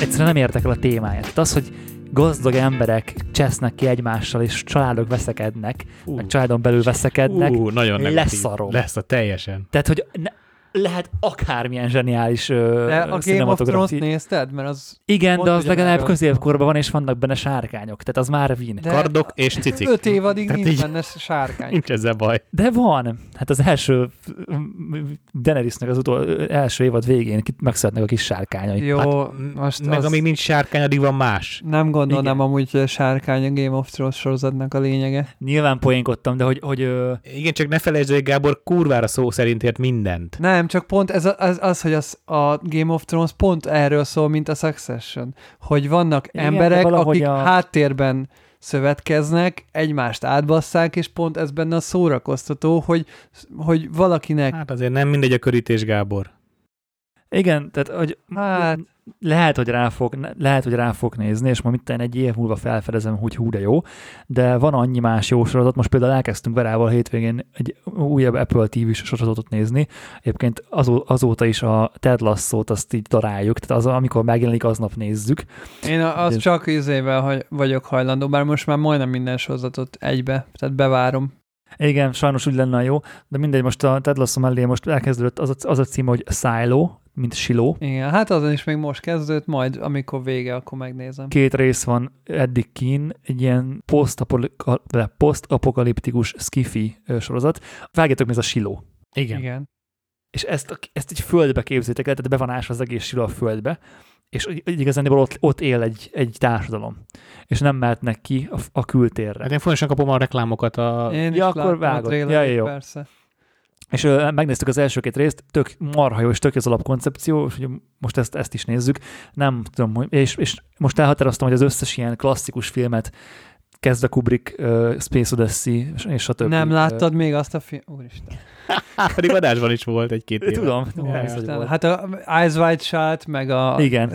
egyszerűen nem értek el a témáját. Tehát az, hogy gazdag emberek csesznek ki egymással, és családok veszekednek, Ú. meg családon belül veszekednek, Ú, nagyon negatív. leszarom. Lesz a teljesen. Tehát, hogy ne, lehet akármilyen zseniális De a Game of Thrones nézted? Mert az Igen, de az legalább középkorban van, és vannak benne sárkányok, tehát az már. De- De, Kardok és cicik. öt évadig Tehát nincs így- benne sárkány. Nincs ezzel baj. de van. Hát az első Daenerysnek az utol, első évad végén megszületnek a kis sárkányai. Jó, Hát, most Meg az... amíg nincs sárkány, addig van más. Nem gondolnám Igen. amúgy, hogy a sárkány a Game of Thrones sorozatnak a lényege. Nyilván poénkodtam, de hogy, hogy ö, Igen, csak ne felejtsd, hogy Gábor kurvára szó szerint ért mindent. Nem, csak pont ez az, az hogy az, a Game of Thrones pont erről szól, mint a Succession. Hogy vannak Igen, emberek, akik a- háttérben szövetkeznek, egymást átbasszák, és pont ez benne a szórakoztató, hogy, hogy valakinek Hát azért nem mindegy a körítés, Gábor. Igen, tehát hogy Hát- lehet, hogy rá fog, lehet, hogy rá fog nézni, és majd mit egy év múlva felfedezem, hogy hú de jó, de van annyi más jó sorozat, most például elkezdtünk Verával a hétvégén egy újabb Apple TV sorozatot nézni, egyébként azó, azóta is a Ted Lasso-t azt így daráljuk, tehát az, amikor megjelenik, aznap nézzük. Én a- az Ez- csak izével hogy vagyok hajlandó, bár most már majdnem minden sorozatot egybe, tehát bevárom. Igen, sajnos úgy lenne jó, de mindegy, most a Ted Lasso mellé most elkezdődött az a, az a cím, hogy Silo, mint siló. Igen, hát azon is még most kezdődött, majd amikor vége, akkor megnézem. Két rész van eddig kín, egy ilyen posztapokaliptikus skifi sorozat. Vágjátok, mi ez a siló. Igen. Igen. És ezt, ezt egy földbe képzétek el, tehát be van ásva az egész siló a földbe, és igazán ott, ott él egy, egy társadalom, és nem mehetnek ki a, a kültérre. Hát én fontosan kapom a reklámokat a... Én is Ja, akkor vágod. Ja, jó. persze. És ö, megnéztük az első két részt, tök marha jó, és tök az alapkoncepció, és ugye most ezt, ezt is nézzük. Nem tudom, hogy, és, és most elhatároztam, hogy az összes ilyen klasszikus filmet kezd a Kubrick, uh, Space Odyssey, és, és stb. Nem láttad még azt a film? Úristen. Pedig adásban is volt egy-két éve. Tudom, hogy Úristen. Hát a Eyes Wide Shut, meg a Igen.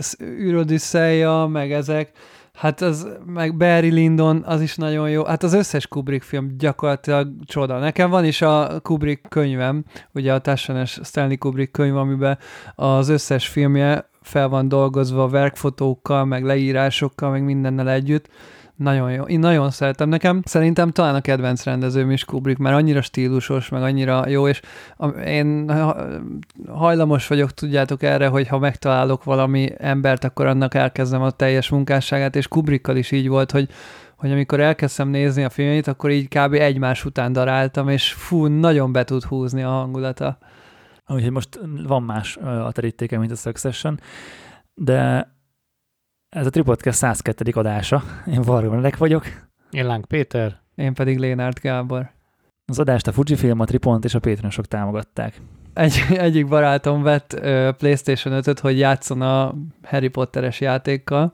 meg ezek, hát az, meg Barry Lyndon, az is nagyon jó. Hát az összes Kubrick film gyakorlatilag csoda. Nekem van is a Kubrick könyvem, ugye a Tassanes Stanley Kubrick könyv, amiben az összes filmje fel van dolgozva verkfotókkal, meg leírásokkal, meg mindennel együtt. Nagyon jó. Én nagyon szeretem. Nekem szerintem talán a kedvenc rendezőm is Kubrick, mert annyira stílusos, meg annyira jó, és én ha- hajlamos vagyok, tudjátok erre, hogy ha megtalálok valami embert, akkor annak elkezdem a teljes munkásságát, és Kubrickkal is így volt, hogy hogy amikor elkezdtem nézni a filmjét, akkor így kb. egymás után daráltam, és fú, nagyon be tud húzni a hangulata. Úgyhogy most van más a terítéke, mint a Succession, de ez a Tripodcast 102. adása. Én Varga Menek vagyok. Én Láng Péter. Én pedig Lénárt Gábor. Az adást a Fujifilm, a Tripont és a Patreonosok támogatták. Egy, egyik barátom vett ö, PlayStation 5-öt, hogy játszon a Harry Potteres játékkal,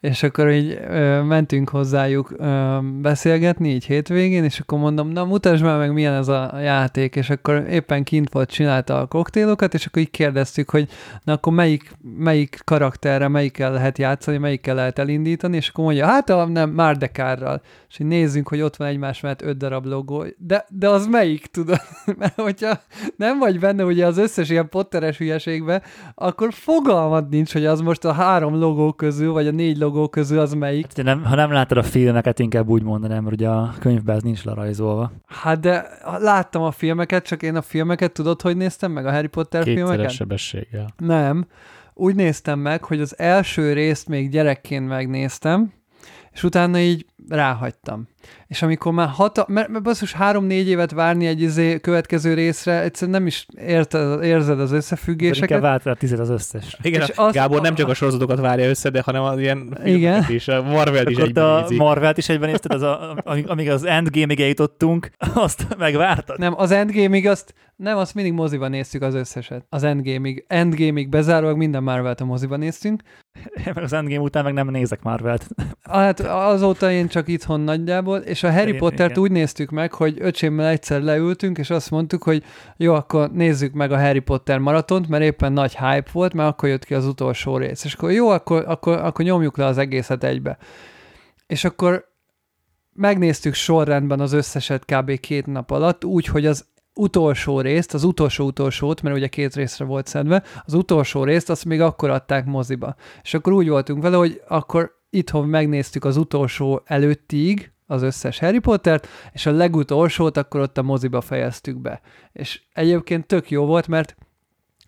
és akkor így mentünk hozzájuk ö, beszélgetni így hétvégén, és akkor mondom, na mutasd már meg, milyen ez a játék, és akkor éppen kint volt, csinálta a koktélokat, és akkor így kérdeztük, hogy na akkor melyik, melyik karakterre, melyikkel lehet játszani, melyikkel lehet elindítani, és akkor mondja, hát a nem, Márdekárral, és így nézzünk, hogy ott van egymás mellett öt darab logó, de, de az melyik, tudod? Mert hogyha nem vagy benne ugye az összes ilyen potteres hülyeségbe, akkor fogalmad nincs, hogy az most a három logó közül, vagy a négy logó közül az melyik. Hát, nem, ha nem láttad a filmeket, inkább úgy mondanám, mert ugye a könyvben ez nincs lerajzolva. Hát de láttam a filmeket, csak én a filmeket tudod, hogy néztem meg a Harry Potter filmeket? Kétszeres sebességgel. Nem. Úgy néztem meg, hogy az első részt még gyerekként megnéztem, és utána így ráhagytam. És amikor már hat, mert, mert basszus három-négy évet várni egy izé következő részre, egyszerűen nem is érted, érzed az Inkább összefüggéseket. váltál tized az összes. Igen, És azt- Gábor nem csak a sorozatokat várja össze, de hanem az ilyen Igen. is, a Marvel is te a egyben Marvelt is egyben nézted, az a, amíg, amíg az Endgame-ig eljutottunk, azt megvártad? Nem, az Endgame-ig azt, nem, azt mindig moziban néztük az összeset. Az Endgame-ig. Endgame-ig bezárólag minden Marvelt a moziban néztünk. Én meg az Endgame után meg nem nézek Marvelt. Hát azóta én csak itthon nagyjából, és a Harry Pottert úgy néztük meg, hogy öcsémmel egyszer leültünk, és azt mondtuk, hogy jó, akkor nézzük meg a Harry Potter maratont, mert éppen nagy hype volt, mert akkor jött ki az utolsó rész. És akkor jó, akkor, akkor, akkor nyomjuk le az egészet egybe. És akkor megnéztük sorrendben az összeset kb. két nap alatt, úgy, hogy az utolsó részt, az utolsó utolsót, mert ugye két részre volt szedve, az utolsó részt azt még akkor adták moziba. És akkor úgy voltunk vele, hogy akkor itthon megnéztük az utolsó előttig, az összes Harry Pottert, és a legutolsót akkor ott a moziba fejeztük be. És egyébként tök jó volt, mert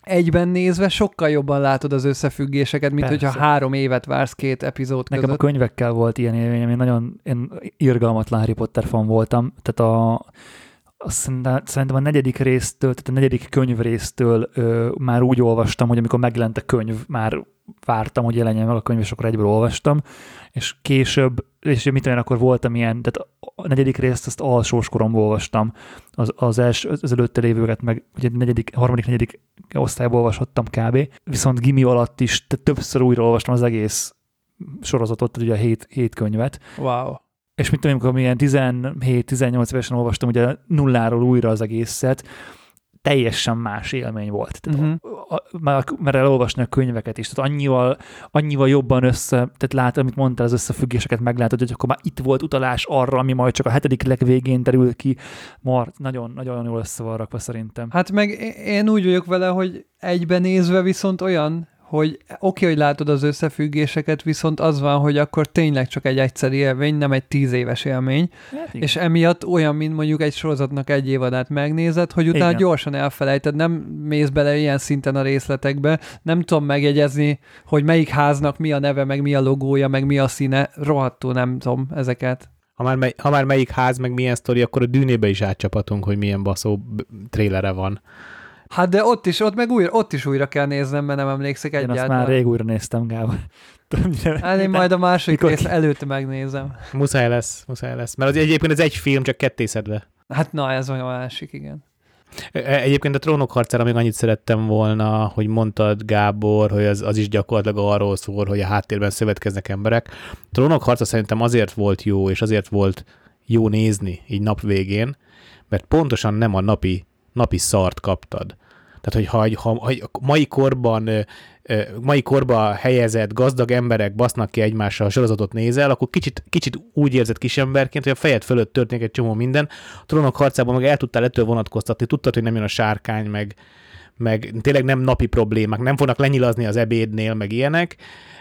egyben nézve sokkal jobban látod az összefüggéseket, mint Persze. hogyha három évet vársz két epizód Nekem a között. könyvekkel volt ilyen élményem, én nagyon én irgalmatlan Harry Potter fan voltam, tehát a, azt szerintem- a negyedik résztől, tehát a negyedik könyv résztől ö, már úgy olvastam, hogy amikor megjelent a könyv, már vártam, hogy jelenjen meg a könyv, és akkor egyből olvastam, és később, és mit én, akkor voltam ilyen, tehát a negyedik részt azt alsós koromban olvastam, az, az, els, az előtte lévőket meg ugye negyedik, harmadik, negyedik osztályból olvashattam kb. Viszont gimi alatt is tehát többször újra olvastam az egész sorozatot, tehát ugye a hét, hét könyvet, Wow. És mit tudom, amikor milyen 17-18 évesen olvastam ugye nulláról újra az egészet, teljesen más élmény volt. Tehát uh-huh. a, már, mert elolvasni a könyveket is, tehát annyival, annyival jobban össze, tehát lát, amit mondtál, az összefüggéseket meglátod, hogy akkor már itt volt utalás arra, ami majd csak a hetedik legvégén derül ki. Mart, nagyon, nagyon jól össze van rakva szerintem. Hát meg én úgy vagyok vele, hogy egyben nézve viszont olyan, hogy oké, okay, hogy látod az összefüggéseket, viszont az van, hogy akkor tényleg csak egy egyszeri élmény, nem egy tíz éves élmény, Hát, igen. és emiatt olyan, mint mondjuk egy sorozatnak egy évadát megnézed, hogy utána Igen. gyorsan elfelejted, nem mész bele ilyen szinten a részletekbe, nem tudom megjegyezni, hogy melyik háznak mi a neve, meg mi a logója, meg mi a színe, rohadtul nem tudom ezeket. Ha már, mely, ha már melyik ház, meg milyen sztori, akkor a dűnébe is átcsapatunk, hogy milyen baszó trélere van. Hát de ott is, ott meg újra, ott is újra kell néznem, mert nem emlékszek Én azt egyáltalán. már rég újra néztem, Gábor. Hát én majd a második Mikor rész előtt megnézem. Muszáj lesz, muszáj lesz. Mert az egyébként ez egy film, csak kettészedve. Hát na, ez olyan másik, igen. E- Egyébként a trónok harcára még annyit szerettem volna, hogy mondtad Gábor, hogy az, az is gyakorlatilag arról szól, hogy a háttérben szövetkeznek emberek. A trónok harca szerintem azért volt jó, és azért volt jó nézni így nap végén, mert pontosan nem a napi, napi szart kaptad. Tehát, hogy ha, ha, ha mai korban mai korba helyezett gazdag emberek basznak ki egymással, a sorozatot nézel, akkor kicsit, kicsit úgy érzed kisemberként, hogy a fejed fölött történik egy csomó minden. A trónok harcában meg el tudtál ettől vonatkoztatni, tudtad, hogy nem jön a sárkány, meg, meg tényleg nem napi problémák, nem fognak lenyilazni az ebédnél, meg ilyenek.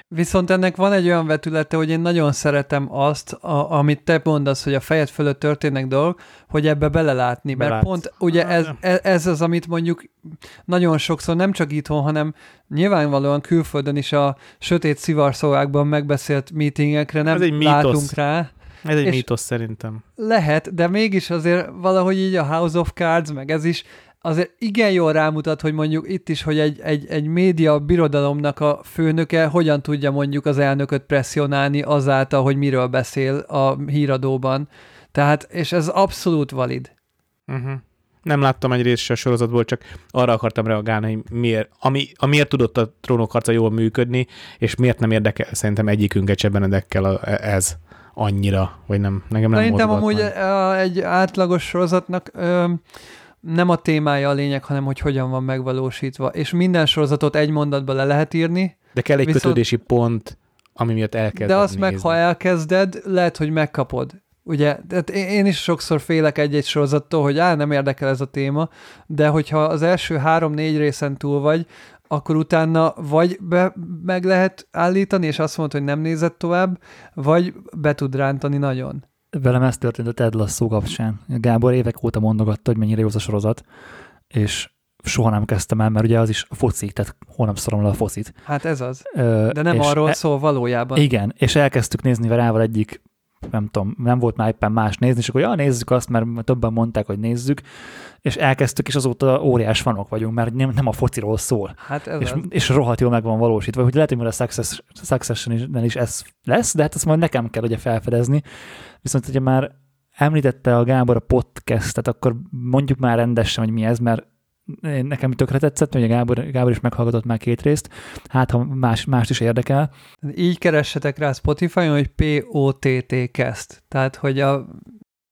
Viszont ennek van egy olyan vetülete, hogy én nagyon szeretem azt, a, amit te mondasz, hogy a fejed fölött történnek dolgok, hogy ebbe belelátni. Mert Belátsz. pont ugye ez, ez, ez az, amit mondjuk nagyon sokszor nem csak itthon, hanem nyilvánvalóan külföldön is a sötét szivarszóákban megbeszélt meetingekre nem Ez egy mítosz. látunk rá. Ez egy mítosz szerintem. Lehet, de mégis azért valahogy így a House of Cards, meg ez is, azért igen jól rámutat, hogy mondjuk itt is, hogy egy, egy, egy média birodalomnak a főnöke hogyan tudja mondjuk az elnököt presszionálni azáltal, hogy miről beszél a híradóban. Tehát, és ez abszolút valid. Uh-huh. Nem láttam egy részt a sorozatból, csak arra akartam reagálni, hogy miért, ami, amiért tudott a trónok harca jól működni, és miért nem érdekel szerintem egyikünket se Benedekkel a, ez annyira, vagy nem, nekem nem Szerintem amúgy a, egy átlagos sorozatnak ö, nem a témája a lényeg, hanem hogy hogyan van megvalósítva. És minden sorozatot egy mondatba le lehet írni, De kell egy viszont- kötődési pont, ami miatt elkezded De azt meg, nézni. ha elkezded, lehet, hogy megkapod. Ugye, tehát én én is sokszor félek egy-egy sorozattól, hogy á, nem érdekel ez a téma, de hogyha az első három-négy részen túl vagy, akkor utána vagy be, meg lehet állítani, és azt mondod, hogy nem nézed tovább, vagy be tud rántani nagyon. Velem ez történt a Ted Lasso kapcsán. Gábor évek óta mondogatta, hogy mennyire jó az a sorozat, és soha nem kezdtem el, mert ugye az is foci, tehát holnap szorom le a focit. Hát ez az. Ö, De nem arról e- szól valójában. Igen, és elkezdtük nézni Verával egyik, nem tudom, nem volt már éppen más nézni, és akkor ja, nézzük azt, mert többen mondták, hogy nézzük, és elkezdtük, és azóta óriás fanok vagyunk, mert nem, nem a fociról szól. Hát ez És, az. és rohadt jól meg van valósítva, hogy lehet, hogy majd a Success, Succession is ez lesz, de hát ezt majd nekem kell ugye felfedezni. Viszont ugye már említette a Gábor a podcastet, akkor mondjuk már rendesen, hogy mi ez, mert nekem tökre tetszett, hogy a Gábor, Gábor is meghallgatott már két részt, hát ha más, mást is érdekel, Így keressetek rá Spotify-on, hogy P-O-T-T Cast. Tehát, hogy a...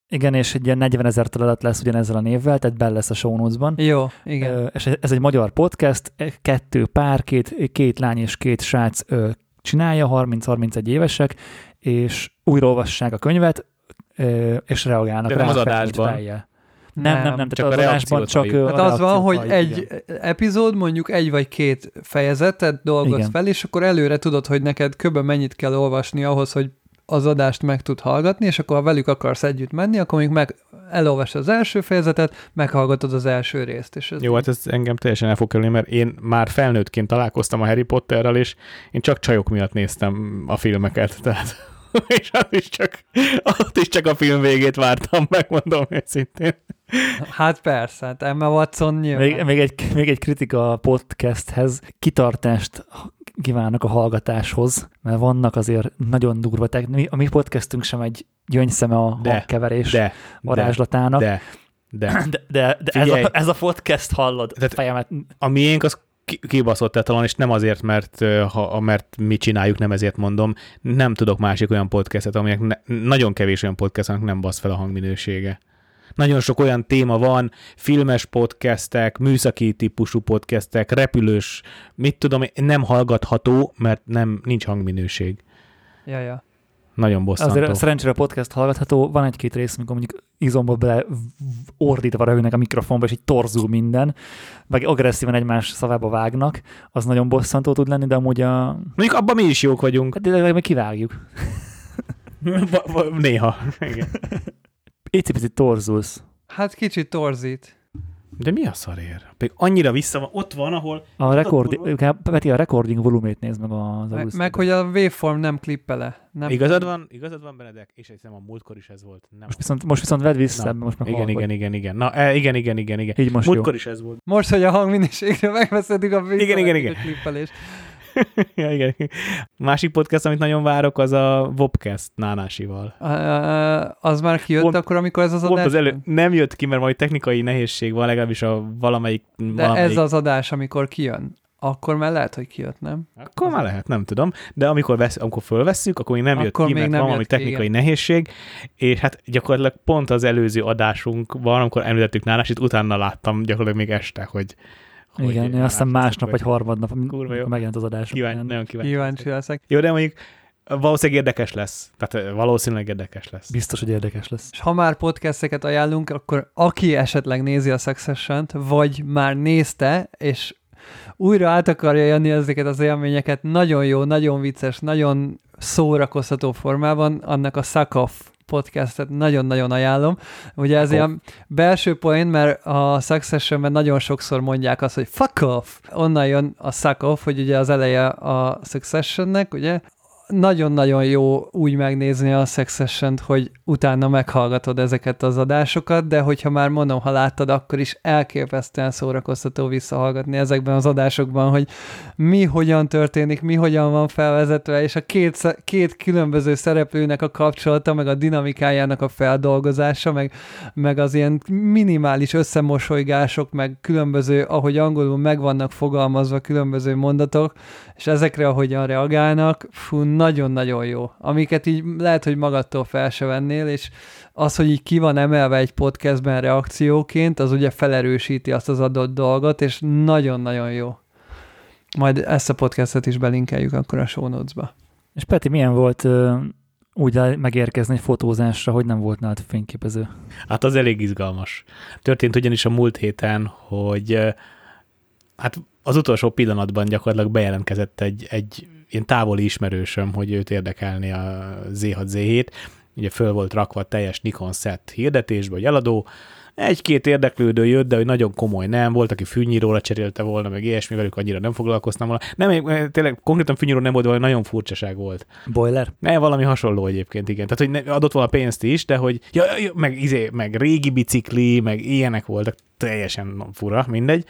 Igen, és egy ilyen 40 ezer találat lesz ugyanezzel a névvel, tehát benne lesz a show notes-ban. Jó, igen. És ez egy magyar podcast, e, kettő pár, két, két lány és két srác csinálja, 30-31 évesek, és újraolvassák a könyvet, és reagálnak De rá nem az adásban. fejjel. Nem, nem, nem, csak az a adásban csak... halljuk. Hát az van, hogy halljuk, egy igen. epizód, mondjuk egy vagy két fejezetet dolgoz Igen. fel, és akkor előre tudod, hogy neked kb. mennyit kell olvasni ahhoz, hogy az adást meg tud hallgatni, és akkor ha velük akarsz együtt menni, akkor még meg elolvasod az első fejezetet, meghallgatod az első részt. És ez Jó, hát ez engem teljesen el fog kerülni, mert én már felnőttként találkoztam a Harry Potterrel, és én csak csajok miatt néztem a filmeket, tehát és az is csak, ott is csak a film végét vártam, megmondom őszintén. Hát persze, hát Emma Watson nyilván. Még, még, egy, még egy kritika a podcasthez. Kitartást kívánok a hallgatáshoz, mert vannak azért nagyon durva techni. A mi podcastünk sem egy gyöngyszeme a De, hangkeverés De, varázslatának. de, de. de, de, de ez, a, ez a podcast hallod Tehát- fejemet. A miénk az kibaszott etalon, és nem azért, mert, ha, mert mi csináljuk, nem ezért mondom. Nem tudok másik olyan podcastet, aminek ne, nagyon kevés olyan podcast, aminek nem basz fel a hangminősége. Nagyon sok olyan téma van, filmes podcastek, műszaki típusú podcastek, repülős, mit tudom, nem hallgatható, mert nem nincs hangminőség. Ja, ja. Nagyon bosszantó. Azért szerencsére a podcast hallgatható, van egy-két rész, amikor mondjuk izomba bele ordítva röhögnek a mikrofonba, és így torzul minden, vagy agresszívan egymás szavába vágnak, az nagyon bosszantó tud lenni, de amúgy a... Mondjuk abban mi is jók vagyunk. Hát de meg kivágjuk. Va- va- Néha. Igen. Icipicit torzulsz. Hát kicsit torzít. De mi a szarér? Pedig annyira vissza van, ott van, ahol A record, kurva? Peti, a recording volumét nézd meg az Meg, meg, hogy a waveform nem klippele. Nem. Igazad van, igazad van, Benedek, és hiszem a múltkor is ez volt. Nem. Most viszont, most viszont vedd vissza, Na, most meg igen, igen, igen, igen. Na, e, igen, igen, igen, igen. Így most jó. Múltkor is ez volt. Most, hogy a hangminőségről megbeszéltük a Igen, igen, igen. a klippelés. ja, igen. Másik podcast, amit nagyon várok, az a Vopcast Nánásival. Uh, az már kijött Pont- akkor, amikor ez az adás? az elő, nem jött ki, mert majd technikai nehézség van, legalábbis a valamelyik... De valamelyik ez az adás, amikor kijön, akkor már lehet, hogy kijött, nem? Akkor már lehet, nem tudom. De amikor, vesz, amikor fölvesszük, akkor még nem jött Akkor ki, még mert nem van valami jött technikai nehézség, és hát gyakorlatilag pont az előző adásunkban, amikor említettük Nánásit, utána láttam gyakorlatilag még este, hogy hogy Igen, Nánásit aztán másnap vagy harmadnap, Kurva jó. amikor megjelent az adás. Után. nagyon kíváncsi. Kíváncsi leszek. Jó, de mondjuk valószínűleg érdekes lesz. Tehát valószínűleg érdekes lesz. Biztos, hogy érdekes lesz. És ha már podcasteket ajánlunk, akkor aki esetleg nézi a succession vagy már nézte, és újra át akarja jönni ezeket az élményeket nagyon jó, nagyon vicces, nagyon szórakoztató formában, annak a Suck Off podcastet nagyon-nagyon ajánlom. Ugye ez off. ilyen belső poén, mert a Successionben nagyon sokszor mondják azt, hogy fuck off. Onnan jön a suck off, hogy ugye az eleje a Successionnek, ugye, nagyon-nagyon jó úgy megnézni a succession hogy utána meghallgatod ezeket az adásokat, de hogyha már mondom, ha láttad, akkor is elképesztően szórakoztató visszahallgatni ezekben az adásokban, hogy mi hogyan történik, mi hogyan van felvezetve, és a két, két különböző szereplőnek a kapcsolata, meg a dinamikájának a feldolgozása, meg, meg az ilyen minimális összemosolygások, meg különböző, ahogy angolul meg vannak fogalmazva különböző mondatok, és ezekre, ahogyan reagálnak, fú, nagyon-nagyon jó. Amiket így lehet, hogy magadtól fel se vennél, és az, hogy így ki van emelve egy podcastben reakcióként, az ugye felerősíti azt az adott dolgot, és nagyon-nagyon jó. Majd ezt a podcastet is belinkeljük akkor a show notes-ba. És Peti, milyen volt úgy megérkezni egy fotózásra, hogy nem volt nálad fényképező? Hát az elég izgalmas. Történt ugyanis a múlt héten, hogy hát az utolsó pillanatban gyakorlatilag bejelentkezett egy, egy ilyen távoli ismerősöm, hogy őt érdekelni a Z6Z7. Ugye föl volt rakva teljes Nikon set hirdetésbe, hogy eladó. Egy-két érdeklődő jött, de hogy nagyon komoly nem. Volt, aki fűnyíróra cserélte volna, meg ilyesmi, velük annyira nem foglalkoztam volna. Nem, eh, tényleg konkrétan fűnyíró nem volt, valami nagyon furcsaság volt. Boiler? Ne, valami hasonló egyébként, igen. Tehát, hogy adott volna pénzt is, de hogy ja, ja, meg, izé, meg régi bicikli, meg ilyenek voltak, teljesen fura, mindegy.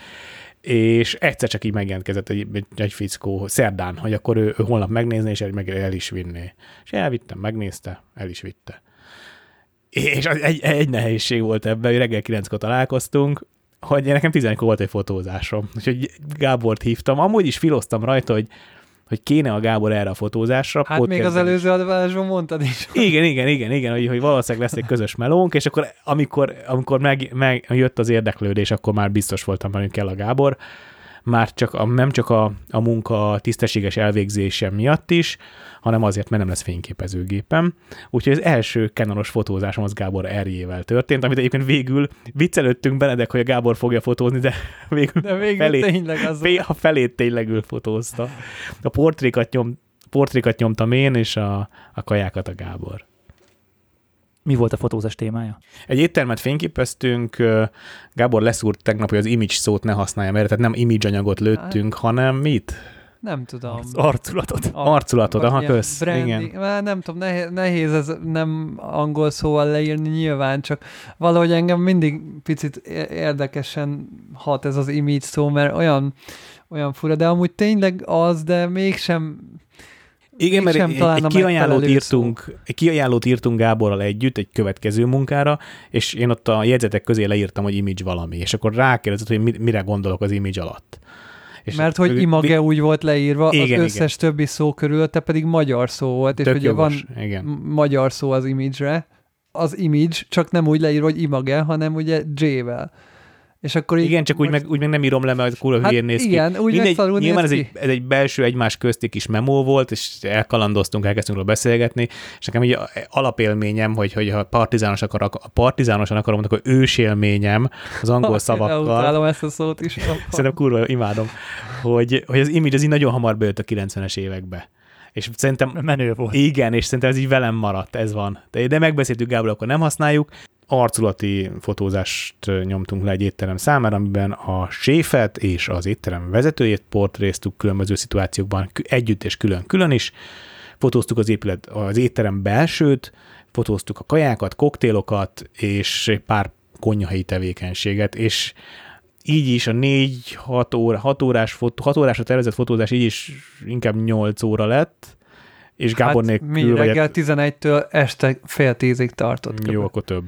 És egyszer csak így megjelentkezett egy, egy, egy fickó szerdán, hogy akkor ő, ő holnap megnézné, és meg el is vinné. És elvittem, megnézte, el is vitte. És az egy, egy nehézség volt ebben, hogy reggel kilenckor találkoztunk, hogy nekem 11 volt egy fotózásom. Úgyhogy Gábort hívtam. Amúgy is filoztam rajta, hogy hogy kéne a Gábor erre a fotózásra. Hát még az előző adásban mondtad is. Igen, igen, igen, igen, hogy, hogy valószínűleg lesz egy közös melónk, és akkor amikor, amikor meg, meg jött az érdeklődés, akkor már biztos voltam, hogy kell a Gábor. Már csak a, nem csak a, a munka tisztességes elvégzése miatt is, hanem azért, mert nem lesz fényképezőgépem. Úgyhogy az első Canonos fotózásom az Gábor Erjével történt, amit egyébként végül viccelődtünk Benedek, hogy a Gábor fogja fotózni, de végül, De végül felé, tényleg az fé, a felét tényleg ő fotózta. A portrékat, nyom, portrékat nyomtam én, és a, a kajákat a Gábor. Mi volt a fotózás témája? Egy éttermet fényképeztünk, Gábor leszúrt tegnap, hogy az image szót ne használjam erre, tehát nem image anyagot lőttünk, hanem mit? nem tudom. Az arculatot. Arculatod, vagy aha, kösz, branding. igen. Már nem tudom, nehéz, nehéz ez nem angol szóval leírni nyilván, csak valahogy engem mindig picit érdekesen hat ez az image szó, mert olyan, olyan fura, de amúgy tényleg az, de mégsem Igen, mert egy, egy kiajánlót, írtunk, egy kiajánlót írtunk Gáborral együtt egy következő munkára, és én ott a jegyzetek közé leírtam, hogy image valami, és akkor rákérdezett, hogy mi- mire gondolok az image alatt. És Mert hogy image úgy volt leírva, Igen, az igen. összes többi szó körülötte pedig magyar szó volt, és Tök ugye jogos, van igen. magyar szó az image-re, az image, csak nem úgy leírva, hogy image, hanem ugye J-vel. És akkor így Igen, csak úgy meg, úgy meg nem írom le, mert kurva Hát hülyén néz ki. igen, úgy Mindegy, nyilván ez egy, ki. ez egy belső egymás közti kis memó volt, és elkalandoztunk, elkezdtünk róla beszélgetni, és nekem így alapélményem, hogy, hogy ha partizános akarok, a partizánosan akarom, akkor ősélményem az angol szavakkal. Utálom ezt a szót is. Szerintem kurva imádom, hogy, hogy az image az így nagyon hamar bejött a 90-es évekbe. És szerintem Menő volt. igen, és szerintem ez így velem maradt, ez van. De, de megbeszéltük Gábor, akkor nem használjuk. Arculati fotózást nyomtunk le egy étterem számára, amiben a séfet és az étterem vezetőjét portréztuk különböző szituációkban, együtt és külön-külön is. Fotóztuk az épület, az étterem belsőt, fotóztuk a kajákat, koktélokat, és pár konyhahelyi tevékenységet, és így is a 4-6 óra, 6 órás, fotó, 6 órásra tervezett fotózás így is inkább 8 óra lett, és Gábor hát, nélkül mi vagy reggel 11-től este fél tízig tartott. jó, akkor több.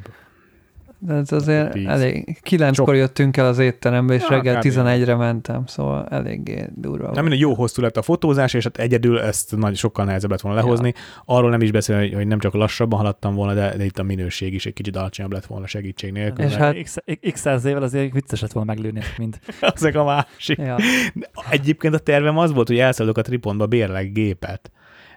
De ez azért elég. Kilenckor jöttünk el az étterembe, és Ja, reggel kb. 11-re mentem, szóval eléggé durva Nem minden jó hosszú lett a fotózás, és hát egyedül ezt nagy, sokkal nehezebb lett volna lehozni. Arról nem is beszélni, hogy- hogy nem csak lassabban haladtam volna, de, de itt a minőség is egy kicsit alacsonyabb lett volna segítség nélkül. És hát- X, x száz évvel azért vicces lett volna meglőni ezt mind. ezek a másik. Ja. Egyébként a tervem az volt, hogy elszállok a Tripontba bérlek gépet.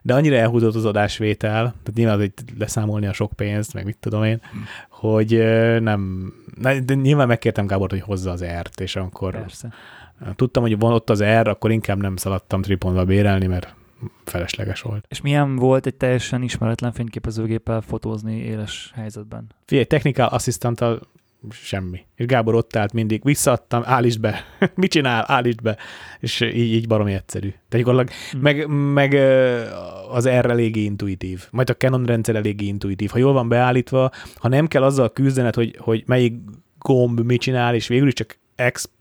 De annyira elhúzott az adásvétel, tehát nyilván hogy leszámolni a sok pénzt, meg mit tudom én, hogy ö, nem, ne- de nyilván megkértem Gábort, hogy hozza az R-t, és akkor Persze. tudtam, hogy van ott az R, akkor inkább nem szaladtam Tripontba bérelni, mert felesleges volt. És milyen volt egy teljesen ismeretlen fényképezőgéppel fotózni éles helyzetben? Figyelj, technikál asszisztanttal semmi. És Gábor ott állt mindig, visszaadtam, állítsd be. Mit csinál? Állítsd be. És így, így baromi egyszerű. Tehát gyakorlatilag, Hm. meg, meg az R eléggé intuitív. Majd a Canon rendszer eléggé intuitív. Ha jól van beállítva, ha nem kell azzal küzdened, hogy, hogy melyik gomb mit csinál, és végül is csak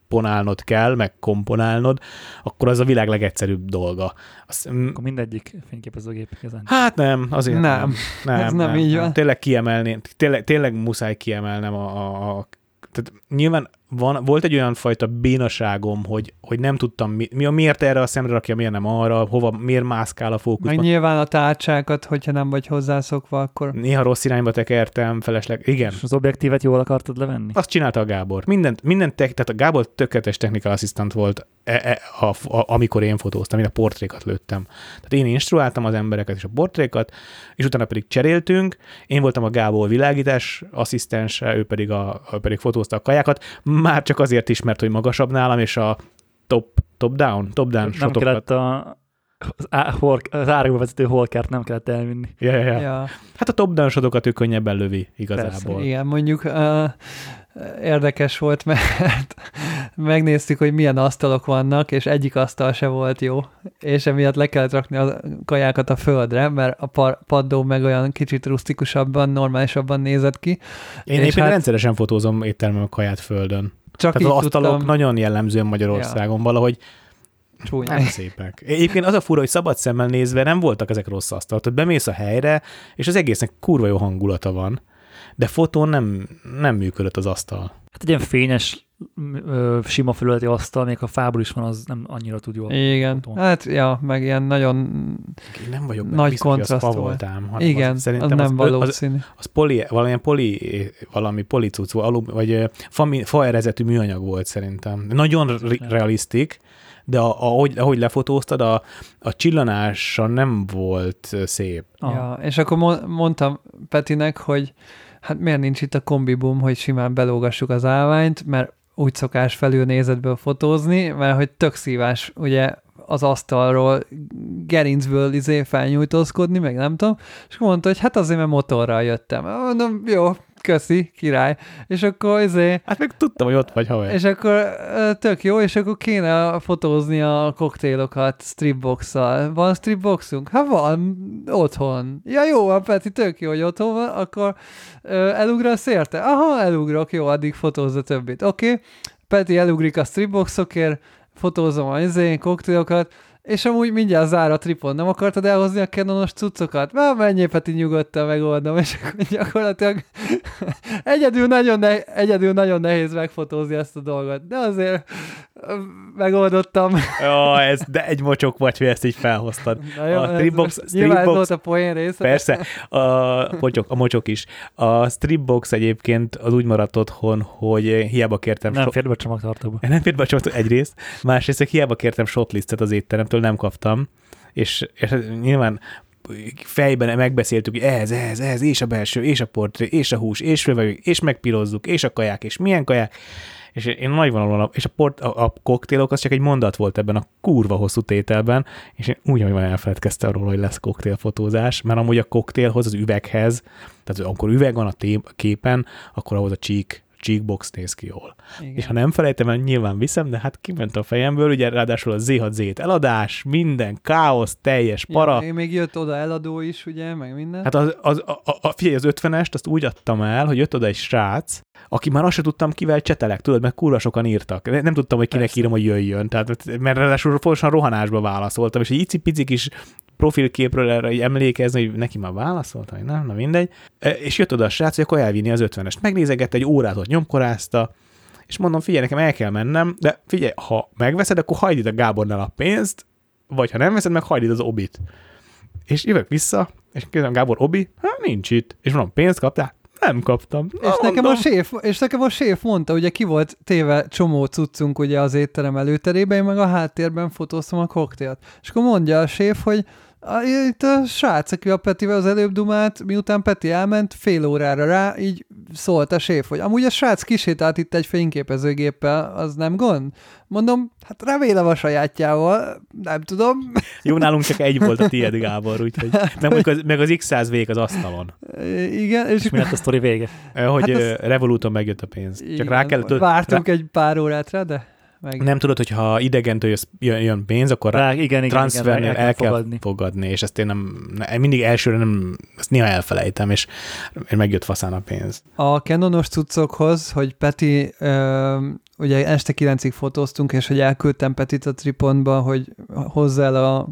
exponálnod kell, meg komponálnod, akkor az a világ legegyszerűbb dolga. Azt, mm, Akkor mindegyik fényképezőgép igazán. Hát nem, azért Nem. nem. nem Ez nem így van. Tényleg kiemelném, tényleg, tényleg muszáj kiemelnem a, a, a tehát nyilván van, volt egy olyan fajta bénaságom, hogy, hogy nem tudtam, mi, mi, miért erre a szemre rakja, miért nem arra, hova, miért mászkál a fókuszba. Meg nyilván a tárcsákat, hogyha nem vagy hozzászokva, akkor Néha rossz irányba tekertem, felesleg. Igen, És az objektívet jól akartad levenni? azt csinálta a Gábor. Mindent, mindent tek, tehát a Gábor tökéletes technical assistant volt, e, e, a, a, amikor én fotóztam, én a portrékat lőttem. Tehát én instruáltam az embereket és a portrékat, és utána pedig cseréltünk. Én voltam a Gábor világítás asszisztense, ő pedig, a, ő pedig fotózta a kajákat, már csak azért is, mert hogy magasabb nálam, és a top, top down, top down nem shotokat. kellett a, az, á, hol, az áragba vezető holkert nem kellett elvinni. Ja, ja, ja. Hát a top down shotokat ő könnyebben lövi igazából. Igen, mondjuk uh, érdekes volt, mert megnéztük, hogy milyen asztalok vannak, és egyik asztal se volt jó, és emiatt le kellett rakni a kajákat a földre, mert a par- paddó meg olyan kicsit rustikusabban, normálisabban nézett ki. Én egyébként hát- rendszeresen fotózom éttermem a kaját földön. Csak Tehát az asztalok tudtam nagyon jellemzően Magyarországon valahogy csúnya. nem szépek. Egyébként az a fura, hogy szabad szemmel nézve nem voltak ezek rossz asztalok. Tehát bemész a helyre, és az egésznek kurva jó hangulata van, de fotón nem, nem működött az asztal. Hát egy ilyen fényes sima felületi asztal, még a fából is van, az nem annyira tud jól. Igen, fotó. hát ja, meg ilyen nagyon Én nem vagyok Nagy biztos, hogy az kontraszt fa volt. volt ám, hanem igen, az, az szerintem nem az, az, valószínű. az poli, valamilyen poli, valami policuc, alum, vagy fa, fa erezetű műanyag volt szerintem. Nagyon re- realisztik, de a, ahogy, ahogy lefotóztad, a, a csillanása nem volt szép. Ja, és akkor mo- mondtam Petinek, hogy hát miért nincs itt a kombibum, hogy simán belógassuk az állványt, mert úgy szokás felül nézetből fotózni, mert hogy tök szívás ugye az asztalról gerincből izé felnyújtózkodni, meg nem tudom, és mondta, hogy hát azért, mert motorral jöttem. Mondom, jó, köszi, király. És akkor izé, Hát meg tudtam, hogy ott vagy haver. és akkor tök jó, és akkor kéne fotózni a koktélokat stripbox-szal. Van stripboxunk? Hát van, otthon. Ja jó, van Peti, tök jó, hogy otthon van, akkor elugrasz érte? Aha, elugrok, jó, addig fotózza többit. Oké, okay. Peti elugrik a stripboxokért, fotózom az izé, koktélokat, és amúgy mindjárt zár a tripon. Nem akartad elhozni a Canonos cuccokat? Már menjél, Peti, nyugodtan megoldom. És akkor gyakorlatilag egyedül nagyon, ne, egyedül nagyon nehéz megfotózni ezt a dolgot. De azért megoldottam. Ja, ez, de egy mocsok vagy, hogy ezt így felhoztad. Na jó, A stripbox- ez stripbox- volt a poén része. Persze, a mocsok, a mocsok is. A stripbox egyébként az úgy maradt otthon, hogy hiába kértem Nem so- fér be a csomagtartóba. nem fért be a csomagtartó egyrészt, másrészt hiába kértem shotlistet az étteremtől, nem kaptam, és, és nyilván fejben megbeszéltük, hogy ez, ez, ez, és a belső, és a portré, és a hús, és rövegük, és megpirozzuk, és a kaják, és milyen kaják, és én nagy vonalon, és a, port, a, a koktélok az csak egy mondat volt ebben a kurva hosszú tételben, és én úgy, van elfeledkeztem róla, hogy lesz koktélfotózás, mert amúgy a koktélhoz, az üveghez, tehát amikor üveg van a tép, képen, akkor ahhoz a csík, cheekbox néz ki jól. Igen. És ha nem felejtem el, nyilván viszem, de hát kiment a fejemből, ugye ráadásul a Z6Z eladás, minden, káosz, teljes para. Ja, még jött oda eladó is, ugye, meg minden. Hát az, az, a, a, figyelj, az 50-est azt úgy adtam el, hogy jött oda egy srác, aki már azt sem tudtam, kivel csetelek, tudod, mert kurva sokan írtak. Nem, nem tudtam, hogy kinek Persze. írom, hogy jöjjön. Tehát, mert ráadásul folyamatosan rohanásba válaszoltam, és egy icipici kis profilképről erre így emlékezni, hogy neki már válaszoltam, hogy nem, na mindegy. E, És jött oda a srác, hogy akkor elvinni az 50-est. Megnézegette, egy órát ott nyomkorázta, és mondom, figyelj, nekem el kell mennem, de figyelj, ha megveszed, akkor hagyd itt a Gábornál a pénzt, vagy ha nem veszed, meg hagyd itt az obit. És jövök vissza, és kérdezem, Gábor, obi? Hát nincs itt. És mondom, pénzt kaptál? Nem kaptam. És nekem, a séf, és nekem a séf mondta, ugye ki volt téve csomó cuccunk ugye az étterem előterében, én meg a háttérben fotóztam a koktélt. És akkor mondja a séf, hogy a, itt a srác, aki a Petivel az előbb dumált, miután Peti elment, fél órára rá, így szólt a séf, hogy amúgy a srác kisétált itt egy fényképezőgéppel, az nem gond? Mondom, hát remélem a sajátjával, nem tudom. Jó, nálunk csak egy volt a tiéd, Gábor, úgyhogy meg, mondjuk az, meg az X100 vég az asztalon. Igen, és És mi lett a sztori vége? Eh, Hogy Hát hát az- Revoluton megjött a pénz. Csak igen, rá kellett... Vártunk egy pár órát rá, de meg... Nem tudod, hogy ha idegentől jön, jön pénz, akkor rá, igen, igen, igen, transfernél el el kell fogadni. fogadni, és ezt én nem, ne- mindig elsőre nem, ezt néha elfelejtem, és, és megjött faszán a pénz. A Canonos cuccokhoz, hogy Peti, ö, ugye este kilencig fotóztunk, és hogy elküldtem Petit a Tripontba, hogy hozza el a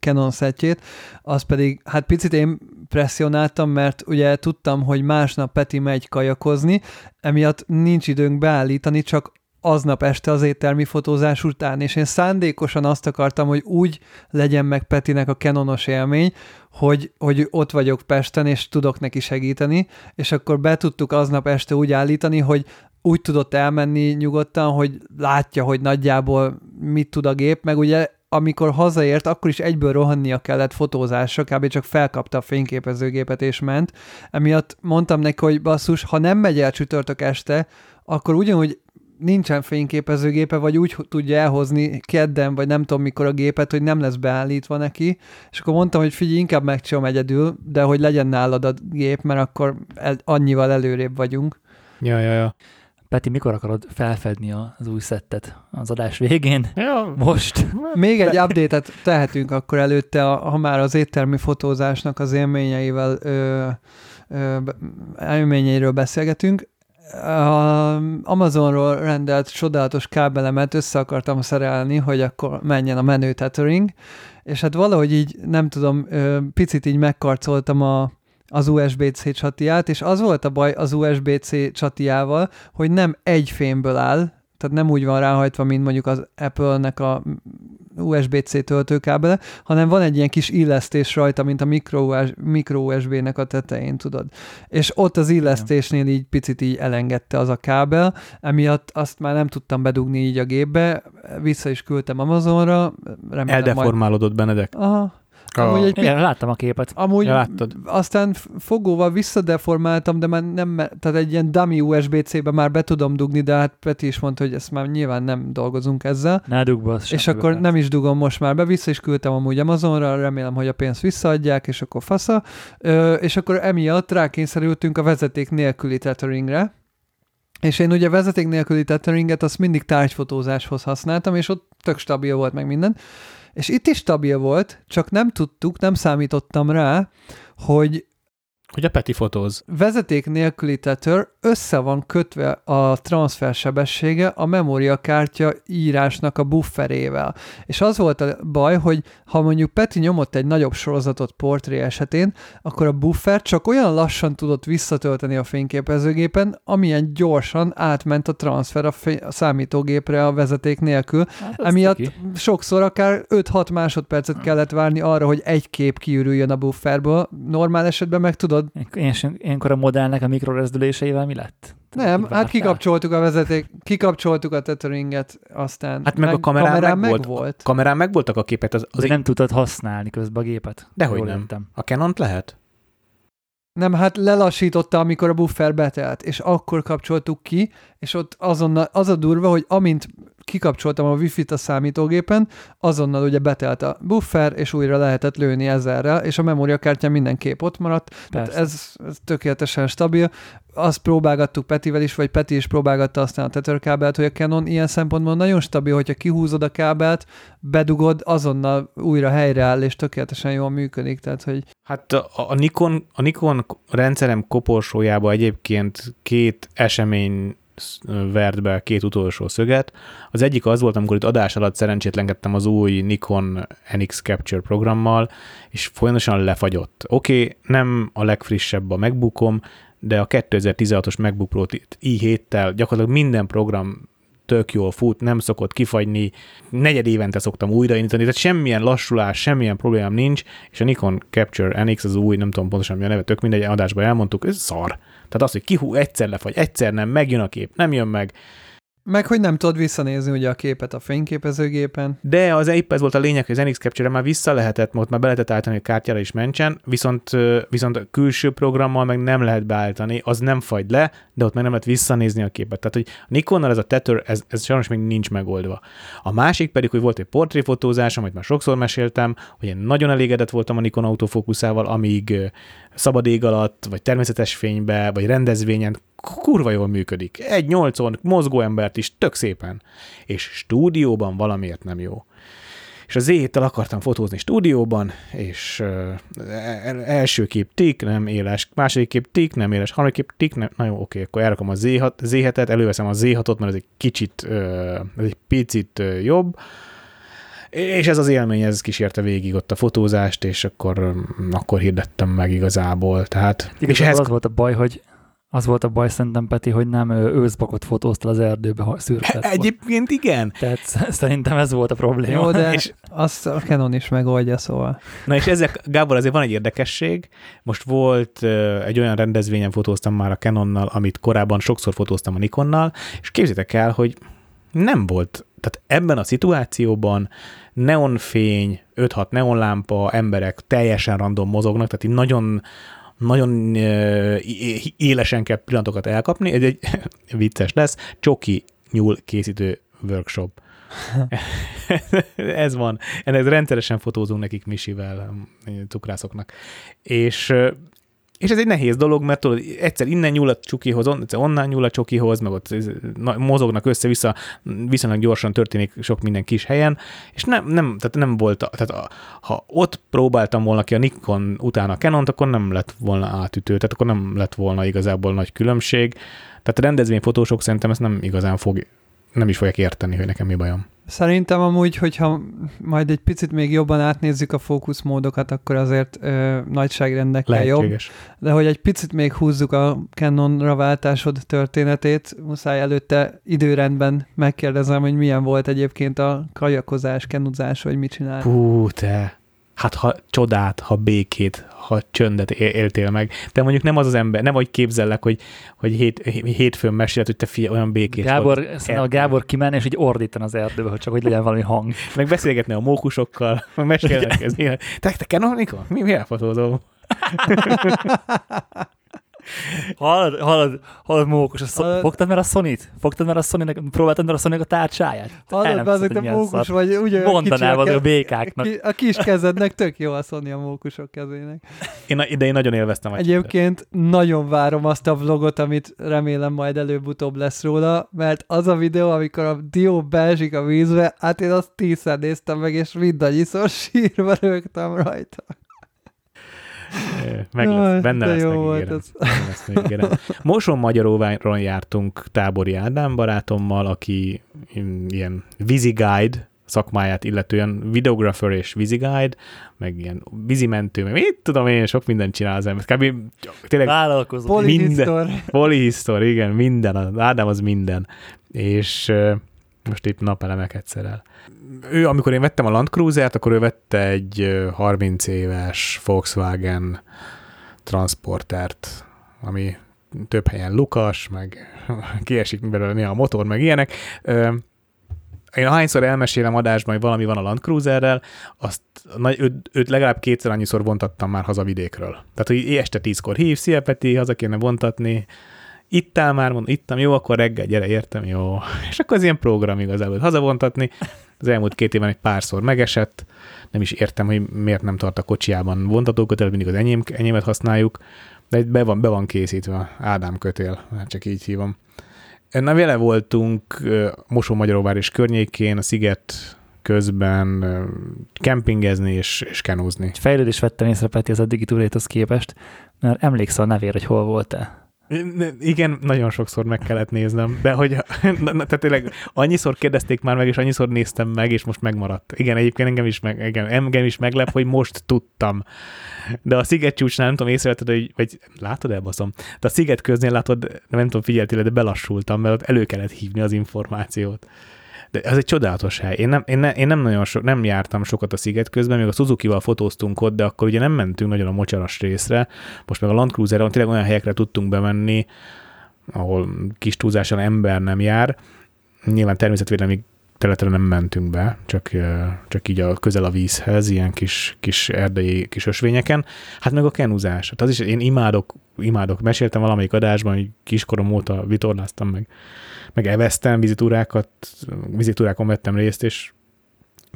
Canon szettjét, az pedig, hát picit én presszionáltam, mert ugye tudtam, hogy másnap Peti megy kajakozni, emiatt nincs időnk beállítani, csak aznap este az éttermi fotózás után, és én szándékosan azt akartam, hogy úgy legyen meg Petinek a Canonos élmény, hogy, hogy ott vagyok Pesten, és tudok neki segíteni, és akkor be tudtuk aznap este úgy állítani, hogy úgy tudott elmenni nyugodtan, hogy látja, hogy nagyjából mit tud a gép, meg ugye amikor hazaért, akkor is egyből rohannia kellett fotózásra, kb. csak felkapta a fényképezőgépet és ment. Emiatt mondtam neki, hogy basszus, ha nem megy el csütörtök este, akkor ugyanúgy nincsen fényképezőgépe, vagy úgy tudja elhozni kedden, vagy nem tudom mikor a gépet, hogy nem lesz beállítva neki, és akkor mondtam, hogy figyelj, inkább megcsinálom egyedül, de hogy legyen nálad a gép, mert akkor el, annyival előrébb vagyunk. Ja, ja, ja. Peti, mikor akarod felfedni az új szettet? Az adás végén? ja. Most? Még egy update-et tehetünk akkor előtte, ha már az éttermi fotózásnak az élményeivel ö, ö, élményeiről beszélgetünk. A Amazonról rendelt csodálatos kábelemet össze akartam szerelni, hogy akkor menjen a menő tethering, és hát valahogy így, nem tudom, picit így megkarcoltam a, az USB-C csatiját, és az volt a baj az USB-C csatijával, hogy nem egy fémből áll, tehát nem úgy van ráhajtva, mint mondjuk az Apple-nek a USB-C töltőkábele, hanem van egy ilyen kis illesztés rajta, mint a micro USB-nek a tetején, tudod. És ott az illesztésnél így picit így elengedte az a kábel, emiatt azt már nem tudtam bedugni így a gépbe, vissza is küldtem Amazonra. Remélem Eldeformálódott majd... Benedek. Aha, Amúgy egy Igen, láttam a képet. Amúgy ja, láttad. aztán fogóval visszadeformáltam, de már nem, tehát egy ilyen dummy USB-C-be már be tudom dugni, de hát Peti is mondta, hogy ezt már nyilván nem dolgozunk ezzel. Ne dugd be, És akkor be. nem is dugom most már be, vissza is küldtem amúgy Amazonra, remélem, hogy a pénzt visszaadják, és akkor fasza. Ö, és akkor emiatt rákényszerültünk a vezeték nélküli tetheringre, és én ugye vezeték nélküli tetheringet azt mindig tárgyfotózáshoz használtam, és ott tök stabil volt meg minden. És itt is stabil volt, csak nem tudtuk, nem számítottam rá, hogy hogy a Peti fotóz. Vezeték nélküli tether össze van kötve a transfer sebessége a memóriakártya írásnak a bufferével. És az volt a baj, hogy ha mondjuk Peti nyomott egy nagyobb sorozatot portré esetén, akkor a buffer csak olyan lassan tudott visszatölteni a fényképezőgépen, amilyen gyorsan átment a transfer a, fény- a számítógépre a vezeték nélkül. Hát, Emiatt ki. sokszor akár 5-6 másodpercet kellett várni arra, hogy egy kép kiürüljön a bufferből. Normál esetben meg tudod tudod. Ilyenkor a modellnek a mikrorezdüléseivel mi lett? Nem, hát kikapcsoltuk a vezeték, kikapcsoltuk a tetheringet, aztán Hát meg, meg a kamerán, kamerán meg, volt. volt. Kamerán meg voltak a képek. Az, az nem tudtad használni közben a gépet. Dehogy nem. Értem. A canon lehet? Nem, hát lelassította, amikor a buffer betelt, és akkor kapcsoltuk ki, és ott azonnal az a durva, hogy amint kikapcsoltam a wifi-t a számítógépen, azonnal ugye betelt a buffer, és újra lehetett lőni ezerrel, és a memóriakártya mindenképp ott maradt. Tehát ez, ez tökéletesen stabil. Azt próbálgattuk Petivel is, vagy Peti is próbálgatta aztán a tetherkábelt, hogy a Canon ilyen szempontból nagyon stabil, hogyha kihúzod a kábelt, bedugod, azonnal újra helyreáll, és tökéletesen jól működik. Tehát, hogy... Hát a, a, Nikon, a Nikon rendszerem koporsójába egyébként két esemény vert be két utolsó szöget. Az egyik az volt, amikor itt adás alatt szerencsétlenkedtem az új Nikon NX Capture programmal, és folyamatosan lefagyott. Oké, okay, nem a legfrissebb a MacBookom, de a 2016-os MacBook Pro i7-tel gyakorlatilag minden program tök jól fut, nem szokott kifagyni, negyed évente szoktam újraindítani, tehát semmilyen lassulás, semmilyen problémám nincs, és a Nikon Capture NX az új, nem tudom pontosan mi a neve, tök mindegy adásban elmondtuk, ez szar. Tehát az, hogy kihú egyszer lefagy, egyszer nem, megjön a kép, nem jön meg, meg, hogy nem tudod visszanézni ugye a képet a fényképezőgépen. De az épp ez volt a lényeg, hogy az NX Capture már vissza lehetett, most már be lehetett állítani, hogy kártyára is mentsen, viszont, viszont a külső programmal meg nem lehet beállítani, az nem fagy le, de ott meg nem lehet visszanézni a képet. Tehát, hogy a Nikonnal ez a tether, ez, ez sajnos még nincs megoldva. A másik pedig, hogy volt egy portréfotózás, amit már sokszor meséltem, hogy én nagyon elégedett voltam a Nikon autofókuszával, amíg szabad ég alatt, vagy természetes fénybe, vagy rendezvényen kurva jól működik. Egy nyolcon mozgó embert is tök szépen. És stúdióban valamiért nem jó. És az z akartam fotózni stúdióban, és uh, első kép tik, nem éles, második kép tik, nem éles, harmadik kép tik, nem, na jó, oké, akkor elrakom a Z6-et, előveszem a Z6-ot, mert ez egy kicsit, uh, ez egy picit uh, jobb, és ez az élmény, ez kísérte végig ott a fotózást, és akkor, akkor hirdettem meg igazából. Tehát, Igaz, és ehhez... az volt a baj, hogy az volt a baj szerintem, Peti, hogy nem őszbakot fotóztál az erdőbe szürket. Egyébként igen. Tehát szerintem ez volt a probléma. Jó, de és... azt a Canon is megoldja, szóval. Na és ezek, Gábor, azért van egy érdekesség. Most volt egy olyan rendezvényen fotóztam már a Canonnal, amit korábban sokszor fotóztam a Nikonnal, és képzétek el, hogy nem volt, tehát ebben a szituációban neonfény, 5-6 neonlámpa, emberek teljesen random mozognak, tehát így nagyon nagyon élesen kell pillanatokat elkapni. Ez egy vicces lesz. Csoki nyúl készítő workshop. Ez van. Ennek rendszeresen fotózunk nekik Misivel, cukrászoknak. És és ez egy nehéz dolog, mert tudod, egyszer innen nyúl a csukihoz, egyszer onnan nyúl a csukihoz, meg ott mozognak össze-vissza, viszonylag gyorsan történik sok minden kis helyen, és nem, nem, tehát nem volt, tehát ha ott próbáltam volna ki a Nikon utána a canon akkor nem lett volna átütő, tehát akkor nem lett volna igazából nagy különbség. Tehát a rendezvényfotósok szerintem ezt nem igazán fog nem is fogják érteni, hogy nekem mi bajom. Szerintem amúgy, hogyha majd egy picit még jobban átnézzük a fókuszmódokat, akkor azért ö, nagyságrendekkel jobb. Lehetséges. De hogy egy picit még húzzuk a Canonra váltásod történetét, muszáj előtte időrendben megkérdezem, hogy milyen volt egyébként a kajakozás, kenuzás, vagy mit csinál. Hú, te. Hát ha csodát, ha békét, ha csöndet éltél meg. De mondjuk nem az az ember, nem hogy képzellek, hogy, hogy hét, hétfőn mesélt, hogy te fia, olyan békés Gábor, vagy. szerintem a Gábor kimenne, és így ordítan az erdőbe, hogy csak hogy legyen valami hang. Meg beszélgetni a mókusokkal, meg mesélnek ez. Te, te Canonicon? Mi, mi elfotózó? Hallod, hallod, hallod mókus, a? Hallod... fogtad már a Sony-t? Fogtad már a sony próbáltad már a sony a tárcsáját? Hallod, be azért hiszed, te mókus vagy, ugye Mondanál az a békáknak. A kis kezednek tök jó a Sony a mókusok kezének. Én, de én nagyon élveztem a Egyébként nagyon várom azt a vlogot, amit remélem majd előbb-utóbb lesz róla, mert az a videó, amikor a dió beesik a vízbe, hát én azt tízszer néztem meg, és mindannyiszor sírva rögtem rajta. Meg Jaj, lesz, benne de lesz, jó megígérem. volt ez. Benne lesz, megígérem. Moson Magyaróváron jártunk Tábori Ádám barátommal, aki ilyen vízi guide szakmáját illetően videographer és vízi guide, meg ilyen vízimentő, meg mit tudom én, sok mindent csinál az ember. Kb. tényleg Vállalkozó. Poli- Polyhistor. Polyhisztor, igen, minden, az Ádám az minden. És most épp napelemeket szerel. Ő, amikor én vettem a Land Cruiser-t, akkor ő vette egy ö, 30 éves Volkswagen transportert, ami több helyen lukas, meg kiesik belőle néha a motor, meg ilyenek. Én ahányszor elmesélem adásban, hogy valami van a Land Cruiserrel, azt nagy, őt, őt legalább kétszer annyiszor vontattam már haza vidékről. Tehát, hogy este tízkor hív, szia Peti, haza kéne vontatni, ittál már, mondom, ittam, jó, akkor reggel, gyere, értem, jó. És akkor az ilyen program igazából hazavontatni. Az elmúlt két évben egy párszor megesett, nem is értem, hogy miért nem tart a kocsiában vontatókötél, mindig az enyém, enyémet használjuk, de be van, be van készítve, Ádám kötél, hát csak így hívom. Na, vele voltunk Mosó-Magyaróvár és környékén, a sziget közben kempingezni és, és kenúzni. Egy fejlődést vettem észre Peti az eddigi túréthoz képest, mert emlékszel a nevére, hogy hol voltál. Igen, nagyon sokszor meg kellett néznem, de hogy, na, tehát tényleg annyiszor kérdezték már meg, és annyiszor néztem meg, és most megmaradt. Igen, egyébként engem is, meg, igen, engem is meglep, hogy most tudtam. De a sziget csúcsnál, nem tudom, észrevetted, hogy, vagy látod elbaszom, de a sziget köznél látod, nem tudom, figyeltél, de belassultam, mert ott elő kellett hívni az információt. De ez egy csodálatos hely. Én nem, én, ne, én nem nagyon so, nem jártam sokat a sziget közben, még a Suzuki-val fotóztunk ott, de akkor ugye nem mentünk nagyon a mocsaras részre. Most meg a Land Cruiser-on tényleg olyan helyekre tudtunk bemenni, ahol kis túlzással ember nem jár. Nyilván természetvédelmi területre nem mentünk be, csak, csak így a közel a vízhez, ilyen kis, kis erdei kis ösvényeken. Hát meg a kenuzás. Hát az is, én imádok, imádok. Meséltem valamelyik adásban, hogy kiskorom óta vitorláztam meg, meg eveztem vízitúrákat, vízitúrákon vettem részt, és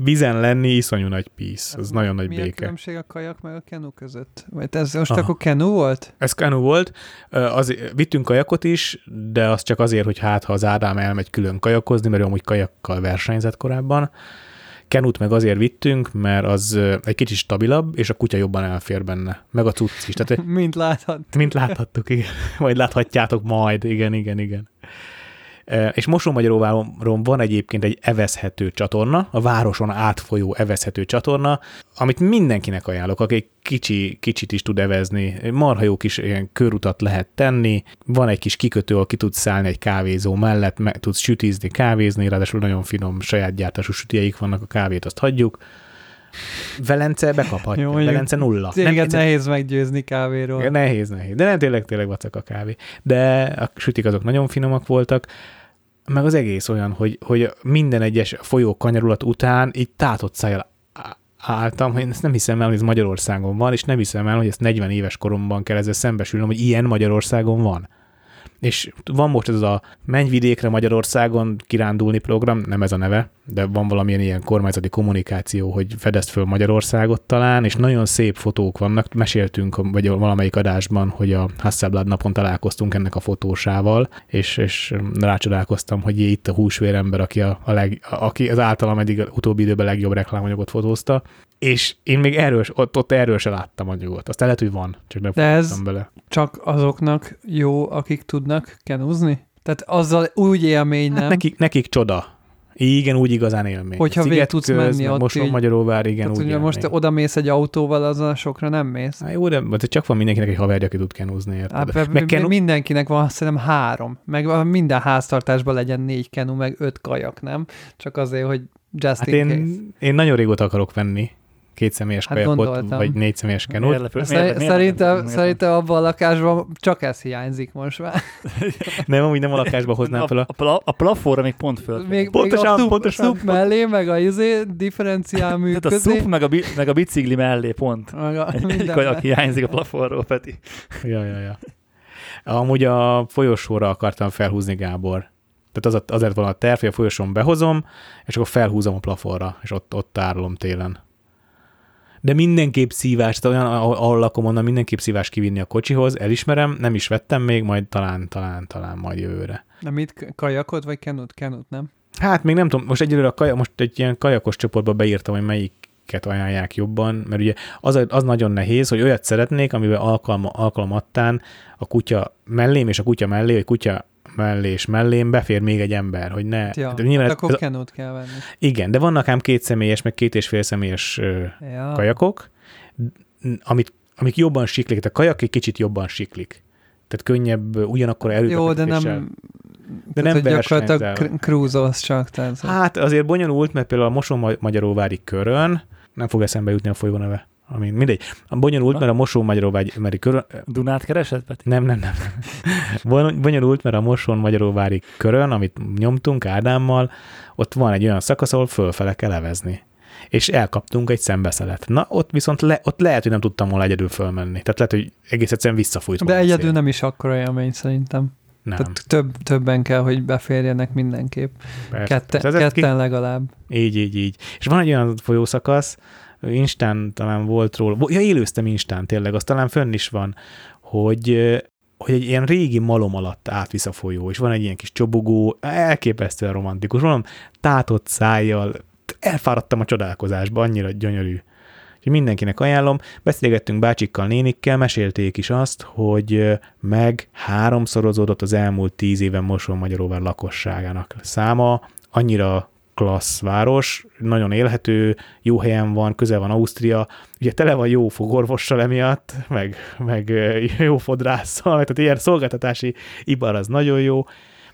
vízen lenni iszonyú nagy písz, az nagyon nagy Mi a béke. különbség a kajak meg a kenu között? Vagy ez most Aha. akkor kenu volt? Ez kanu volt, az, vittünk kajakot is, de az csak azért, hogy hát ha az Ádám elmegy külön kajakozni, mert ő amúgy kajakkal versenyzett korábban. Kenut meg azért vittünk, mert az egy kicsit stabilabb, és a kutya jobban elfér benne. Meg a cucc is. Tehát, Mint láthat. mint láthattuk, igen. Majd láthatjátok majd, igen, igen, igen. És Mosó-Magyaróváron van egyébként egy evezhető csatorna, a városon átfolyó evezhető csatorna, amit mindenkinek ajánlok, aki kicsi, kicsit is tud evezni. Marha jó kis ilyen körutat lehet tenni, van egy kis kikötő, ahol ki tudsz szállni egy kávézó mellett, meg tudsz sütizni, kávézni, ráadásul nagyon finom saját gyártású sütieik vannak, a kávét azt hagyjuk. Velence bekaphatja, Jó, Velence nulla. Téged egyszer- nehéz meggyőzni kávéról. Nehéz, nehéz. De nem tényleg, tényleg vacak a kávé. De a sütik azok nagyon finomak voltak, meg az egész olyan, hogy, hogy minden egyes folyó kanyarulat után így tátott szájjal álltam, hogy ezt nem hiszem el, hogy ez Magyarországon van, és nem hiszem el, hogy ezt 40 éves koromban kell ezzel szembesülnöm, hogy ilyen Magyarországon van. És van most ez a Menj vidékre Magyarországon kirándulni program, nem ez a neve, de van valamilyen ilyen kormányzati kommunikáció, hogy fedezd föl Magyarországot talán, és nagyon szép fotók vannak. Meséltünk, vagy valamelyik adásban, hogy a Hasselblad napon találkoztunk ennek a fotósával, és, és rácsodálkoztam, hogy itt a húsvérember, aki, a, a leg, aki az általam eddig utóbbi időben legjobb reklámanyagot fotózta, és én még erről, ott, ott erről se láttam anyagot. Aztán lehet, hogy van, csak nem ez- bele. Csak azoknak jó, akik tudnak kenúzni? Tehát azzal úgy élmény, nem? Hát nekik, nekik csoda. Igen, úgy igazán élmény. Hogyha végig tudsz menni ott Moson, így. Magyaróvár, igen, Tehát, úgy ugye most oda mész egy autóval, azon sokra nem mész. Hát jó, de de csak van mindenkinek egy haverja, aki tud kenúzni, érted? Hát, meg meg kenu... mindenkinek van szerintem három. Meg a- minden háztartásban legyen négy kenu, meg öt kajak, nem? Csak azért, hogy just Hát in case. én, én nagyon régóta akarok venni két személyes Hát kajakot, gondoltam. vagy négy személyes kenút. Szerintem, szerintem abban a lakásban csak ez hiányzik most már. Nem, amúgy nem a lakásba hoznám fel a, a... a, pla, a plafonra még pont föl. Még, még Pontosan, a szup, pontosan. szup mellé, meg a izé, differenciál mű Tehát a szup meg a, bi, meg a bicikli mellé pont. Meg a, Egy kajak hiányzik a plafonról, Peti. Ja, ja, ja. Amúgy a folyosóra akartam felhúzni Gábor. Tehát az, azért van a terv, hogy a folyosón behozom, és akkor felhúzom a plafonra, és ott, ott tárolom télen. De mindenképp szívás, tehát olyan, ahol ahol lakom, onnan mindenképp szívás kivinni a kocsihoz, elismerem, nem is vettem még, majd talán, talán, talán majd jövőre. Na mit, kajakot vagy kenut? Kenut, nem? Hát még nem tudom, most egyelőre a kaja, most egy ilyen kajakos csoportba beírtam, hogy melyiket ajánlják jobban, mert ugye az, az nagyon nehéz, hogy olyat szeretnék, amivel alkalma, alkalmattán a kutya mellém és a kutya mellé, vagy kutya mellé és mellém befér még egy ember, hogy ne. Ja, nyilván hát ez, akkor ez, kenut kell venni. igen, de vannak ám két személyes, meg két és fél személyes Ja. kajakok, amit, amik jobban siklik, a kajak egy kicsit jobban siklik. Tehát könnyebb, ugyanakkor erőt. Jó, de nem, De tehát, nem hogy gyakorlatilag versenyzel. kr- cruise csak. Tehát, Hát azért bonyolult, mert például a Moson-Magyaróvári körön, nem fog eszembe jutni a folyó amin mindegy. A bonyolult, mert a Moson-Magyaróvári körön, Dunát keresed, Peti? nem, nem, nem. Bon- Bonyolult, mert a Moson-Magyaróvári körön, amit nyomtunk Ádámmal, ott van egy olyan szakasz, ahol fölfele kell levezni. És elkaptunk egy szembeszelet. Na, ott viszont le, ott lehet, hogy nem tudtam volna egyedül fölmenni. Tehát lehet, hogy egész egyszerűen visszafújt de egyedül szél. nem is akkora élmény szerintem. Nem, Tehát több, többen kell, hogy beférjenek mindenképp. persze. Kette, Tehát ez ki- ketten legalább. Így, így, így. És van egy olyan folyószakasz, Instán talán volt róla, ja, élőztem Instán tényleg, az talán fönn is van, hogy hogy egy ilyen régi malom alatt átvisz a folyó, és van egy ilyen kis csobogó, elképesztően romantikus, valami tátott szájjal, elfáradtam a csodálkozásba, annyira gyönyörű. Úgyhogy mindenkinek ajánlom. Beszélgettünk bácsikkal, nénikkel, mesélték is azt, hogy meg háromszorozódott az elmúlt tíz éven Moson Magyaróvár lakosságának száma, annyira klassz város, nagyon élhető, jó helyen van, közel van Ausztria, ugye tele van jó fogorvossal emiatt, meg, meg jó fodrásszal, tehát ilyen szolgáltatási ibar az nagyon jó,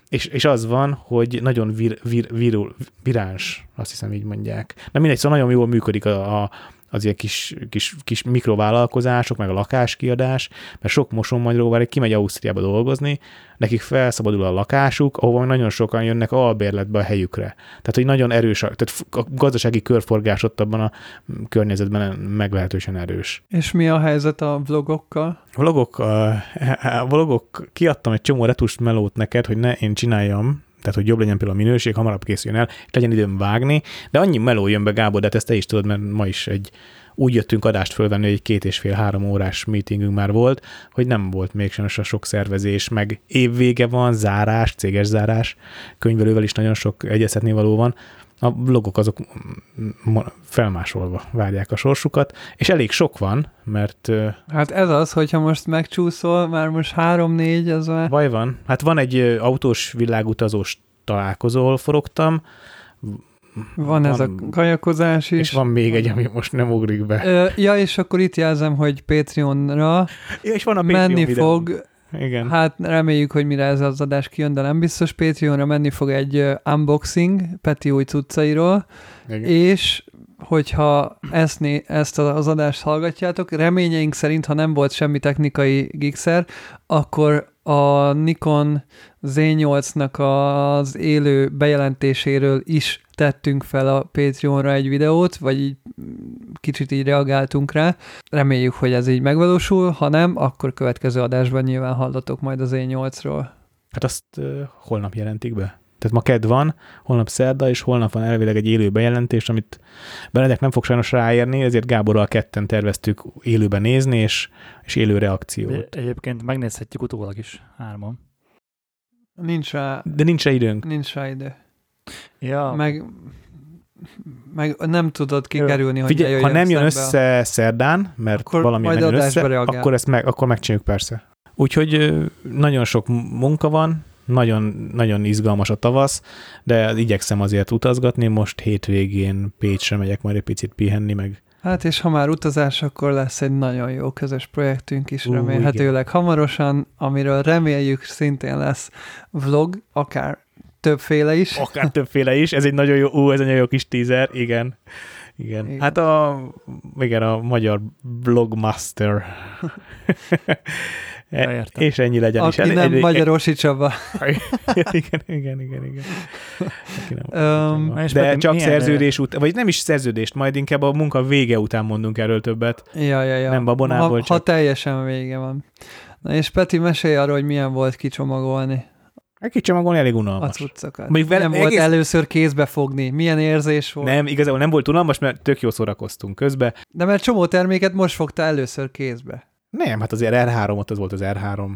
és, és az van, hogy nagyon vir, vir, virul, viráns, azt hiszem így mondják. Na mindegy, szóval nagyon jól működik a, a, az ilyen kis, kis, kis mikrovállalkozások, meg a lakáskiadás, mert sok mosonmagyróvári kimegy Ausztriába dolgozni, nekik felszabadul a lakásuk, ahova nagyon sokan jönnek albérletbe a helyükre. Tehát, hogy nagyon erős, a, tehát a gazdasági körforgás ott abban a környezetben meglehetősen erős. És mi a helyzet a vlogokkal? Vlogok, a, a vlogok, kiadtam egy csomó retust melót neked, hogy ne én csináljam, tehát hogy jobb legyen például a minőség, hamarabb készüljön el, és legyen időm vágni, de annyi meló jön be, Gábor, de hát ezt te is tudod, mert ma is egy úgy jöttünk adást fölvenni, hogy egy két és fél, három órás meetingünk már volt, hogy nem volt még sajnos a sok szervezés, meg évvége van, zárás, céges zárás, könyvelővel is nagyon sok egyeztetni való van, a blogok azok felmásolva várják a sorsukat, és elég sok van, mert Hát ez az, hogyha most megcsúszol, már most három-négy, az már... Vaj van. Hát van egy autós világutazós találkozóval forogtam, Van ez a van- kajakozás is. és van még egy, ami most nem ugrik be. Ö, ja, és akkor itt jelzem, hogy Patreonra Ja, és van a Patreon menni videó. fog, Igen. hát reméljük, hogy mire ez az adás kijön, de nem biztos, Patreonra menni fog egy unboxing Peti új cuccairól, Igen. és hogyha ezt, né, ezt az adást hallgatjátok, reményeink szerint, ha nem volt semmi technikai gigszer, akkor a Nikon Z8-nak az élő bejelentéséről is tettünk fel a Patreonra egy videót, vagy így kicsit így reagáltunk rá. Reméljük, hogy ez így megvalósul, ha nem, akkor következő adásban nyilván hallatok majd az Z8-ról. Hát azt uh, holnap jelentik be. Tehát ma kedd van, holnap szerda, és holnap van elvileg egy élő bejelentés, amit Benedek nem fog sajnos ráérni, ezért Gáborral ketten terveztük élőben nézni, és, és élő reakciót. De egyébként megnézhetjük utólag is, hárman. Nincs rá, De nincs rá időnk. nincs rá idő. Ja, Meg, meg nem tudod kikerülni, hogy Figyelj, ha nem jön össze szerdán, mert Akkor valami majd nem jön össze, reagál. akkor ezt meg, akkor megcsináljuk persze. Úgyhogy nagyon sok munka van, Nagyon, nagyon izgalmas a tavasz, de igyekszem azért utazgatni. Most hétvégén Pécsre megyek majd egy picit pihenni, meg Hát és ha már utazás, akkor lesz egy nagyon jó közös projektünk is Ú, remélhetőleg hamarosan, amiről reméljük szintén lesz vlog, akár többféle is. akár többféle is. Ez egy nagyon jó, ú, ez egy nagyon jó kis teaser, igen. Igen. Igen. Hát a, igen, a magyar blogmaster. Ja, értem. és ennyi legyen is. Aki nem egy- Magyarosi Csaba. igen, igen, igen, igen. Aki nem és De csak szerződés után, vagy nem is szerződést, majd inkább a munka vége után mondunk erről többet. Ja, ja, ja. Nem babonából, ha, ha csak- teljesen vége van. Na és Peti, mesélj arról, hogy milyen volt kicsomagolni Egy kicsit magolni elég a unalmas. cuccokat. Mondjuk vele- milyen volt egész- először kézbe fogni? Milyen érzés volt? Nem, igazából nem volt unalmas, mert tök jó szórakoztunk közben. De mert csomó terméket most fogta először kézbe. Nem, hát azért R3, ott az volt az R3,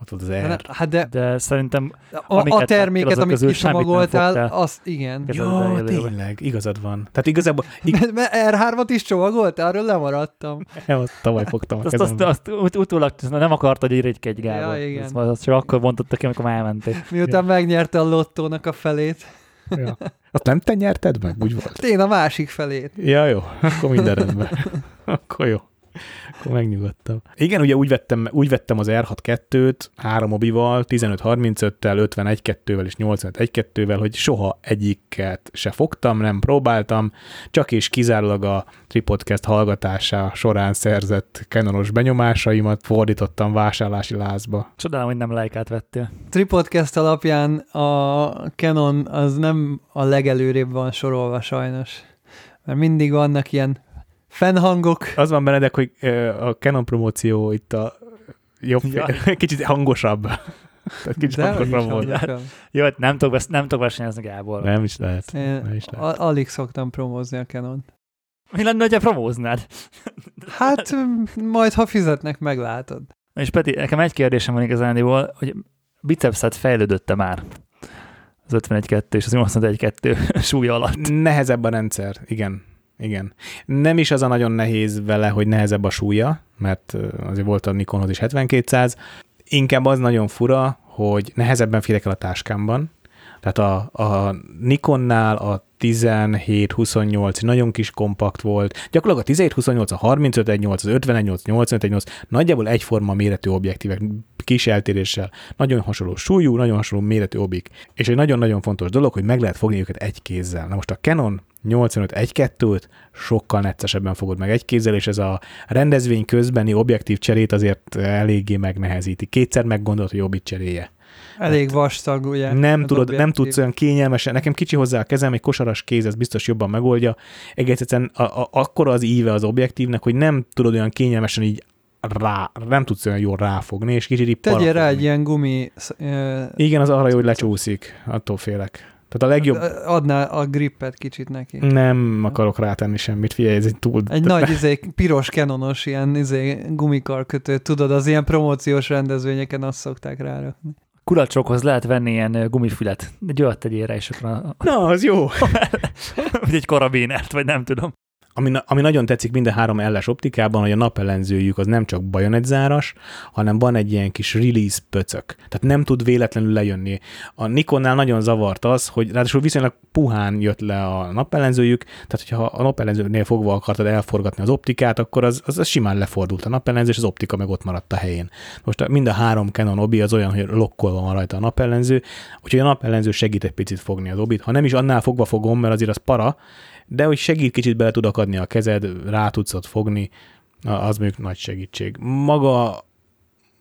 ott volt az R. Hát de De szerintem a, a terméket, amit kicsomagoltál, azt igen. Ja, élőbe. tényleg, igazad van. Tehát igazából ig- Mert R3-at is csomagoltál, arról lemaradtam. nem, azt tavaly fogtam a azt, azt, azt ut- utólag nem akarta, hogy irigykedj Gábor. Ja, igen. Azt, azt csak akkor bontotta ki, amikor már elmentél. Miután megnyerte a lottónak a felét. Ja. Azt nem te nyerted meg? Úgy volt. Én a másik felét. Ja, jó, akkor minden rendben. akkor jó. Akkor megnyugodtam. Igen, ugye úgy vettem, úgy vettem az R6-2-t három obival, 15-35-tel, 51-2-vel és 85-1-2-vel, hogy soha egyiket se fogtam, nem próbáltam, csak és kizárólag a Tripodcast hallgatása során szerzett Canonos benyomásaimat fordítottam vásárlási lázba. Csodálom, hogy nem lájkát vettél. Tripodcast alapján a Canon az nem a legelőrébb van sorolva sajnos. Mert mindig vannak ilyen fennhangok. Az van Benedek, hogy a Canon promóció itt a jobb, Ja. kicsit hangosabb. Tehát kicsit De hangosabb volt. Jó, hát nem tudok, nem tudok versenyezni Gábor. Nem is lehet. Én Nem is lehet. a- alig szoktam promózni a canon Mi lenne, ha promóznád? Hát majd, ha fizetnek, meglátod. És Peti, nekem egy kérdésem van igazániból, hogy bicepszed fejlődötte már az 51-2 és az 81-2 súlya alatt. Nehezebb a rendszer, igen. Igen. Nem is az a nagyon nehéz vele, hogy nehezebb a súlya, mert azért volt a Nikonhoz is 7200. Inkább az nagyon fura, hogy nehezebben férek el a táskámban. Tehát a, a Nikonnál a 17-28 nagyon kis kompakt volt. Gyakorlatilag a 17-28, a 35-1.8, az 51-8, 85-1.8 nagyjából egyforma méretű objektívek, kis eltéréssel. Nagyon hasonló súlyú, nagyon hasonló méretű obik. És egy nagyon-nagyon fontos dolog, hogy meg lehet fogni őket egy kézzel. Na most a Canon 85 1.2-t sokkal neccesebben fogod meg egy kézzel, és ez a rendezvény közbeni objektív cserét azért eléggé megnehezíti. Kétszer meggondolt, hogy jobbit cserélje. Elég vastag, ugye? Nem tudod, nem objektív. tudsz olyan kényelmesen, nekem kicsi hozzá a kezem, egy kosaras kéz, ez biztos jobban megoldja. Egész egyszerűen a, a, akkora az íve az objektívnek, hogy nem tudod olyan kényelmesen így rá, nem tudsz olyan jól ráfogni, és kicsit így Tegyél rá egy ilyen gumi... ö, Igen, az arra jó, hogy lecsúszik. Attól félek. Tehát a legjobb... Adná a grippet kicsit neki. Nem akarok rátenni semmit, figyelj, ez egy túl... Egy nagy izé, piros kenonos ilyen izé, gumikarkötő, tudod, az ilyen promóciós rendezvényeken azt szokták rárakni. Kulacsokhoz lehet venni ilyen gumifület. Egy olyat tegyél rá, és akkor a, Na, az jó. vagy egy karabinert, vagy nem tudom. Ami, ami nagyon tetszik mind a három elles optikában, hogy a napellenzőjük az nem csak bajonetzáras, hanem van egy ilyen kis release pöcök. Tehát nem tud véletlenül lejönni. A Nikonnál nagyon zavart az, hogy ráadásul viszonylag puhán jött le a napellenzőjük, tehát hogyha a napellenzőnél fogva akartad elforgatni az optikát, akkor az, az, az simán lefordult a napellenző, és az optika meg ott maradt a helyén. Most mind a három Canon obi az olyan, hogy lokkolva van rajta a napellenző, úgyhogy a napellenző segít egy picit fogni az obit. Ha nem is annál fogva fogom, mert azért az para, de hogy segít kicsit bele tud akadni a kezed, rá tudsz ott fogni, az mondjuk nagy segítség. Maga,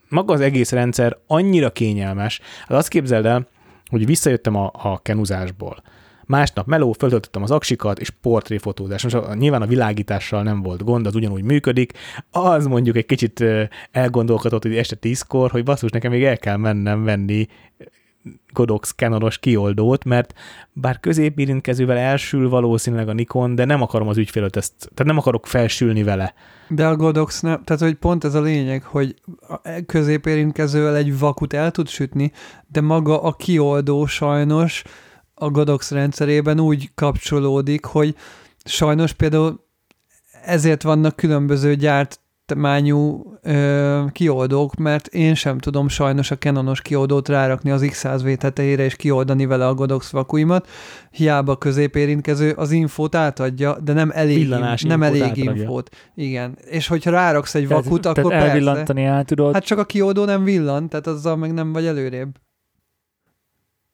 maga az egész rendszer annyira kényelmes, hát azt képzeld el, hogy visszajöttem a, a kenuzásból. Másnap meló, föltöltöttem az aksikat, és portréfotózás. Most nyilván a világítással nem volt gond, az ugyanúgy működik. Az mondjuk egy kicsit elgondolkodott, hogy este tízkor, hogy basszus, nekem még el kell mennem venni Godox Canonos kioldót, mert bár középérintkezővel elsül valószínűleg a Nikon, de nem akarom az ügyfélőt ezt, tehát nem akarok felsülni vele. De a Godox nem, tehát hogy pont ez a lényeg, hogy a középérintkezővel egy vakut el tud sütni, de maga a kioldó sajnos a Godox rendszerében úgy kapcsolódik, hogy sajnos például ezért vannak különböző gyárt állítmányú ö, kioldók, mert én sem tudom sajnos a Canonos kioldót rárakni az X100V tetejére és kioldani vele a Godox vakuimat. Hiába középérintkező az infót átadja, de nem elég, Villanás nem infót elég átadja. infót. Igen. És hogyha ráraksz egy Tehát, vakut, tehát akkor persze. elvillantani el tudod. Hát csak a kioldó nem villant, tehát azzal meg nem vagy előrébb.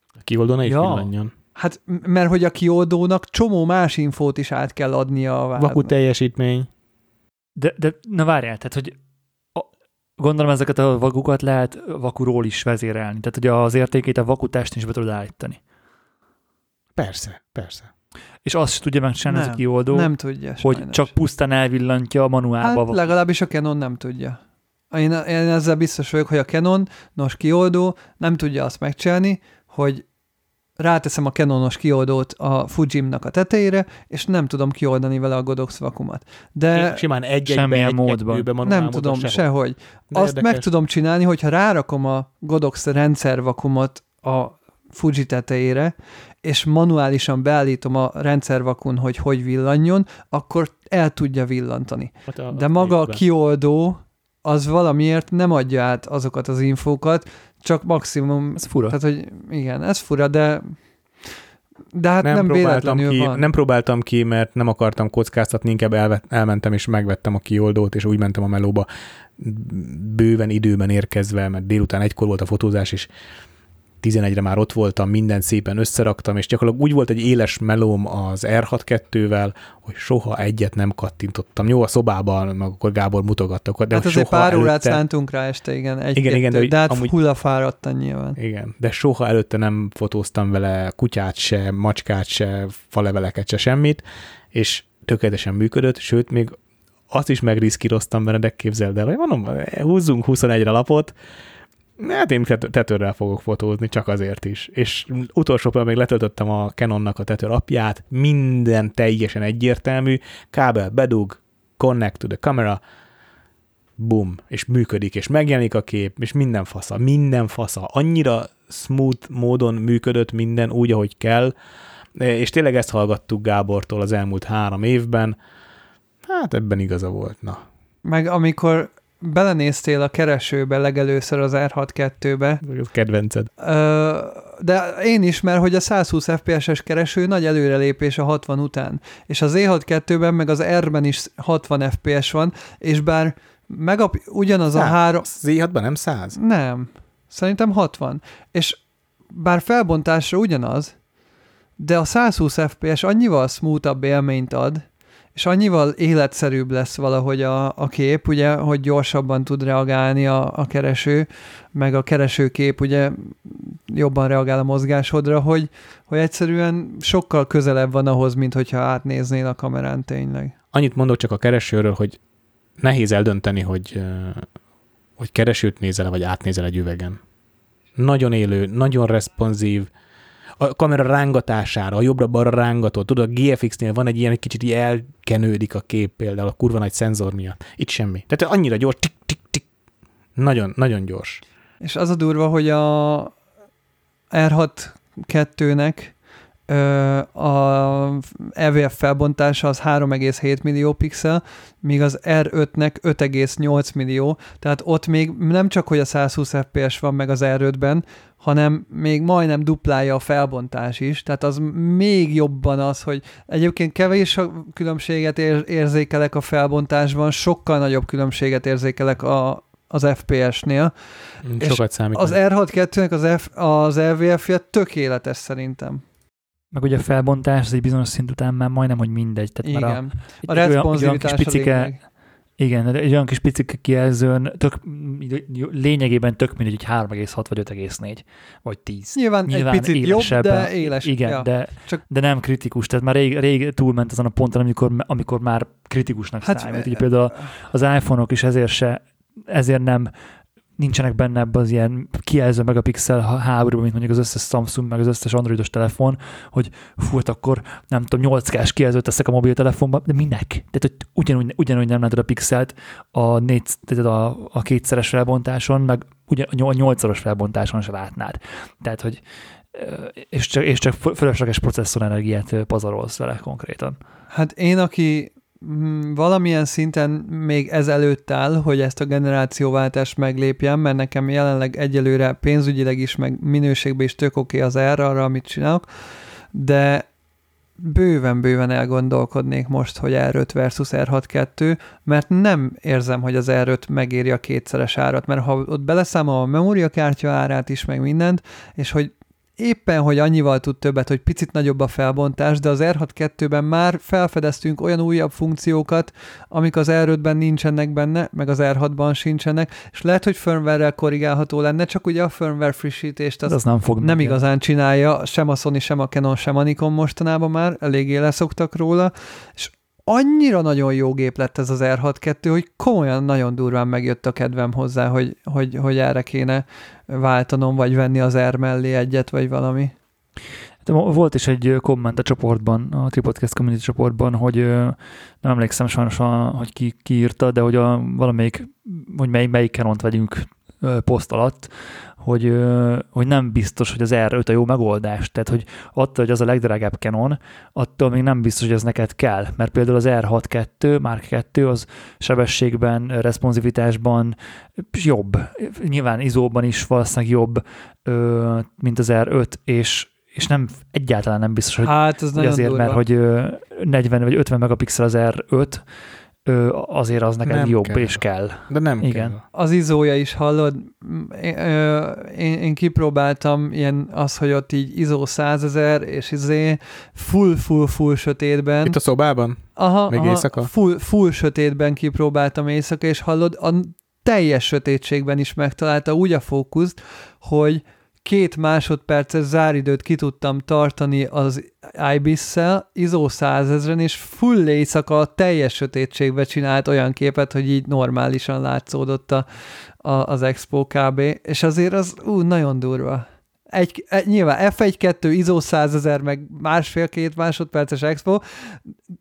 A kioldó ne is Ja. villanjon. Hát mert hogy a kioldónak csomó más infót is át kell adnia a vádnak. Vakú teljesítmény. De, de na várjál, tehát hogy a, gondolom ezeket a vakukat lehet vakuról is vezérelni. Tehát hogy az értékét a vakutest is be tudod állítani. Persze, persze. És azt se tudja megcsinálni ez a Nem, kioldó, Nem tudja hogy sajnos. csak pusztán elvillantja a manuálba. Hát a vakut. legalábbis a Canon nem tudja. Én, én ezzel biztos vagyok, hogy a Canon, nos kioldó nem tudja azt megcsinálni, hogy ráteszem a Canonos kioldót a Fujimnak a tetejére, és nem tudom kioldani vele a Godox vakumat. De Én simán egy Semmilyen egy módban. nem tudom sehogy. Azt meg tudom csinálni, hogyha rárakom a Godox rendszervakumot a Fuji tetejére, és manuálisan beállítom a rendszervakun, hogy hogy villanjon, akkor el tudja villantani. Hát De maga a kioldó az valamiért nem adja át azokat az infókat, csak maximum, Ez fura. tehát hogy igen, ez fura, de de hát nem, nem próbáltam ki, van. Nem próbáltam ki, mert nem akartam kockáztatni, inkább elvet, elmentem és megvettem a kioldót, és úgy mentem a melóba bőven időben érkezve, mert délután egykor volt a fotózás, és 11-re már ott voltam, mindent szépen összeraktam, és gyakorlatilag úgy volt egy éles melóm az R62-vel, hogy soha egyet nem kattintottam. Jó, a szobában, meg akkor Gábor mutogatta, de hát azért pár órát előtte, szántunk rá este, igen, egy Igen, igen, de de, hát amúgy- hullafáradtan nyilván. Igen, de soha előtte nem fotóztam vele kutyát se, macskát se, faleveleket se, semmit, és tökéletesen működött, sőt, még azt is megriszkíroztam vele, de képzeld el, hogy mondom, húzzunk 21-re lapot, hát én tet- tetőrrel fogok fotózni, csak azért is. És utolsó még letöltöttem a Canonnak a tetőr apját, minden teljesen egyértelmű, kábel bedug, connect to the camera, bum, és működik, és megjelenik a kép, és minden fasza, minden fasza. Annyira smooth módon működött minden úgy, ahogy kell, és tényleg ezt hallgattuk Gábortól az elmúlt három évben. Hát ebben igaza volt, na. Meg amikor belenéztél a keresőbe legelőször az R62-be, Ez kedvenced. Ö, de én is, mert hogy a 120 FPS-es kereső nagy előrelépés a 60 után. És az E62-ben meg az R-ben is 60 FPS van, és bár megap, ugyanaz a három... Z6-ban nem száz? Nem. Szerintem 60. És bár felbontásra ugyanaz, de a 120 FPS annyival smoothabb élményt ad, és annyival életszerűbb lesz valahogy a, a kép, ugye, hogy gyorsabban tud reagálni a, a kereső, meg a keresőkép ugye jobban reagál a mozgásodra, hogy, hogy egyszerűen sokkal közelebb van ahhoz, mint hogyha átnéznél a kamerán tényleg. Annyit mondok csak a keresőről, hogy nehéz eldönteni, hogy, hogy keresőt nézel vagy átnézel egy üvegen. Nagyon élő, nagyon responsív, a kamera rángatására, a jobbra-balra rángatod. Tudod, a GFX-nél van egy ilyen, hogy kicsit elkenődik a kép például a kurva nagy szenzor miatt. Itt semmi. Tehát annyira gyors, tik, tik, tik. Nagyon, nagyon gyors. És az a durva, hogy a R6-2-nek ö, a EVF felbontása az 3,7 millió pixel, míg az R5-nek 5,8 millió, tehát ott még nem csak, hogy a 120 FPS van meg az R5-ben, hanem még majdnem duplája a felbontás is, tehát az még jobban az, hogy egyébként kevés a különbséget ér- érzékelek a felbontásban, sokkal nagyobb különbséget érzékelek a, az FPS-nél, Sokat számít. az R6-2-nek az, F, az LVF-je tökéletes szerintem. Meg ugye a felbontás az egy bizonyos szint után már majdnem, hogy mindegy. Tehát már a, Igen. A egy olyan, egy olyan kis picike, igen, de egy olyan kis picike kijelzőn tök, lényegében tök mindegy, hogy 3,6 vagy 5,4 vagy 10. Nyilván, Nyilván egy picit jobb, élesebben. de éles. Igen, ja. de, csak- de nem kritikus, tehát már rég, rég túlment azon a ponton, amikor, amikor már kritikusnak Hát, számít. Így például az iPhone-ok is ezért se, ezért nem nincsenek benne ebbe az ilyen kijelző megapixel háborúban, mint mondjuk az összes Samsung, meg az összes androidos telefon, hogy fú, hát akkor nem tudom, 8K-s kijelzőt teszek a mobiltelefonba, de minek? Tehát, hogy ugyanúgy, ugyanúgy nem látod a pixelt a, négy, tehát a, a kétszeres felbontáson, meg ugyan, a nyolcszoros felbontáson se látnád. Tehát, hogy és csak, és csak fölösleges processzorenergiát pazarolsz vele konkrétan. Hát én, aki valamilyen szinten még ez előtt áll, hogy ezt a generációváltást meglépjem, mert nekem jelenleg egyelőre pénzügyileg is, meg minőségben is tök oké az erre, arra, amit csinálok, de bőven-bőven elgondolkodnék most, hogy R5 versus R6-2, mert nem érzem, hogy az R5 megéri a kétszeres árat, mert ha ott beleszámolom a memóriakártya árát is, meg mindent, és hogy éppen, hogy annyival tud többet, hogy picit nagyobb a felbontás, de az R6.2-ben már felfedeztünk olyan újabb funkciókat, amik az R5-ben nincsenek benne, meg az R6-ban sincsenek, és lehet, hogy firmware-rel korrigálható lenne, csak ugye a firmware frissítést az, az nem, fog nem igazán csinálja, sem a Sony, sem a Canon, sem a Nikon mostanában már, eléggé leszoktak róla, és annyira nagyon jó gép lett ez az R6-2, hogy komolyan nagyon durván megjött a kedvem hozzá, hogy, hogy, hogy erre kéne váltanom, vagy venni az R mellé egyet, vagy valami. De volt is egy komment a csoportban, a Tripodcast Community csoportban, hogy nem emlékszem sajnos, hogy ki, ki írta, de hogy a valamelyik, hogy mely, melyik Canon-t vegyünk poszt alatt, hogy, hogy nem biztos, hogy az R5 a jó megoldás. Tehát, hogy attól, hogy az a legdrágább Canon, attól még nem biztos, hogy ez neked kell. Mert például az R6 II, Mark 2 az sebességben, responsivitásban jobb. Nyilván izóban is valószínűleg jobb, mint az R5, és és nem egyáltalán nem biztos, hogy, hát, ez hogy azért, durva. mert hogy 40 vagy 50 megapixel az R5, azért az neked nem jobb, kell. és kell. De nem Igen. kell. Az izója is hallod, én, én, én kipróbáltam ilyen az, hogy ott így izó 100 ezer, és izé full, full, full sötétben. Itt a szobában? Aha, Még aha éjszaka? Full, full sötétben kipróbáltam éjszaka, és hallod, a teljes sötétségben is megtalálta úgy a fókuszt, hogy két másodperces záridőt ki tudtam tartani az IBIS-szel, 100 ezeren, és full éjszaka a teljes sötétségbe csinált olyan képet, hogy így normálisan látszódott a, a, az Expo kb. És azért az ú, nagyon durva. Egy, egy, nyilván F1-2, ISO 100 ezer, meg másfél-két másodperces Expo,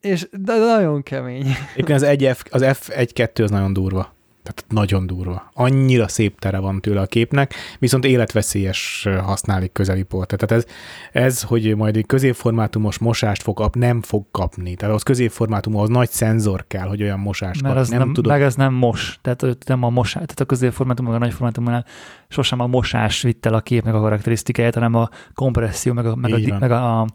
és de nagyon kemény. Éppen az, egy F, az F1-2 az nagyon durva. Tehát nagyon durva. Annyira szép tere van tőle a képnek, viszont életveszélyes használni közeli port. Tehát ez, ez, hogy majd egy középformátumos mosást fog kap, nem fog kapni. Tehát az középformátum, az nagy szenzor kell, hogy olyan mosást Mert kap. Az nem, nem tudod... Meg ez nem mos. Tehát nem a mosás. Tehát a középformátum, meg a nagyformátumnál sosem a mosás vitt el a képnek a karakterisztikáját, hanem a kompresszió, meg a, meg a, meg a,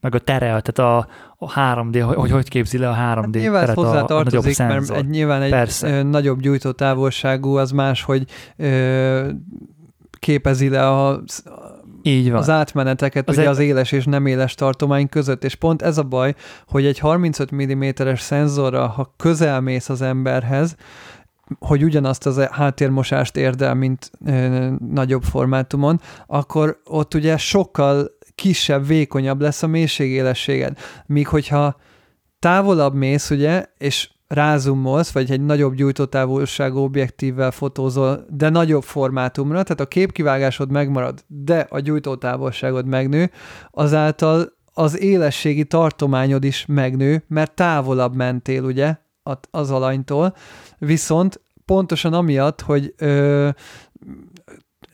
meg a tere, tehát a, a 3D, hogy hogy képzi le a 3D hát nyilván teret hozzá a, a mert egy, nyilván egy Persze. nagyobb gyújtótávolságú az más, hogy ö, képezi le a, így van. az átmeneteket az ugye egy... az éles és nem éles tartomány között, és pont ez a baj, hogy egy 35 mm-es szenzorra, ha közelmész az emberhez, hogy ugyanazt az háttérmosást érdel, mint ö, nagyobb formátumon, akkor ott ugye sokkal kisebb, vékonyabb lesz a mélységélességed. Míg hogyha távolabb mész, ugye, és rázumolsz, vagy egy nagyobb gyújtótávolságú objektívvel fotózol, de nagyobb formátumra, tehát a képkivágásod megmarad, de a gyújtótávolságod megnő, azáltal az élességi tartományod is megnő, mert távolabb mentél, ugye, az alanytól, viszont pontosan amiatt, hogy ö,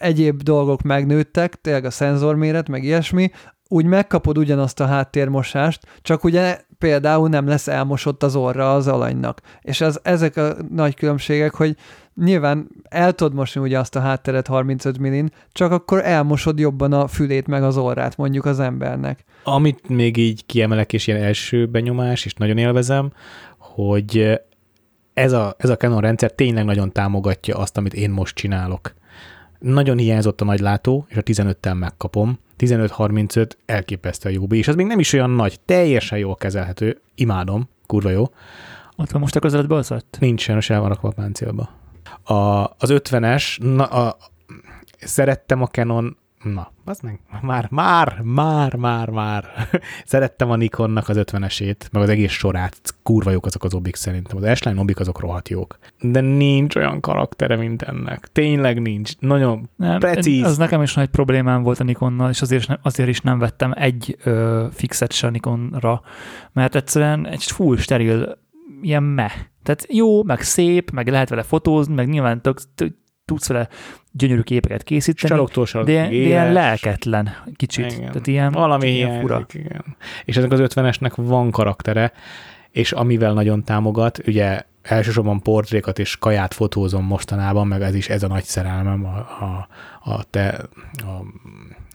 egyéb dolgok megnőttek, tényleg a szenzorméret, meg ilyesmi, úgy megkapod ugyanazt a háttérmosást, csak ugye például nem lesz elmosott az orra az alanynak. És ez, ezek a nagy különbségek, hogy nyilván el tudod mosni ugye azt a hátteret 35 millin, csak akkor elmosod jobban a fülét meg az orrát mondjuk az embernek. Amit még így kiemelek, és ilyen első benyomás, és nagyon élvezem, hogy ez a, ez a Canon rendszer tényleg nagyon támogatja azt, amit én most csinálok. Nagyon hiányzott a nagylátó, és a 15-tel megkapom. 15-35 elképesztő jó és az még nem is olyan nagy, teljesen jól kezelhető, imádom, kurva jó. Ott van most a közeledbe az Nincs sajnos el van rakva a páncélba. A, az 50-es, na, a, szerettem a Canon Na, az meg, már, már, már, már, már. Szerettem a Nikonnak az 50-esét, meg az egész sorát. Kurva jók azok az obik szerintem. Az S-Line obik azok rohadt jók. De nincs olyan karaktere, mint ennek. Tényleg nincs. Nagyon nem, precíz. Az nekem is nagy problémám volt a Nikonnal, és azért, azért is nem vettem egy ö, fixet se a Nikonra, mert egyszerűen egy full steril ilyen me. Tehát jó, meg szép, meg lehet vele fotózni, meg nyilván tök, tök, tudsz vele gyönyörű képeket készíteni, Saloktól de, de ilyen lelketlen kicsit. Igen. Tehát ilyen, Valami ilyen fura. Igen. És ezek az 50-esnek van karaktere, és amivel nagyon támogat, ugye elsősorban portrékat és kaját fotózom mostanában, meg ez is ez a nagy szerelmem, a, a, a, te, a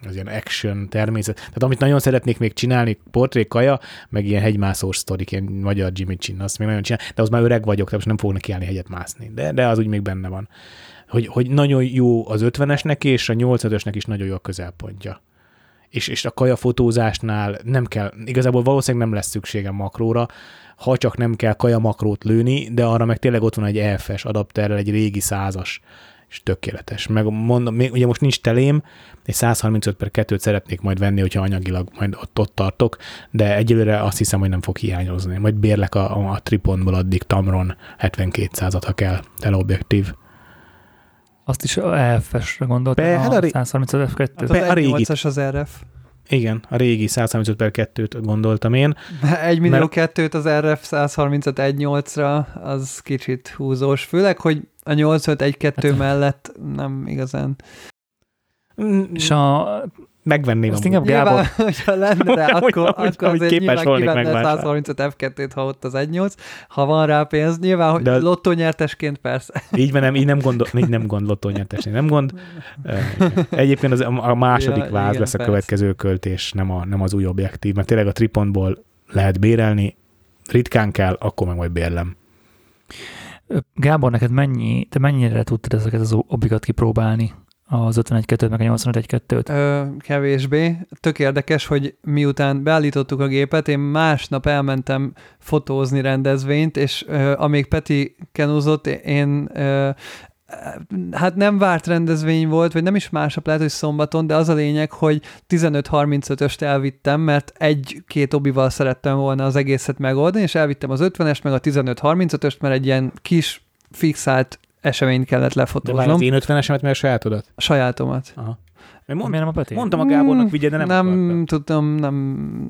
az ilyen action természet. Tehát amit nagyon szeretnék még csinálni, portré, kaja, meg ilyen hegymászós sztorik, ilyen magyar Jimmy Chin, azt még nagyon csinál, de az már öreg vagyok, tehát most nem fognak kiállni hegyet mászni. De, de az úgy még benne van. Hogy, hogy nagyon jó az 50-esnek, és a 85-ösnek is nagyon jó a közelpontja. És, és a kaja fotózásnál nem kell, igazából valószínűleg nem lesz szükségem makróra, ha csak nem kell kaja makrót lőni, de arra meg tényleg ott van egy EFS adapterrel, egy régi százas és tökéletes. Meg mondom, még, ugye most nincs telém, egy 135 per 2-t szeretnék majd venni, hogyha anyagilag majd ott, ott tartok, de egyelőre azt hiszem, hogy nem fog hiányozni. Majd bérlek a, a, a Triponból addig Tamron 7200-at, ha kell, teleobjektív. Azt is EFS-re gondoltam, Be, hát a, ré... 135 F2. Hát az a régi. 8-as az RF. Igen, a régi 135 per 2-t gondoltam én. Egy millió Mert- kettőt az RF 135 1.8-ra, az kicsit húzós. Főleg, hogy a 85 1.2 mellett nem igazán. És a, Megvenném azt inkább Gábor, Nyilván, hogyha lenne rá, Hogy- akkor, hogy- akkor hogy azért képes nyilván kivenne megvásárolni. 135 F2-t, ha ott az 1.8. Ha van rá pénz, nyilván, hogy De az- lottónyertesként persze. Így van, nem, így nem gond, így nem gond lottonyertesnél, nem gond. Egyébként az, a második Ja, váz igen, lesz a persze. következő költés, nem, a, nem az új objektív, mert tényleg a tripontból lehet bérelni, ritkán kell, akkor meg majd bérlem. Gábor, neked mennyi, te mennyire tudtad ezeket az obikat kipróbálni? Az 51-2-t, meg a 81-2-t? Ö, kevésbé. Tök érdekes, hogy miután beállítottuk a gépet, én másnap elmentem fotózni rendezvényt, és ö, amíg Peti kenúzott, én ö, hát nem várt rendezvény volt, vagy nem is másnap lehet, hogy szombaton, de az a lényeg, hogy 15-35-öst elvittem, mert egy-két obival szerettem volna az egészet megoldani, és elvittem az 50-est, meg a 15-35-öst, mert egy ilyen kis fixált eseményt kellett De lefotóznom. már az én 50-esemet, mert a sajátodat? A sajátomat. Aha. Mond, Miért nem a Peti? mondtam a Gábornak, vigye, de nem, nem akartam. tudom, nem,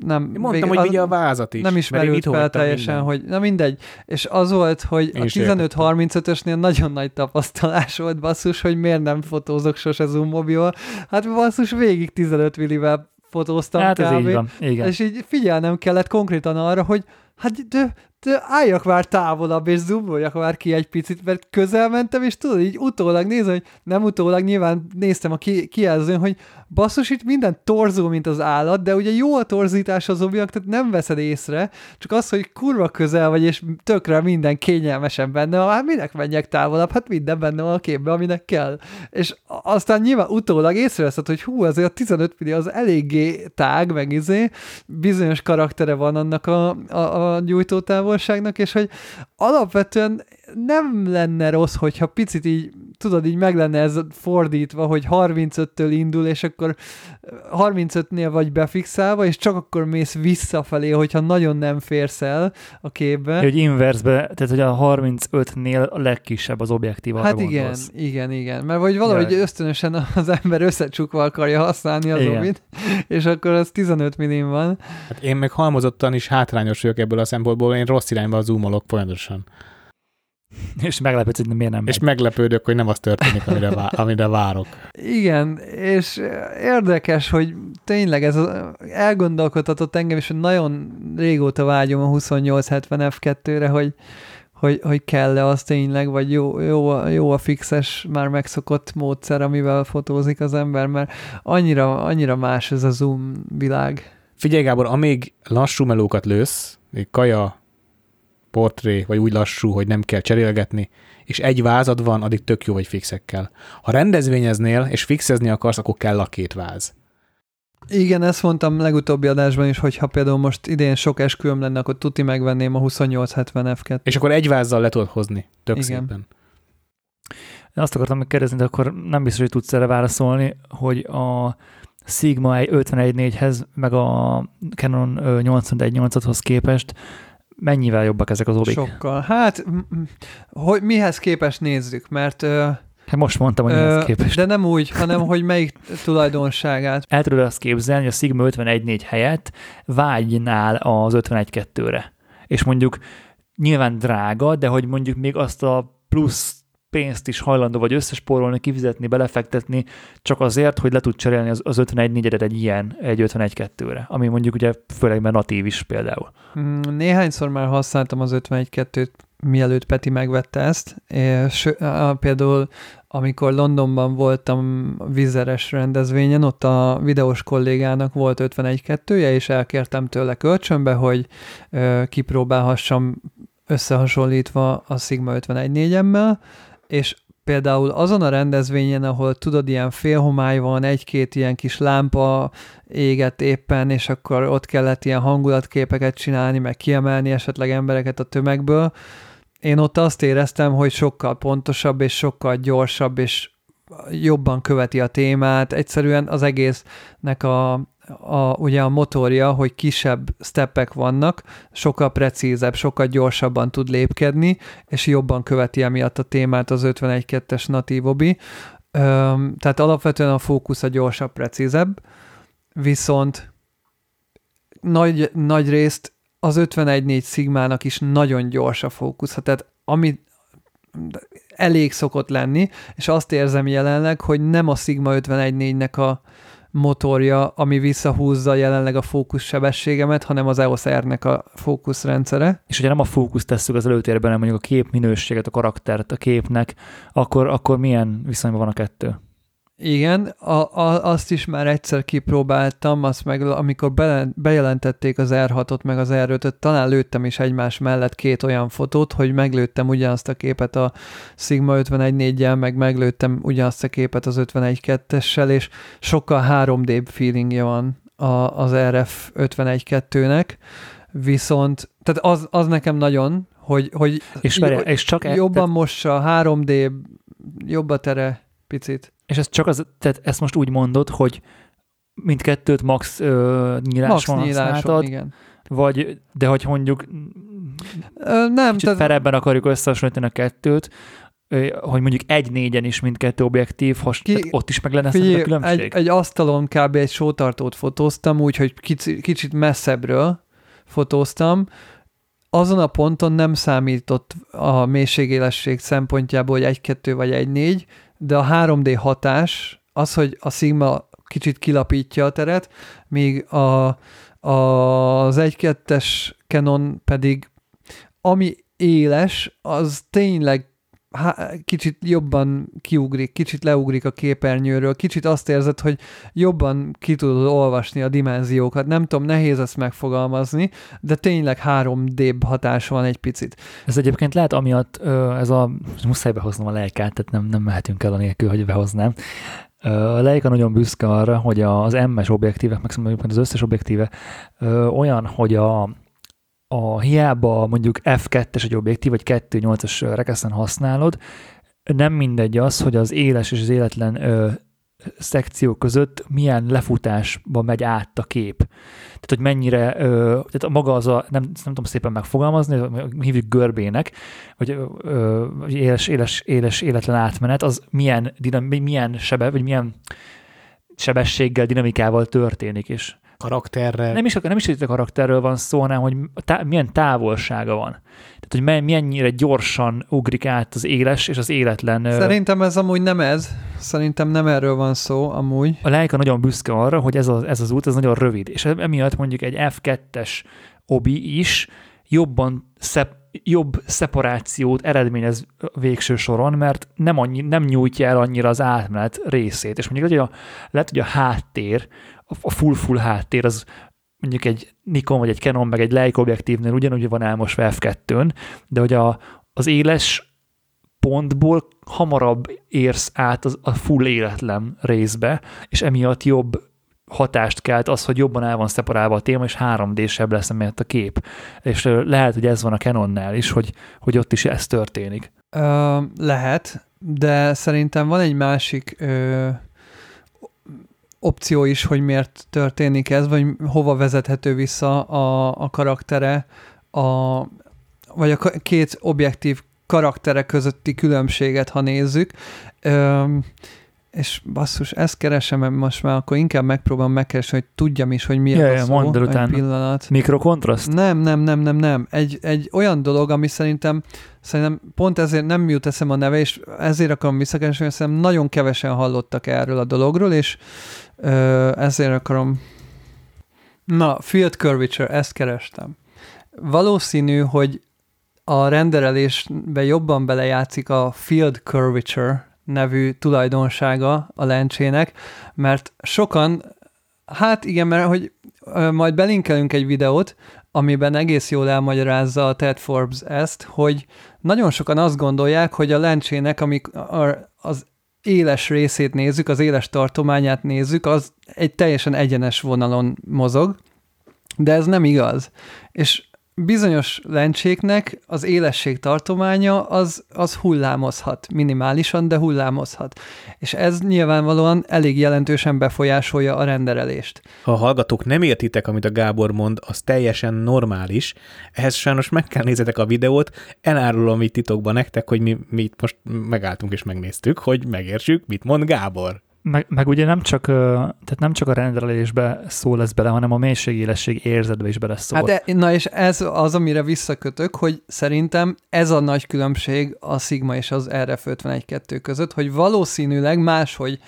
nem. Én mondtam, vég- hogy vigye a vázat is. nem ismerült itthon fel teljesen, mindent. hogy na mindegy. És az volt, hogy Én a is 15-35-ösnél nagyon nagy tapasztalás volt basszus, hogy miért nem fotózok sose zoom mobil. Hát basszus, végig 15 millivel fotóztam Hát ez kb. így van, igen. És így figyelnem kellett konkrétan arra, hogy hát de, de álljak már távolabb, és zoomoljak már ki egy picit, mert közel mentem, és tudod, így utólag nézem, hogy nem utólag, nyilván néztem a ki, kijelzőn, hogy basszus, itt minden torzó, mint az állat, de ugye jó a torzítás az objekt, tehát nem veszed észre, csak az, hogy kurva közel vagy, és tökre minden kényelmesen benne hát minek menjek távolabb, hát minden benne van a képben, aminek kell. És aztán nyilván utólag észreveszed, hogy hú, azért a 15 millió az eléggé tág, meg izé, bizonyos karaktere van annak a, a, a gyújtótávolságnak, és hogy alapvetően nem lenne rossz, hogyha picit így, tudod, így meg lenne ez fordítva, hogy 35-től indul, és akkor 35-nél vagy befixálva, és csak akkor mész visszafelé, hogyha nagyon nem férsz el a képbe. Hogy inversbe, tehát hogy a 35-nél a legkisebb az objektív, arra Hát igen, gondolsz. igen, igen. Mert vagy valahogy Jaj. ösztönösen az ember összecsukva akarja használni az Igen. obit, és akkor az 15 millim van. Hát én meg halmozottan is hátrányos vagyok ebből a szempontból, én rossz irányba zoomolok folyamatosan. És meglepődsz, hogy miért nem És megy. meglepődök, hogy nem az történik, amire, vá- amire várok. Igen, és érdekes, hogy tényleg ez az, elgondolkodtatott engem, és hogy nagyon régóta vágyom a 2870 F2-re, hogy, hogy, hogy kell-e az tényleg, vagy jó, jó, a- jó a fixes, már megszokott módszer, amivel fotózik az ember, mert annyira, annyira más ez a zoom világ. Figyelj Gábor, amíg lassú melókat lősz, még kaja, portré, vagy úgy lassú, hogy nem kell cserélgetni, és egy vázad van, addig tök jó vagy fixekkel. Ha rendezvényeznél, és fixezni akarsz, akkor kell a két váz. Igen, ezt mondtam legutóbbi adásban is, hogy ha például most idén sok esküvőm lenne, akkor tuti megvenném a 2870 F2. És akkor egy vázzal le tudod hozni. Tök Igen. szépen. Én azt akartam megkérdezni, de akkor nem biztos, hogy tudsz erre válaszolni, hogy a Sigma 51.4-hez, meg a Canon ö, 81.8-hoz képest mennyivel jobbak ezek az obik? Sokkal. Hát, hogy mihez képest nézzük, mert ö, Hát most mondtam, hogy mihez képest. de nem úgy, hanem hogy melyik tulajdonságát. El tudod azt képzelni, hogy a Sigma 51.4 helyett vágynál az 51.2-re. És mondjuk nyilván drága, de hogy mondjuk még azt a plusz pénzt is hajlandó vagy összespórolni, kifizetni, belefektetni, csak azért, hogy le tud cserélni az, az 51 4 egy ilyen, egy 51-2-re, ami mondjuk ugye főleg mert natív is például. Mm, Néhányszor már használtam az 51-2-t, mielőtt Peti megvette ezt, és például amikor Londonban voltam vizeres rendezvényen, ott a videós kollégának volt 51-2-je, és elkértem tőle kölcsönbe, hogy kipróbálhassam összehasonlítva a Sigma 51 4 és például azon a rendezvényen, ahol tudod, ilyen félhomály van, egy-két ilyen kis lámpa égett éppen, és akkor ott kellett ilyen hangulatképeket csinálni, meg kiemelni esetleg embereket a tömegből, én ott azt éreztem, hogy sokkal pontosabb, és sokkal gyorsabb, és jobban követi a témát. Egyszerűen az egésznek a, a, ugye a motorja, hogy kisebb steppek vannak, sokkal precízebb, sokkal gyorsabban tud lépkedni, és jobban követi emiatt a témát az 51.2-es natív obi. Öm, tehát alapvetően a fókusz a gyorsabb, precízebb, viszont nagy, nagy részt az 51.4 Sigmának is nagyon gyors a fókusz, tehát ami elég szokott lenni, és azt érzem jelenleg, hogy nem a Sigma 51.4-nek a motorja, ami visszahúzza jelenleg a fókuszsebességemet, hanem az EOS R-nek a fókuszrendszere. És hogyha nem a fókusz tesszük az előtérben, hanem mondjuk a kép minőséget, a karaktert a képnek, akkor, akkor milyen viszonyban van a kettő? Igen, a, a, azt is már egyszer kipróbáltam, azt meg amikor be, bejelentették az R6-ot meg az R5-öt, talán lőttem is egymás mellett két olyan fotót, hogy meglőttem ugyanazt a képet a Sigma 51.4-jel, meg meglőttem ugyanazt a képet az 51.2-essel, és sokkal 3D feelingje van a, az RF 51.2-nek, viszont, tehát az, az nekem nagyon, hogy, hogy és, várja, és csak e- jobban tehát... mossa, 3D, jobb a tere picit. És ez csak az, tehát ezt most úgy mondod, hogy mindkettőt max ö, nyíláson max használtad, igen. Vagy, de hogy mondjuk Ö, nem, kicsit tehát... ferebben akarjuk összehasonlítani a kettőt, hogy mondjuk egy négyen is mindkettő objektív, has, Ki, ott is meg lenne figyelj, a különbség? Egy, egy asztalon kb. egy sótartót fotóztam, úgyhogy kicsit, kicsit messzebbről fotóztam, azon a ponton nem számított a mélységélesség szempontjából, hogy egy-kettő vagy egy-négy, de a 3D hatás, az, hogy a Sigma kicsit kilapítja a teret, míg a, a, az 1-2-es Canon pedig ami éles, az tényleg kicsit jobban kiugrik, kicsit leugrik a képernyőről, kicsit azt érzed, hogy jobban ki tudod olvasni a dimenziókat. Nem tudom, nehéz ezt megfogalmazni, de tényleg 3D hatás van egy picit. Ez egyébként lehet amiatt, ez a, muszáj behoznom a lejkát, tehát nem, nem mehetünk el a nélkül, hogy behoznám. A Leica nagyon büszke arra, hogy az MS objektívek, meg az összes objektíve olyan, hogy a, a hiába mondjuk F2-es egy objektív, vagy 2.8-as rekeszen használod, nem mindegy az, hogy az éles és az életlen ö, szekció között milyen lefutásba megy át a kép. Tehát, hogy mennyire, ö, tehát a maga az a, nem, nem tudom szépen megfogalmazni, hívjuk görbének, vagy ö, éles, éles, éles, életlen átmenet, az milyen, dinam, milyen sebe, vagy milyen sebességgel, dinamikával történik, és karakterre. Nem is, nem is a karakterről van szó, hanem hogy tá- milyen távolsága van. Tehát, hogy mennyire gyorsan ugrik át az éles és az életlen. Szerintem ez amúgy nem ez. Szerintem nem erről van szó amúgy. A Leica nagyon büszke arra, hogy ez, a, ez az út ez nagyon rövid, és emiatt mondjuk egy F2-es obi is jobban szep, jobb szeparációt eredményez végső soron, mert nem, annyi, nem nyújtja el annyira az átmenet részét. És mondjuk hogy a, lehet, hogy a háttér, a full-full háttér az mondjuk egy Nikon vagy egy Canon meg egy Leica objektívnél ugyanúgy van elmosva F2-n, de hogy a, az éles pontból hamarabb érsz át az, a full életlen részbe, és emiatt jobb hatást kelt az, hogy jobban el van szeparálva a téma, és 3D-sebb lesz emiatt a kép. És lehet, hogy ez van a Canonnál is, hogy, hogy ott is ez történik. Ö, lehet, de szerintem van egy másik ö, opció is, hogy miért történik ez, vagy hova vezethető vissza a, a karaktere, a, vagy a két objektív karaktere közötti különbséget, ha nézzük. Ö, és basszus, ezt keresem, most már akkor inkább megpróbálom megkeresni, hogy tudjam is, hogy mi Ja, a ja, szó. mondd el utána. pillanat. Mikrokontraszt? Nem, nem, nem, nem, nem. Egy, egy olyan dolog, ami szerintem, szerintem pont ezért nem jut eszem a neve, és ezért akarom visszakeresni, mert szerintem nagyon kevesen hallottak erről a dologról, és ö, ezért akarom... Na, Field Curvature, ezt kerestem. Valószínű, hogy a renderelésbe jobban belejátszik a Field Curvature nevű tulajdonsága a lencsének, mert sokan, hát igen, mert hogy majd belinkelünk egy videót, amiben egész jól elmagyarázza a Ted Forbes ezt, hogy nagyon sokan azt gondolják, hogy a lencsének, amik az éles részét nézzük, az éles tartományát nézzük, az egy teljesen egyenes vonalon mozog, de ez nem igaz. És bizonyos lencséknek az élesség tartománya az, az hullámozhat, minimálisan, de hullámozhat. És ez nyilvánvalóan elég jelentősen befolyásolja a renderelést. Ha a hallgatók nem értitek, amit a Gábor mond, az teljesen normális. Ehhez sajnos meg kell nézzetek a videót, elárulom itt titokban nektek, hogy mi, mi itt most megálltunk és megnéztük, hogy megértsük, mit mond Gábor. Meg, meg ugye nem csak, tehát nem csak a rendelésbe szól ez bele, hanem a mélységélesség érzetbe is beleszól. Hát e, na és ez az, amire visszakötök, hogy szerintem ez a nagy különbség a Sigma és az RF512 között, hogy valószínűleg máshogy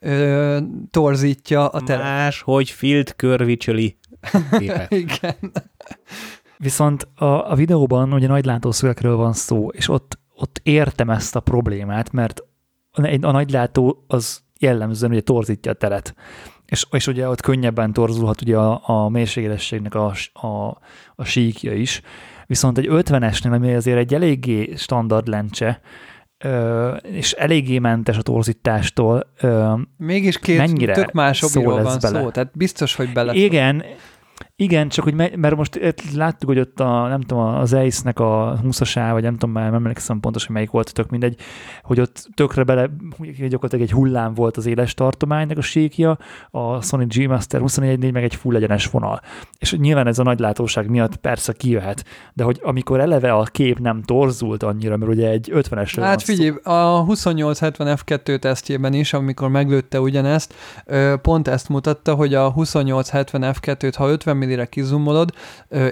ö, torzítja a teret. Más, hogy field körvicsöli. Igen. Viszont a, a videóban ugye nagy látószögekről van szó, és ott, ott értem ezt a problémát, mert a nagylátó az jellemzően ugye torzítja a teret. És, és ugye ott könnyebben torzulhat ugye a, a mélységélességnek a, a, a síkja is. Viszont egy 50-esnél, ami azért egy eléggé standard lencse, ö, és eléggé mentes a torzítástól, ö, Mégis két Mennyire tök más szól obiról van bele? szó, tehát biztos, hogy bele. Igen, igen, csak hogy me- mert most itt láttuk, hogy ott a, nem tudom, az Ace-nek a 20-asá, vagy nem tudom, már nem emlékszem pontosan melyik volt, tök mindegy, hogy ott tökre bele, gyakorlatilag egy hullám volt az éles tartománynak a síkja, a Sony G Master 24 meg egy full egyenes vonal. És nyilván ez a nagy látóság miatt persze kijöhet, de hogy amikor eleve a kép nem torzult annyira, mert ugye egy 50-esről Hát van szó. figyelj, a 2870 F2 tesztjében is, amikor meglőtte ugyanezt, pont ezt mutatta, hogy a 2870 F2-t, ha 50 mm-re kizumolod,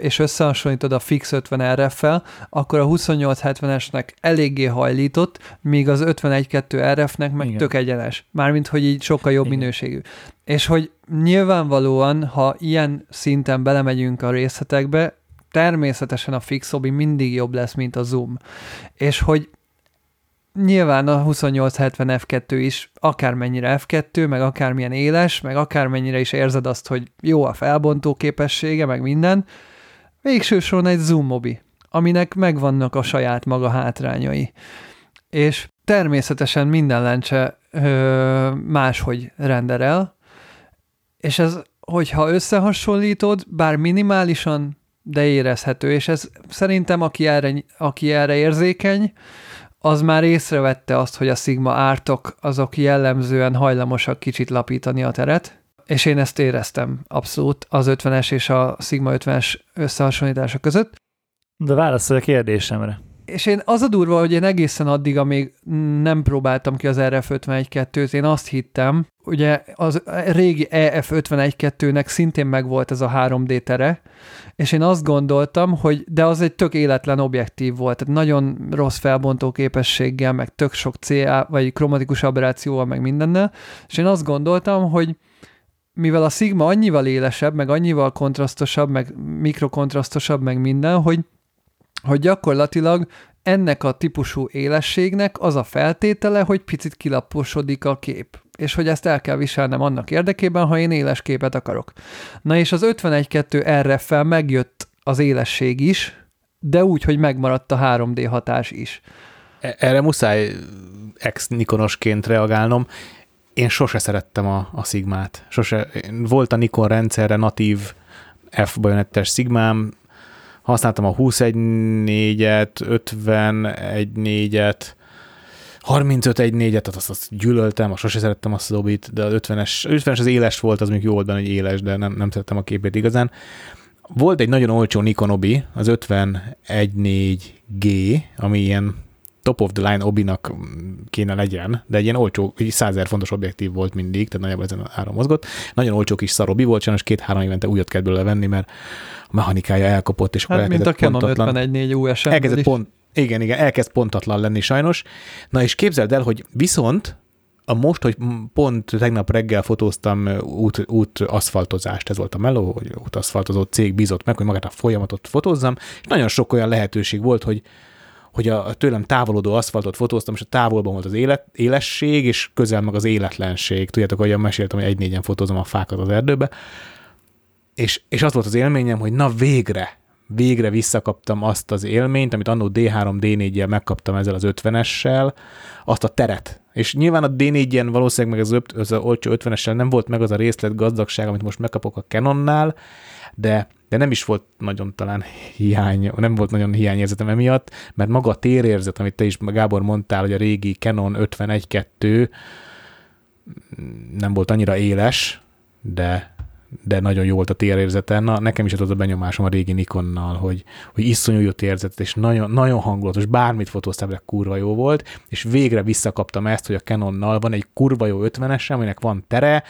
és összehasonlítod a fix 50 RF-fel, akkor a 2870-esnek eléggé hajlított, míg az 51.2 RF-nek meg Igen. tök egyenes. Mármint, hogy így sokkal jobb Igen. minőségű. És hogy nyilvánvalóan, ha ilyen szinten belemegyünk a részletekbe, természetesen a fix obi mindig jobb lesz, mint a zoom. És hogy nyilván a 2870 F2 is akármennyire F2, meg akármilyen éles, meg akármennyire is érzed azt, hogy jó a felbontó képessége, meg minden, végső soron egy zoom mobi, aminek megvannak a saját maga hátrányai. És természetesen minden lencse ö, máshogy renderel, és ez, hogyha összehasonlítod, bár minimálisan, de érezhető, és ez szerintem, aki erre, aki erre érzékeny, az már észrevette azt, hogy a Sigma ártok azok jellemzően hajlamosak kicsit lapítani a teret, és én ezt éreztem abszolút az 50-es és a Sigma 50-es összehasonlítása között. De válaszolj a kérdésemre. És én az a durva, hogy én egészen addig, amíg nem próbáltam ki az RF51-2-t, én azt hittem, ugye az régi E EF51-2-nek szintén megvolt ez a 3D tere, és én azt gondoltam, hogy de az egy tök életlen objektív volt, tehát nagyon rossz felbontó képességgel, meg tök sok CA, vagy kromatikus aberrációval, meg mindennel, és én azt gondoltam, hogy mivel a Sigma annyival élesebb, meg annyival kontrasztosabb, meg mikrokontrasztosabb, meg minden, hogy hogy gyakorlatilag ennek a típusú élességnek az a feltétele, hogy picit kilaposodik a kép és hogy ezt el kell viselnem annak érdekében, ha én éles képet akarok. Na és az 51.2 RF-fel megjött az élesség is, de úgy, hogy megmaradt a 3D hatás is. E- Erre muszáj ex-nikonosként reagálnom. Én sose szerettem a, a Sigmát. Sose. Volt a Nikon rendszerre natív F-bajonettes Sigmám, használtam a 21.4-et, 51.4-et, 35.1.4-et, tehát azt, azt gyűlöltem, azt sose szerettem azt a dobit, de az 50-es, 50-es az éles volt, az még jó volt benne, hogy éles, de nem, nem szerettem a képét igazán. Volt egy nagyon olcsó Nikon obi, az 51.4G, ami ilyen top of the line obinak kéne legyen, de egy ilyen olcsó, egy 100 fontos objektív volt mindig, tehát nagyjából ezen áron mozgott. Nagyon olcsó kis szarobi volt, sajnos két-három évente újat kell belőle venni, mert a mechanikája elkapott, és Hát akkor mint a Canon pontatlan- 51.4 USM. elkezdett is. pont, igen, igen, elkezd pontatlan lenni sajnos. Na és képzeld el, hogy viszont a most, hogy pont tegnap reggel fotóztam út, út aszfaltozást, ez volt a meló, hogy útaszfaltozó cég bízott meg, hogy magát a folyamatot fotózzam, és nagyon sok olyan lehetőség volt, hogy hogy a tőlem távolodó aszfaltot fotóztam, és a távolban volt az élet, élesség, és közel meg az életlenség. Tudjátok, ahogyan meséltem, hogy egy-négyen fotózom a fákat az erdőbe. És, és az volt az élményem, hogy na végre, végre visszakaptam azt az élményt, amit annó D3, D4-jel megkaptam ezzel az 50-essel, azt a teret. És nyilván a D4-en valószínűleg meg az, öt, az olcsó 50-essel nem volt meg az a részlet gazdagság, amit most megkapok a Canonnál, de, de nem is volt nagyon talán hiány, nem volt nagyon hiányérzetem emiatt, mert maga a térérzet, amit te is Gábor mondtál, hogy a régi Canon 51.2 nem volt annyira éles, de, de nagyon jó volt a térérzete. Na, nekem is az a benyomásom a régi Nikonnal, hogy, hogy iszonyú jó térérzet, és nagyon, nagyon hangulatos, bármit fotóztál, de kurva jó volt, és végre visszakaptam ezt, hogy a Canonnal van egy kurva jó 50-es, aminek van tere,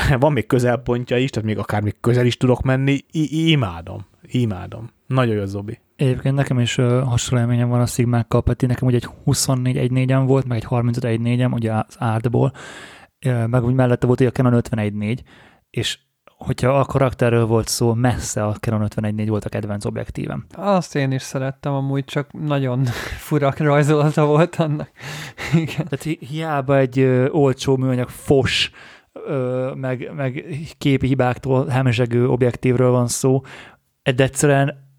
van még közelpontja is, tehát még akár még közel is tudok menni, I- imádom, imádom. Nagyon jó Zobi. Egyébként nekem is uh, hasonló élményem van a Sigmákkal, Peti, nekem ugye egy 24 1 volt, meg egy 35 1 ugye az Artból, uh, meg úgy mellette volt ugye a Canon 51.4, és hogyha a karakterről volt szó, messze a Canon 51.4 volt a kedvenc objektívem. Azt én is szerettem, amúgy csak nagyon furak rajzolata volt annak. Igen. Tehát hi- hiába egy ö, olcsó műanyag fos, ö, meg, meg képi hibáktól hemzsegő objektívről van szó, de egyszerűen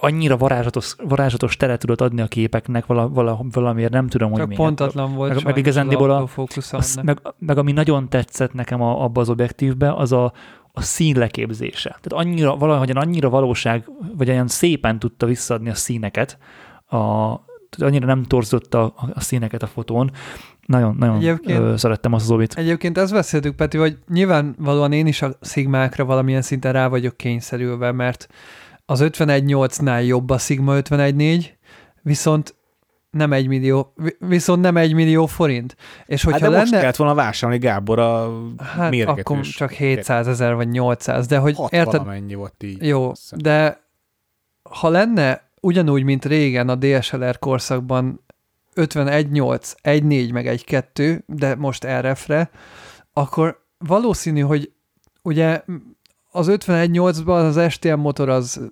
annyira varázslatos, varázslatos teret tudott adni a képeknek vala, vala, valamiért, nem tudom, hogy Csak miért. pontatlan volt meg- meg igazándiból az a- Az, annak. meg, meg ami nagyon tetszett nekem a, abba az objektívbe, az a, a szín leképzése. Tehát annyira, valahogyan annyira valóság, vagy olyan szépen tudta visszaadni a színeket, a, tehát annyira nem torzotta a, a színeket a fotón. Nagyon, nagyon Egyébként- ö, szerettem azt az obit. Egyébként ezt beszéltük, Peti, hogy nyilvánvalóan én is a szigmákra valamilyen szinten rá vagyok kényszerülve, mert az 51.8-nál jobb a Sigma 51.4, viszont nem egy millió, vi- viszont nem egy millió forint. És Hát hogyha de most lenne, kellett volna vásárolni Gábor a hát mérgetős. akkor csak 700 ezer vagy 800, de hogy érted, valamennyi volt így. jó, de ha lenne ugyanúgy, mint régen a DSLR korszakban 51.8, 1.4 meg 1.2, de most RF-re, akkor valószínű, hogy ugye az 51.8-ban az STM motor az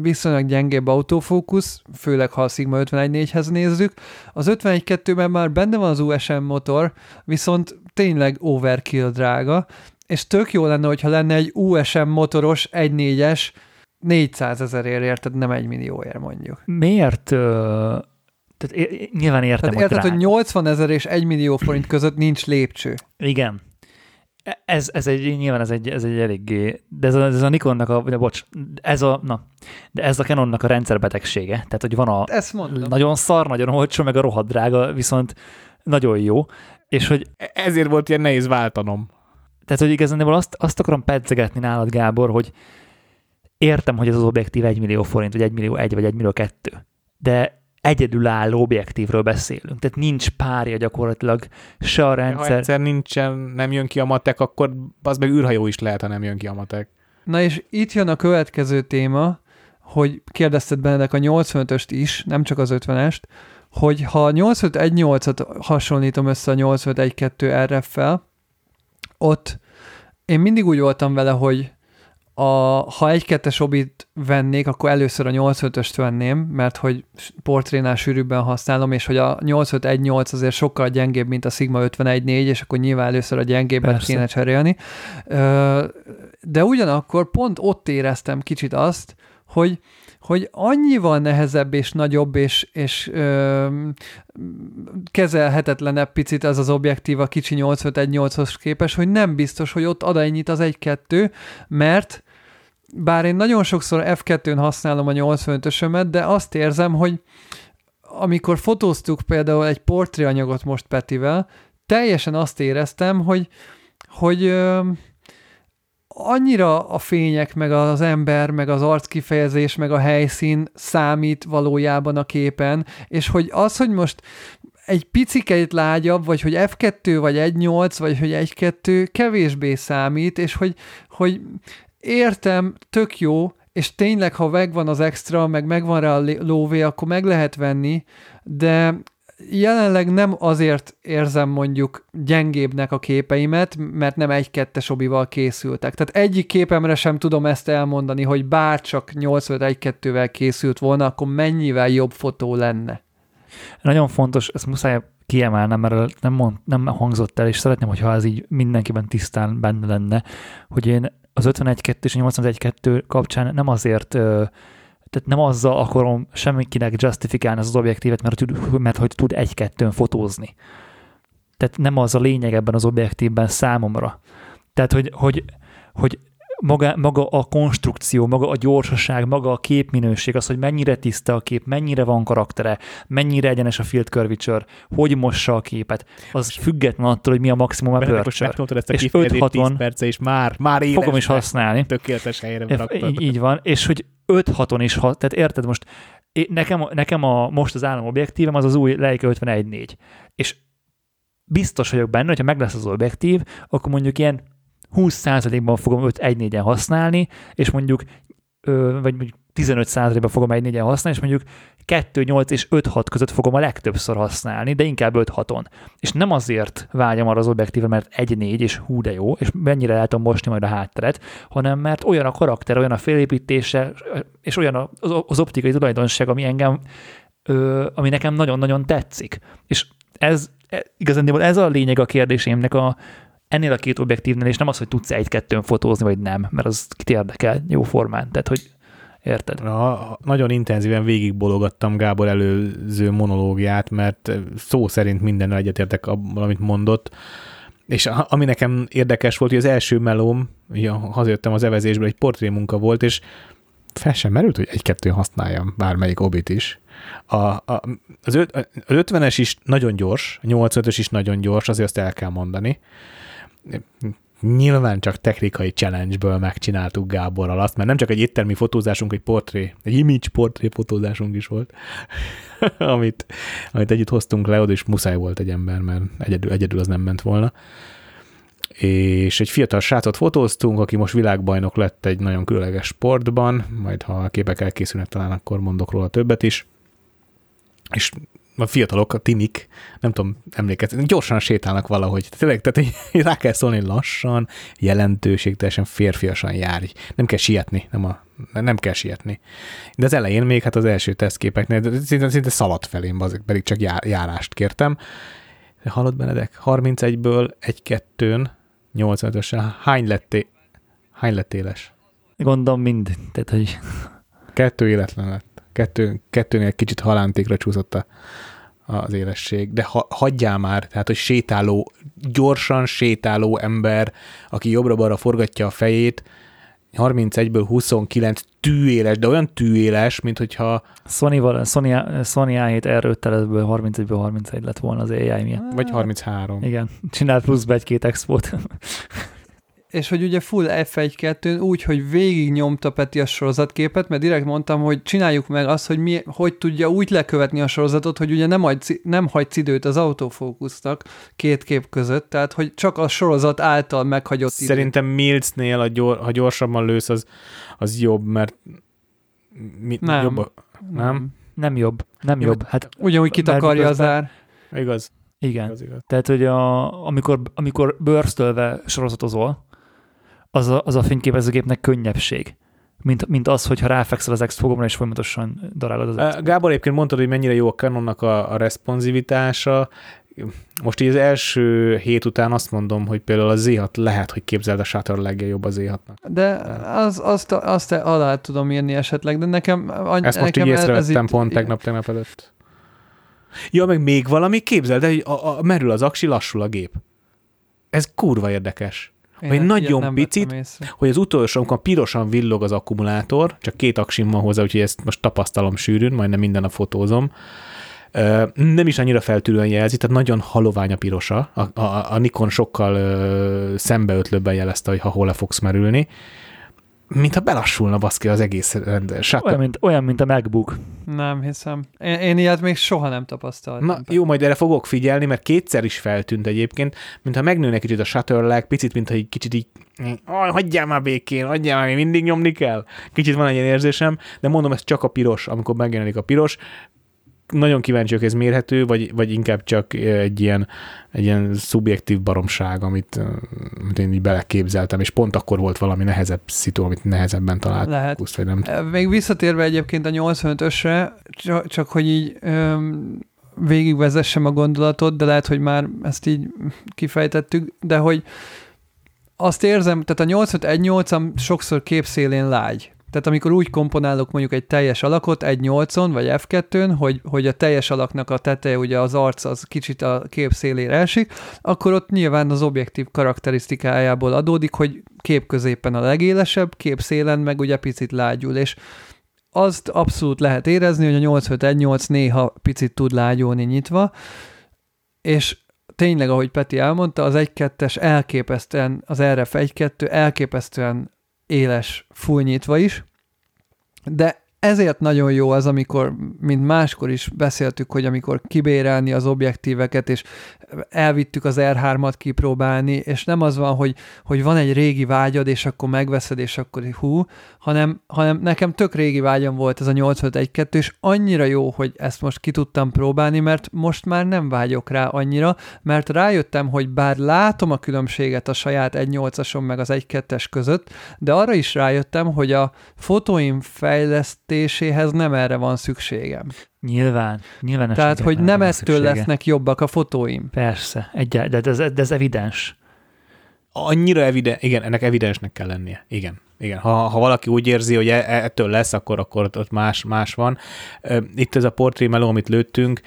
viszonylag gyengébb autofókusz, főleg ha a Sigma 51.4-hez nézzük. Az 51.2-ben már benne van az USM motor, viszont tényleg overkill drága, és tök jó lenne, hogyha lenne egy USM motoros 1.4-es 400 ezerért érted, nem egy millióért mondjuk. Miért? Ö, tehát é- nyilván értem, Tehát érted, hogy, hogy drága. 80 ezer és 1 millió forint között nincs lépcső. Igen. E- Ez, ez egy, nyilván ez egy, ez egy eléggé, de ez a, ez a Nikonnak a, de bocs, ez a, na, de ez a Canonnak a rendszerbetegsége. Tehát, hogy van a Ezt mondom. nagyon szar, nagyon olcsó, meg a rohadt drága, viszont nagyon jó. És hogy, E- Ezért volt ilyen nehéz váltanom. tehát, hogy igazából azt, azt akarom pedzegetni nálad, Gábor, hogy értem, hogy ez az objektív 1 millió forint, vagy 1 millió 1, vagy 1 millió 2, de egyedülálló objektívről beszélünk. Tehát nincs párja gyakorlatilag se a Ha rendszer, egyszer nincsen, nem jön ki a matek, akkor az meg űrhajó is lehet, ha nem jön ki a matek. Na és itt jön a következő téma, hogy kérdezted Benedek a 85-öst is, nem csak az 50-est, hogy ha a 85-1.8-at hasonlítom össze a 85-1.2 RF-fel, ott én mindig úgy voltam vele, hogy a, ha egy kettes obit vennék, akkor először a 85-öst venném, mert hogy portrénál sűrűbben használom, és hogy a 85-1.8 azért sokkal gyengébb, mint a Sigma 51.4, és akkor nyilván először a gyengébbet Persze. kéne cserélni. De ugyanakkor pont ott éreztem kicsit azt, hogy hogy annyival nehezebb és nagyobb és, és ö, kezelhetetlenebb picit ez az objektív a kicsi 85-1.8-hoz képest, hogy nem biztos, hogy ott ad ennyit az 1-2, mert bár én nagyon sokszor F2-n használom a 85-ösömet, de azt érzem, hogy amikor fotóztuk például egy portréanyagot most Petivel, teljesen azt éreztem, hogy, hogy ö, annyira a fények, meg az ember, meg az arckifejezés, meg a helyszín számít valójában a képen, és hogy az, hogy most egy picikeit lágyabb, vagy hogy F2, vagy 1.8, vagy hogy 1.2 kevésbé számít, és hogy, hogy értem, tök jó, és tényleg, ha megvan az extra, meg megvan rá a lóvé, akkor meg lehet venni, de jelenleg nem azért érzem mondjuk gyengébbnek a képeimet, mert nem egy-kettes obival készültek. Tehát egyik képemre sem tudom ezt elmondani, hogy bár csak 85-1-2-vel készült volna, akkor mennyivel jobb fotó lenne. Nagyon fontos, ezt muszáj kiemelnem, mert nem, mond, nem hangzott el, és szeretném, hogyha ez így mindenkiben tisztán benne lenne, hogy én az 51-2 és a 81-2 kapcsán nem azért tehát nem azzal akarom semmikinek justifikálni az, az objektívet, mert, mert hogy tud egy-kettőn fotózni. Tehát nem az a lényeg ebben az objektívben számomra. Tehát, hogy, hogy, hogy maga, maga a konstrukció, maga a gyorsaság, maga a képminőség, az, hogy mennyire tiszta a kép, mennyire van karaktere, mennyire egyenes a field curvature, hogy mossa a képet, az független attól, hogy mi a maximum a pörcsör. ezt a és 5 perce, és már, már éles Fogom is használni. Tökéletes helyre Így, így van, és hogy 5-6-on is, ha, tehát érted most, nekem, nekem a, most az állam objektívem az az új Leica 51.4, és biztos vagyok benne, hogyha meg lesz az objektív, akkor mondjuk ilyen 20%-ban fogom 5 1 4 használni, és mondjuk, vagy mondjuk 15%-ban fogom 1 4 használni, és mondjuk 2, 8 és 5, 6 között fogom a legtöbbször használni, de inkább 5, 6-on. És nem azért vágyam arra az objektívre, mert 1, 4 és hú de jó, és mennyire tudom mosni majd a hátteret, hanem mert olyan a karakter, olyan a félépítése, és olyan az, optikai tulajdonság, ami engem, ami nekem nagyon-nagyon tetszik. És ez, e, igazán ez a lényeg a kérdésémnek a, ennél a két objektívnél, és nem az, hogy tudsz egy-kettőn fotózni, vagy nem, mert az kit érdekel jó formán. Tehát, hogy Érted? Na, nagyon intenzíven végigbologattam Gábor előző monológiát, mert szó szerint minden egyetértek abban, amit mondott. És ami nekem érdekes volt, hogy az első melóm, hazajöttem az evezésből, egy portrémunka volt, és fel sem merült, hogy egy-kettő használjam bármelyik obit is. A, a, az, öt, az 50-es is nagyon gyors, a 85-ös is nagyon gyors, azért azt el kell mondani nyilván csak technikai challenge-ből megcsináltuk Gáborral azt, mert nem csak egy éttermi fotózásunk, egy portré, egy image portré fotózásunk is volt, amit, amit együtt hoztunk le, oda is muszáj volt egy ember, mert egyedül, egyedül az nem ment volna. És egy fiatal srácot fotóztunk, aki most világbajnok lett egy nagyon különleges sportban, majd ha a képek elkészülnek, talán akkor mondok róla többet is. És a fiatalok, a tinik, nem tudom, emlékezni, gyorsan sétálnak valahogy. Tényleg, tehát rá kell szólni lassan, jelentőség, teljesen férfiasan jár. Nem kell sietni, nem, a, nem kell sietni. De az elején még hát az első tesztképeknél szinte, szinte szaladt felém, azok pedig csak jár, járást kértem. De hallod, Benedek? 31-ből egy-kettőn, 85-ösen, hány letté, hány lett éles? Gondolom mind. Tehát, hogy... Kettő életlen lett. Kettő, kettőnél kicsit halántékra csúszott a, az élesség, de ha, hagyjál már, tehát, hogy sétáló, gyorsan sétáló ember, aki jobbra-balra forgatja a fejét, 31-ből 29 tűéles, de olyan tűéles, mint hogyha... Sony, Sony, Sony A7 R5 teletből 31-ből 31 lett volna az AI miatt. Vagy 33. Igen, csinált pluszbe egy-két expót és hogy ugye full F1-2 úgy, hogy végig nyomta Peti a sorozatképet, mert direkt mondtam, hogy csináljuk meg azt, hogy mi, hogy tudja úgy lekövetni a sorozatot, hogy ugye nem, hagy, nem hagy időt az autofókusznak két kép között, tehát hogy csak a sorozat által meghagyott Szerintem Milcnél, a gyor, ha gyorsabban lősz, az, az jobb, mert mi, nem. Jobb a, nem? Nem jobb. Nem jobb. Hát, Ugyanúgy kitakarja az ár. Igaz. Igen. Igaz, igaz. Tehát, hogy a, amikor, amikor bőrsztölve sorozatozol, az a, az a fényképezőgépnek könnyebbség, mint, mint az, hogyha ráfekszel az X fogomra, és folyamatosan darálod az Gábor egyébként mondtad, hogy mennyire jó a Canonnak a, a responsivitása. Most így az első hét után azt mondom, hogy például a Z6 lehet, hogy képzeld a Shutter legjobb az Z6-nak. De az, azt, azt alá tudom írni esetleg, de nekem... Ezt most így észrevettem pont tegnap, tegnap előtt. Ja, meg még valami, képzeld, de a, a, merül az aksi, lassul a gép. Ez kurva érdekes. Én hogy nagyon picit, hogy az utolsó, amikor pirosan villog az akkumulátor, csak két aksim van hozzá, úgyhogy ezt most tapasztalom sűrűn, majdnem minden a fotózom, nem is annyira feltűnően jelzi, tehát nagyon halovány a pirosa. A, a, a Nikon sokkal ö, szembeötlőbben jelezte, hogy ha hol le fogsz merülni mintha belassulna baszki az egész rendes. Olyan, mint, olyan, mint a MacBook. Nem hiszem. Én, én ilyet még soha nem tapasztaltam. Na jó, majd erre fogok figyelni, mert kétszer is feltűnt egyébként, mintha megnőne kicsit a shutter lag, picit, mintha egy kicsit így, oh, hagyjál már békén, hagyjál már, mindig nyomni kell. Kicsit van egy ilyen érzésem, de mondom, ez csak a piros, amikor megjelenik a piros, nagyon kíváncsi hogy ez mérhető, vagy, vagy inkább csak egy ilyen, egy ilyen szubjektív baromság, amit, amit én így beleképzeltem, és pont akkor volt valami nehezebb szitu, amit nehezebben talált. Lehet. Kusz, vagy nem. Még visszatérve egyébként a 85-ösre, csak, csak hogy így öm, végigvezessem a gondolatot, de lehet, hogy már ezt így kifejtettük, de hogy azt érzem, tehát a 85-1.8-am sokszor képszélén lágy. Tehát amikor úgy komponálok mondjuk egy teljes alakot, egy 8-on vagy F2-n, hogy, hogy a teljes alaknak a teteje, ugye az arc az kicsit a kép szélére esik, akkor ott nyilván az objektív karakterisztikájából adódik, hogy kép középen a legélesebb, kép szélen meg ugye picit lágyul, és azt abszolút lehet érezni, hogy a 8518 néha picit tud lágyulni nyitva, és tényleg, ahogy Peti elmondta, az 1-2-es elképesztően, az RF 1-2 elképesztően éles fújnyitva is, de ezért nagyon jó az, amikor, mint máskor is beszéltük, hogy amikor kibérelni az objektíveket, és elvittük az R3-at kipróbálni, és nem az van, hogy, hogy van egy régi vágyad, és akkor megveszed, és akkor hú, hanem, hanem nekem tök régi vágyam volt ez a 851 és annyira jó, hogy ezt most ki tudtam próbálni, mert most már nem vágyok rá annyira, mert rájöttem, hogy bár látom a különbséget a saját 1.8-asom meg az 1.2-es között, de arra is rájöttem, hogy a fotóim fejlesztéséhez nem erre van szükségem. Nyilván, nyilván. Tehát, hogy nem ettől lesznek jobbak a fotóim. Persze, egy, de ez, de ez evidens. Annyira evidens, igen, ennek evidensnek kell lennie. Igen. Igen, ha, ha valaki úgy érzi, hogy e, ettől lesz, akkor, akkor ott más, más van. Itt ez a portré meló, amit lőttünk,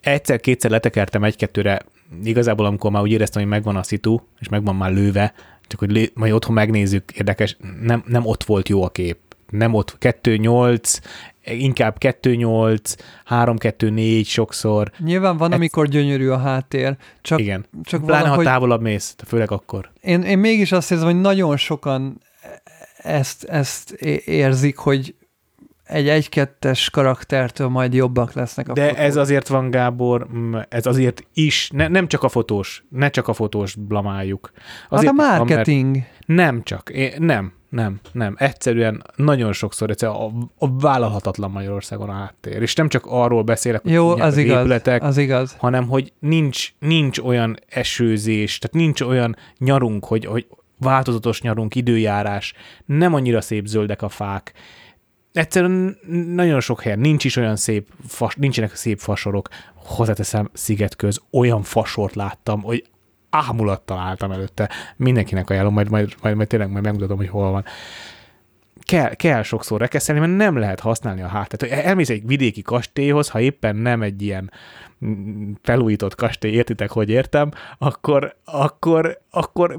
egyszer-kétszer letekertem egy-kettőre, igazából amikor már úgy éreztem, hogy megvan a szitu, és megvan már lőve, csak hogy lé, majd otthon megnézzük, érdekes, nem, nem ott volt jó a kép. Nem ott 2-8, inkább 2-8, 3-2-4 sokszor. Nyilván van, Ez... amikor gyönyörű a háttér. Csak, Igen. Csak Pláne, valahogy... ha távolabb mész, főleg akkor. Én, én mégis azt érzem, hogy nagyon sokan ezt, ezt érzik, hogy egy egy-kettes karaktertől majd jobbak lesznek a De fotók. ez azért van, Gábor, ez azért is, ne, nem csak a fotós, ne csak a fotós blamáljuk. Azért hát a marketing. Van, nem csak, én, nem, nem, nem. Egyszerűen nagyon sokszor egyszerűen a, a vállalhatatlan Magyarországon a háttér. És nem csak arról beszélek, hogy Jó, az igaz, épületek, az igaz. hanem hogy nincs, nincs olyan esőzés, tehát nincs olyan nyarunk, hogy, hogy változatos nyarunk, időjárás, nem annyira szép zöldek a fák. Egyszerűen nagyon sok helyen nincs is olyan szép, fas, nincsenek szép fasorok. Hozzáteszem szigetköz, olyan fasort láttam, hogy ámulattal álltam előtte. Mindenkinek ajánlom, majd, majd, majd, majd tényleg majd megmutatom, hogy hol van. Kell, kell sokszor rekeszelni, mert nem lehet használni a hátat. Elmész egy vidéki kastélyhoz, ha éppen nem egy ilyen felújított kastély, értitek, hogy értem, akkor, akkor, akkor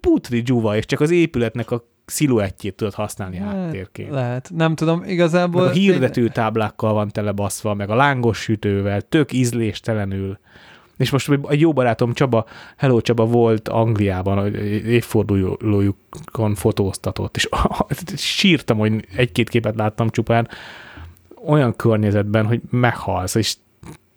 putri dzsuva, és csak az épületnek a sziluettjét tudod használni hát, háttérként. Lehet, nem tudom, igazából... Meg a hirdető táblákkal van tele baszva, meg a lángos sütővel, tök ízléstelenül. És most egy jó barátom Csaba, Hello Csaba volt Angliában, évfordulójukon fotóztatott, és sírtam, hogy egy-két képet láttam csupán olyan környezetben, hogy meghalsz, és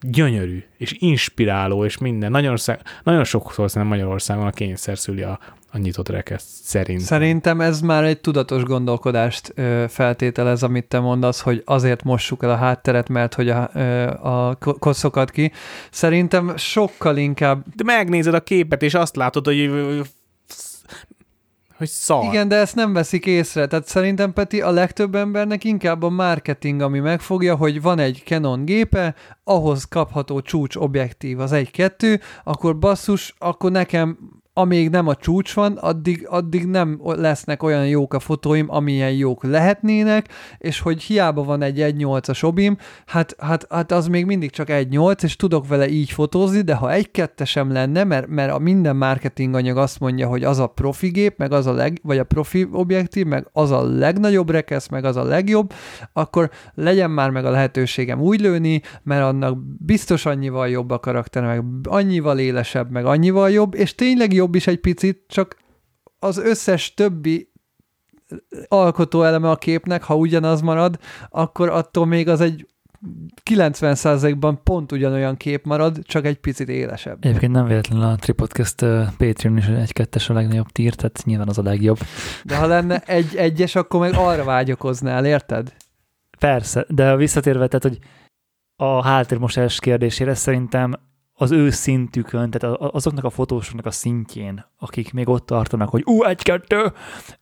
gyönyörű, és inspiráló, és minden. Nagyon, nagyon sokszor szerintem Magyarországon a kényszer szüli a, a nyitott rekeszt, szerintem. Szerintem ez már egy tudatos gondolkodást ö, feltételez, amit te mondasz, hogy azért mossuk el a hátteret, mert hogy a, ö, a koszokat ki. Szerintem sokkal inkább... De megnézed a képet, és azt látod, hogy hogy szar. Igen, de ezt nem veszik észre. Tehát szerintem Peti a legtöbb embernek inkább a marketing, ami megfogja, hogy van egy Canon gépe, ahhoz kapható csúcs objektív az egy-kettő, akkor basszus, akkor nekem amíg nem a csúcs van, addig, addig nem lesznek olyan jók a fotóim, amilyen jók lehetnének, és hogy hiába van egy 1.8-as obim, hát, hát, hát az még mindig csak 1.8, és tudok vele így fotózni, de ha egy sem lenne, mert, mert a minden marketing anyag azt mondja, hogy az a profi gép, meg az a leg, vagy a profi objektív, meg az a legnagyobb rekesz, meg az a legjobb, akkor legyen már meg a lehetőségem úgy lőni, mert annak biztos annyival jobb a karakter, meg annyival élesebb, meg annyival jobb, és tényleg jobb is egy picit, csak az összes többi alkotó eleme a képnek, ha ugyanaz marad, akkor attól még az egy 90%-ban pont ugyanolyan kép marad, csak egy picit élesebb. Egyébként nem véletlenül a Tripodcast uh, Patreon is egy-kettes a legnagyobb tír, tehát nyilván az a legjobb. De ha lenne egy egyes, akkor meg arra vágyakoznál, érted? Persze, de visszatérve, tehát, hogy a háttérmosás kérdésére szerintem az ő szintükön, tehát azoknak a fotósoknak a szintjén, akik még ott tartanak, hogy ú, egy-kettő,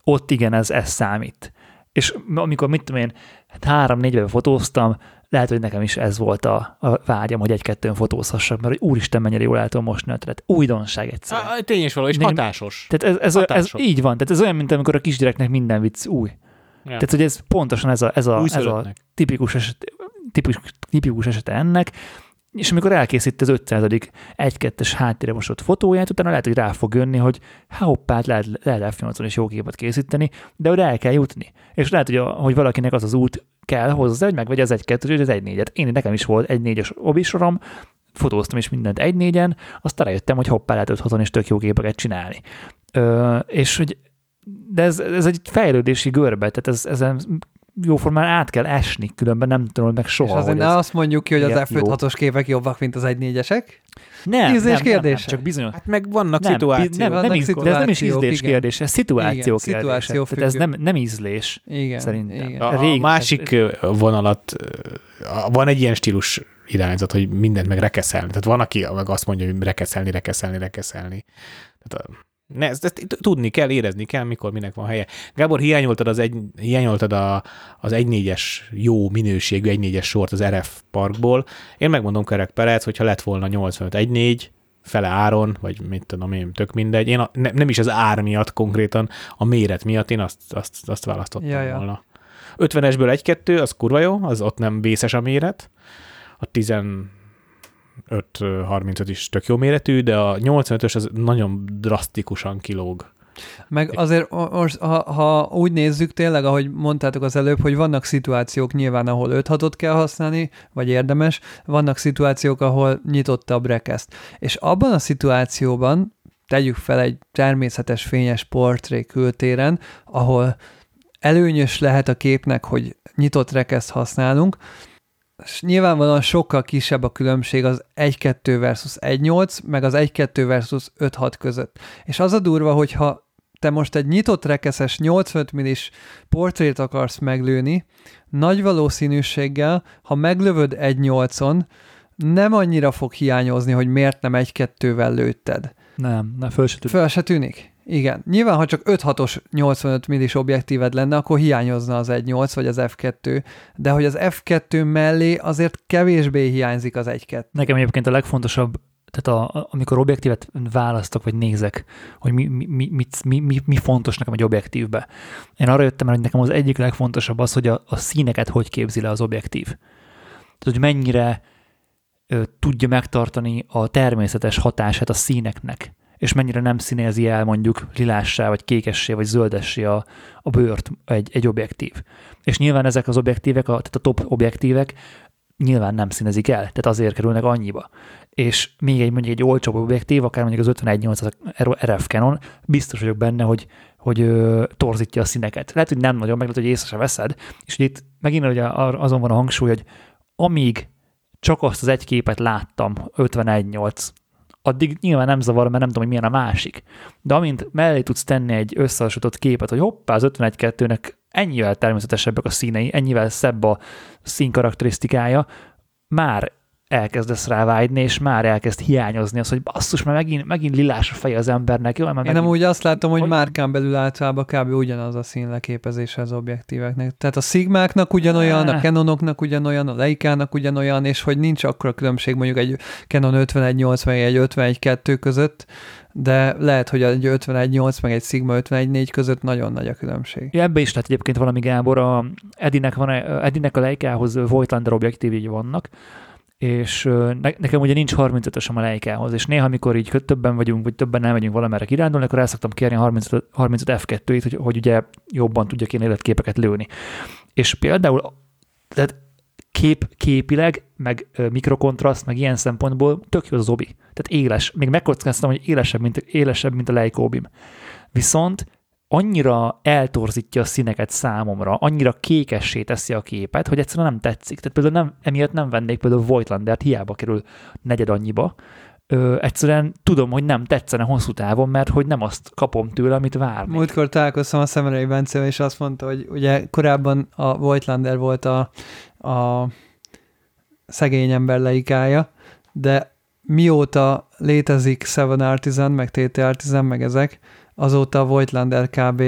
ott igen, ez, ez számít. És amikor, mit tudom én, hát három-négy fotóztam, lehet, hogy nekem is ez volt a, a vágyam, hogy egy-kettőn fotózhassak, mert hogy úristen, mennyire jól látom most nőtret. Újdonság egyszer. A, tény is való, és hatásos. Tehát ez, ez, hatásos. ez, így van, tehát ez olyan, mint amikor a kisgyereknek minden vicc új. Ja. Tehát, hogy ez pontosan ez a, ez a, ez a tipikus, eset, tipikus, tipikus esete ennek, és amikor elkészít az 500 egy-kettes háttérre mosott fotóját, utána lehet, hogy rá fog jönni, hogy há hoppát, lehet, lehet F8-on is jó képet készíteni, de oda el kell jutni. És lehet, hogy, a, hogy valakinek az az út kell hozzá, hogy megvegye az egy-kettős, vagy az egy-négyet. Én nekem is volt egy négyes obisorom, fotóztam is mindent egy négyen, aztán rájöttem, hogy hoppá lehet 5 is tök jó képeket csinálni. Ö, és hogy de ez, ez egy fejlődési görbe, tehát ez, ezen jóformán át kell esni, különben nem tudom meg soha. És azért ne azt mondjuk ki, hogy az F5-6-os képek jobbak, mint az 1-4-esek? Nem, Ízlés nem, kérdése? Nem, csak bizonyos. Hát meg vannak nem, szituációk. Nem, nem, nem, de ez nem is ízlés igen. kérdés, ez szituáció igen, kérdése. Szituáció Tehát ez nem, nem ízlés, igen, szerintem. Igen. A, a másik vonalat, van egy ilyen stílus irányzat, hogy mindent meg rekeszelni. Tehát van, aki meg azt mondja, hogy rekeszelni, rekeszelni, rekeszelni. Tehát ne, ezt, ezt tudni kell, érezni kell, mikor minek van helye. Gábor, hiányoltad az, egy, hiányoltad a, az 1.4-es jó minőségű 1.4-es sort az RF parkból. Én megmondom Kerek Perec, hogyha lett volna 85 1.4, fele áron, vagy mit tudom én, tök mindegy. Én a, ne, nem is az ár miatt konkrétan, a méret miatt én azt, azt, azt választottam ja, ja. volna. 50-esből 1-2, az kurva jó, az ott nem vészes a méret. A 10 5-35 is tök jó méretű, de a 85-ös az nagyon drasztikusan kilóg. Meg azért, most, ha, ha úgy nézzük tényleg, ahogy mondtátok az előbb, hogy vannak szituációk nyilván, ahol 5 6 kell használni, vagy érdemes, vannak szituációk, ahol nyitottabb rekeszt. És abban a szituációban tegyük fel egy természetes fényes portré kültéren, ahol előnyös lehet a képnek, hogy nyitott rekeszt használunk, nyilvánvalóan sokkal kisebb a különbség az 1-2 versus 1-8, meg az 1-2 versus 5-6 között. És az a durva, hogyha te most egy nyitott rekeszes 85 millis portrét akarsz meglőni, nagy valószínűséggel, ha meglövöd 1-8-on, nem annyira fog hiányozni, hogy miért nem 1-2-vel lőtted. Nem, nem föl se tűnik. Föl se tűnik? Igen. Nyilván, ha csak 5-6-os 85 millis objektíved lenne, akkor hiányozna az 1.8 vagy az F2, de hogy az F2 mellé azért kevésbé hiányzik az 1.2. Nekem egyébként a legfontosabb tehát a, amikor objektívet választok, vagy nézek, hogy mi, mi, mi, mi, mi, mi fontos nekem egy objektívbe. Én arra jöttem hogy nekem az egyik legfontosabb az, hogy a, a színeket hogy képzi le az objektív. Tehát, hogy mennyire ö, tudja megtartani a természetes hatását a színeknek és mennyire nem színezi el mondjuk lilássá, vagy kékessé, vagy zöldessé a, a bőrt egy, egy objektív. És nyilván ezek az objektívek, a, tehát a top objektívek nyilván nem színezik el, tehát azért kerülnek annyiba. És még egy mondjuk egy olcsóbb objektív, akár mondjuk az 51 az RF Canon, biztos vagyok benne, hogy, hogy ö, torzítja a színeket. Lehet, hogy nem nagyon, meg lehet, hogy észre se veszed, és hogy itt megint ugye azon van a hangsúly, hogy amíg csak azt az egy képet láttam, 51.8, addig nyilván nem zavar, mert nem tudom, hogy milyen a másik. De amint mellé tudsz tenni egy összehasonlított képet, hogy hoppá, az 51-2-nek ennyivel természetesebbek a színei, ennyivel szebb a szín karakterisztikája, már elkezdesz rá vágyni, és már elkezd hiányozni az, hogy basszus, mert megint, megint lilás a feje az embernek. Jó, Én megint... nem úgy azt látom, hogy, Hogy- márkán belül általában kb. ugyanaz a színleképezése az objektíveknek. Tehát a Sigmáknak ugyanolyan, a. Canonoknak ugyanolyan, a Leica-nak ugyanolyan, és hogy nincs akkora különbség mondjuk egy Canon 51.8 meg egy 51.2 között, de lehet, hogy egy 51.8 meg egy Sigma 51.4 között nagyon nagy a különbség. Ja, ebbe is lehet egyébként valami Gábor, a Edinek, van, Edinek a Leica-hoz Voigtlander objektívjai vannak, és ne, nekem ugye nincs 35-ösem a Leica-hoz, és néha, amikor így többen vagyunk, vagy többen nem megyünk valamerre kirándulni, akkor el szoktam kérni a 35, 35 F2-t, hogy, hogy ugye jobban tudjak én életképeket lőni. És például tehát kép, képileg, meg mikrokontraszt, meg ilyen szempontból tök jó az obi. Tehát éles. Még megkockáztam, hogy élesebb, mint, élesebb, mint a Leica obim. Viszont annyira eltorzítja a színeket számomra, annyira kékessé teszi a képet, hogy egyszerűen nem tetszik. Tehát például nem, emiatt nem vennék például Voigtlandert, hiába kerül negyed annyiba. Ö, egyszerűen tudom, hogy nem tetszene hosszú távon, mert hogy nem azt kapom tőle, amit várnék. Múltkor találkoztam a Szemerei Bencével, és azt mondta, hogy ugye korábban a Voigtlander volt a, a szegény ember leikája, de mióta létezik Seven Artisan, meg TT Artisan, meg ezek, azóta a Voigtlander kb.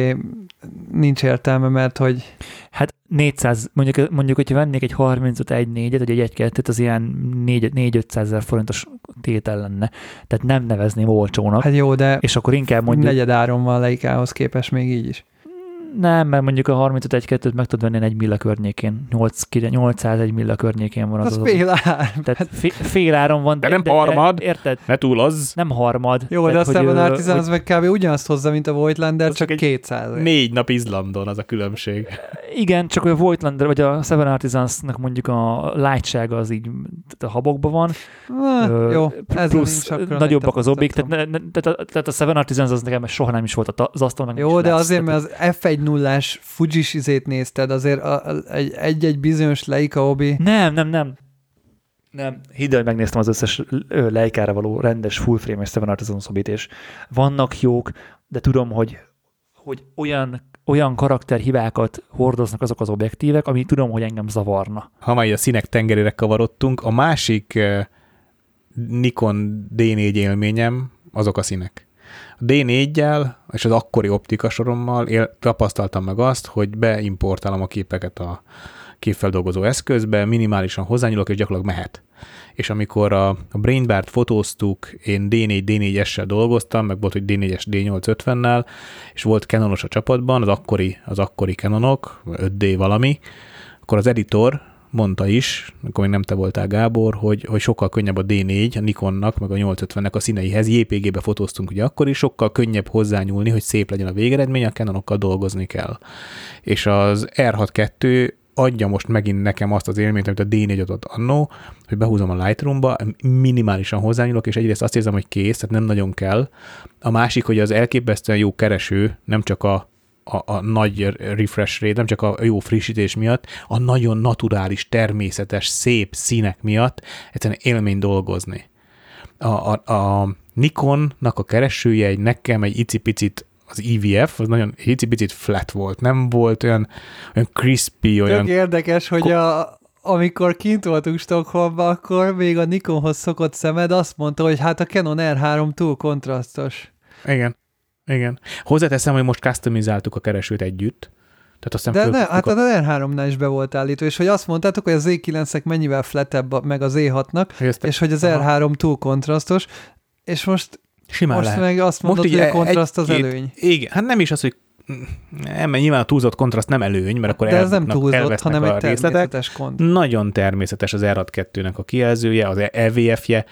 nincs értelme, mert hogy Hát 400, mondjuk, mondjuk hogyha vennék egy 35 1 4 vagy egy 1 2 az ilyen 4-500 ezer forintos tétel lenne. Tehát nem nevezném olcsónak. hát jó, de és akkor inkább mondjuk... negyed áron van leikához képest még így is. Nem, mert mondjuk a 35 1 2 meg tudod venni egy milla környékén. 8, 800 egy milla környékén van az. Az az fél ár. Tehát fél, fél áron van. De nem harmad. Érted? Ne túl az. Nem harmad. Jó, de a Seven ö, Artisan az meg kb. ugyanazt hozza, mint a Voigtlander, csak csak egy 200. Négy nap Izlandon az a különbség. Igen, csak a Voigtlander, vagy a Seven Artisansnak mondjuk a lightsága az így a habokban van. Ah, Ö, jó, ez plusz nagyobbak az obbik, tehát, tehát, a, tehát a Seven Artisans az nekem soha nem is volt az asztal, meg nem Jó, de azért, mert az F1 0 Fujis izét nézted, azért egy, egy-egy bizonyos Leica obi. Nem, nem, nem. Nem, hidd el, hogy megnéztem az összes ö, Leica-ra való rendes full frame-es Seven Artisan szobit, és vannak jók, de tudom, hogy, hogy olyan, olyan karakterhibákat hordoznak azok az objektívek, ami tudom, hogy engem zavarna. Ha már a színek tengerére kavarodtunk, a másik Nikon D4 élményem azok a színek. A D4-jel és az akkori optika sorommal él, tapasztaltam meg azt, hogy beimportálom a képeket a képfeldolgozó eszközbe, minimálisan hozzányúlok, és gyakorlatilag mehet. És amikor a, a Brainbart fotóztuk, én D4, D4-essel dolgoztam, meg volt, hogy D4-es, D850-nel, és volt Canonos a csapatban, az akkori, az akkori Canonok, 5D valami, akkor az editor mondta is, akkor még nem te voltál Gábor, hogy, hogy sokkal könnyebb a D4, a Nikonnak, meg a 850-nek a színeihez. JPG-be fotóztunk ugye akkor is, sokkal könnyebb hozzányúlni, hogy szép legyen a végeredmény, a Canonokkal dolgozni kell. És az R62 adja most megint nekem azt az élményt, amit a D4 adott annó, hogy behúzom a Lightroom-ba, minimálisan hozzányúlok, és egyrészt azt érzem, hogy kész, tehát nem nagyon kell. A másik, hogy az elképesztően jó kereső, nem csak a a, a nagy refresh rate, nem csak a jó frissítés miatt, a nagyon naturális, természetes, szép színek miatt egyszerűen élmény dolgozni. A, a, a Nikonnak a keresője egy nekem egy icipicit az EVF, az nagyon icipicit flat volt, nem volt olyan, olyan crispy, olyan Tök érdekes, hogy a, amikor kint voltunk Stockholmban, akkor még a Nikonhoz szokott szemed azt mondta, hogy hát a Canon R3 túl kontrasztos. Igen. Igen. Hozzáteszem, hogy most customizáltuk a keresőt együtt. Tehát aztán De ne, hát a... a R3-nál is be volt állítva, és hogy azt mondtátok, hogy az E9-ek mennyivel flattebb, a- meg az E6-nak, hogy ezt és hogy az Aha. R3 túl kontrasztos, és most, simán most lehet. meg azt mondod, így hogy a egy- kontraszt az egy-két- előny. Igen, hát nem is az, hogy nem, mert nyilván a túlzott kontraszt nem előny, mert akkor De ez nem túlzott, hanem egy természetes kontraszt. Nagyon természetes az R2-nek a kijelzője, az EVF-je.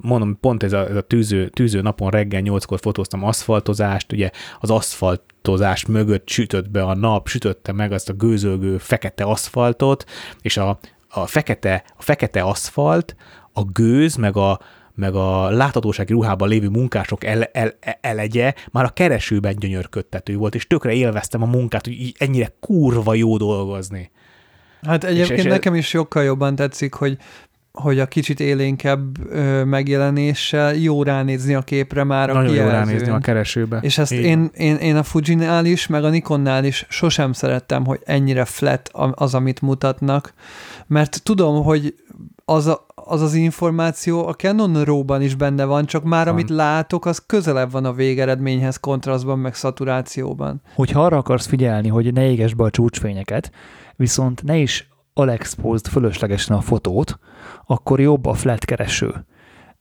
Mondom, pont ez a, ez a tűző, tűző napon reggel nyolckor fotóztam aszfaltozást, ugye az aszfaltozás mögött sütött be a nap, sütötte meg azt a gőzölgő fekete aszfaltot, és a, a, fekete, a fekete aszfalt, a gőz, meg a, meg a láthatósági ruhában lévő munkások el, el, elegye már a keresőben gyönyörködtető volt, és tökre élveztem a munkát, hogy így ennyire kurva jó dolgozni. Hát egyébként és- nekem is sokkal jobban tetszik, hogy hogy a kicsit élénkebb ö, megjelenéssel jó ránézni a képre már a Nagyon jó ránézni a keresőbe. És ezt én, én, én a Fujinál is, meg a Nikonnál is sosem szerettem, hogy ennyire flat az, amit mutatnak, mert tudom, hogy az a, az, az információ a Canon RAW-ban is benne van, csak már Van. amit látok, az közelebb van a végeredményhez kontrasztban, meg szaturációban. Hogyha arra akarsz figyelni, hogy ne égesd be a csúcsfényeket, viszont ne is alexposed fölöslegesen a fotót, akkor jobb a flat kereső.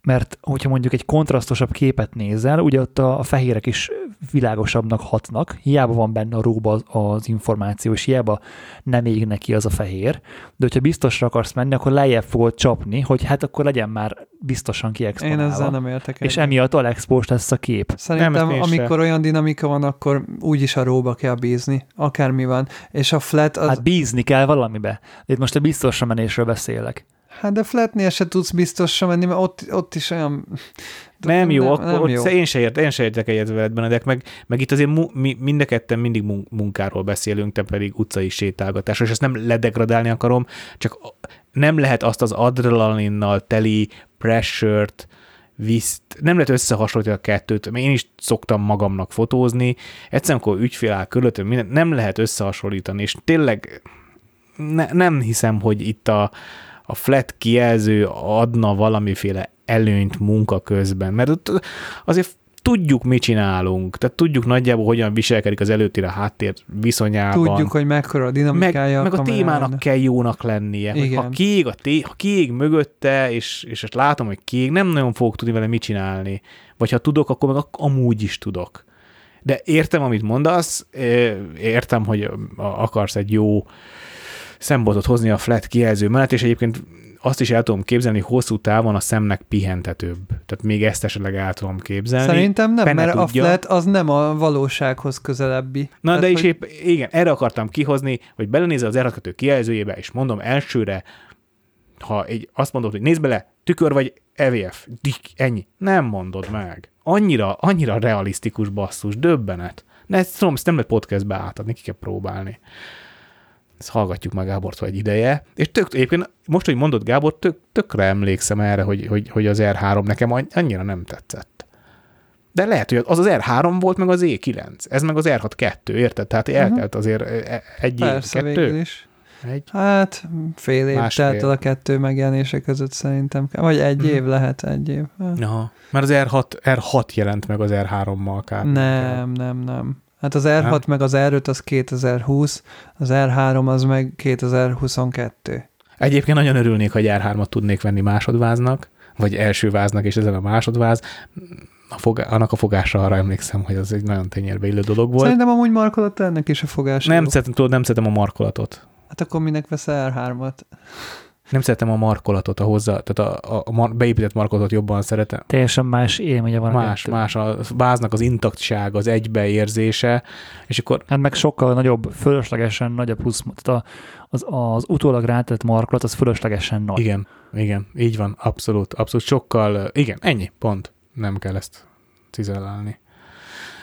Mert hogyha mondjuk egy kontrasztosabb képet nézel, ugye ott a, a fehérek is világosabbnak hatnak, hiába van benne a róba az, az információ, és hiába nem ég neki az a fehér, de hogyha biztosra akarsz menni, akkor lejjebb fogod csapni, hogy hát akkor legyen már biztosan Én kiexponálva. ezzel nem értek és egyet. emiatt alexposed lesz a kép. Szerintem, Nem, én amikor olyan dinamika van, akkor úgyis a róba kell bízni, akármi van. És a flat, az, Hát bízni kell valamibe. Itt most a biztosra menésről beszélek. Hát de flatnél se tudsz biztosra menni, mert ott, ott is olyan... Nem jó, nem, akkor nem ott jó. Én, se ért, én se értek egyet veled, Benedek, meg, meg itt azért mu, mi, mind a ketten mindig mun- munkáról beszélünk, te pedig utcai sétálgatásról, és ezt nem ledegradálni akarom, csak nem lehet azt az adrenalinnal teli pressure-t, viszt, nem lehet összehasonlítani a kettőt, mert én is szoktam magamnak fotózni, egyszerűen, amikor ügyfél áll körülöttem, minden, nem lehet összehasonlítani, és tényleg ne, nem hiszem, hogy itt a, a flat kijelző adna valamiféle előnyt munka közben, mert ott azért tudjuk, mit csinálunk, tehát tudjuk nagyjából, hogyan viselkedik az előttér a háttér viszonyában. Tudjuk, hogy mekkora a meg, dinamikája meg a kamerának. témának kell jónak lennie. Ha kiég, a té, ha kiég mögötte, és, és ezt látom, hogy kiég, nem nagyon fogok tudni vele mit csinálni. Vagy ha tudok, akkor meg amúgy is tudok. De értem, amit mondasz, értem, hogy a- akarsz egy jó szempontot hozni a flat kijelző mellett, és egyébként azt is el tudom képzelni, hogy hosszú távon a szemnek pihentetőbb. Tehát még ezt esetleg el tudom képzelni. Szerintem nem, Fene mert tudja. a flat az nem a valósághoz közelebbi. Na, Tehát, de is hogy- épp, igen, erre akartam kihozni, hogy belenézel az r kijelzőjébe, és mondom elsőre, ha egy, azt mondod, hogy nézd bele, tükör vagy EVF, dik, ennyi. Nem mondod meg. Annyira, annyira realisztikus basszus, döbbenet. De ezt tudom, ezt nem lehet podcastbe átadni, ki kell próbálni. Ezt hallgatjuk meg Gábortól egy ideje. És tök, egyébként most, hogy mondod Gábor, tök, tökre emlékszem erre, hogy, hogy, hogy az R3 nekem anny- annyira nem tetszett. De lehet, hogy az az R3 volt, meg az E9. Ez meg az R6-2, érted? Tehát eltelt azért e- egy év, Persze, végül kettő. is. Egy. Hát fél év Másfél. telt el a kettő megjelenése között szerintem. Vagy egy Mhm. év lehet, egy év. Aha. Mert az R6, R6 jelent meg az R3-mal kb. Nem, nem, nem. Hát az R6 meg az R5 az 2020, az R3 az meg 2022. Egyébként nagyon örülnék, hogy R3-at tudnék venni másodváznak, vagy első váznak, és ezen a másodváz. A fogá- annak a fogása arra emlékszem, hogy az egy nagyon tényérbe illő dolog volt. Szerintem amúgy markolat ennek is a fogás. nem szeretem, tudod, nem szeretem a markolatot. Hát akkor minek vesz R3-at? Nem szeretem a markolatot, a hozzá, tehát a, a, a beépített markolatot jobban szeretem. Teljesen más élménye van. a Más, kettő. más a váznak az intaktság, az egybeérzése, és akkor Hát meg sokkal nagyobb, fölöslegesen nagy a plusz, tehát a, az, az utólag rátett markolat, az fölöslegesen nagy. igen, igen, így van, abszolút, abszolút sokkal, igen, ennyi, pont, nem kell ezt cizellálni.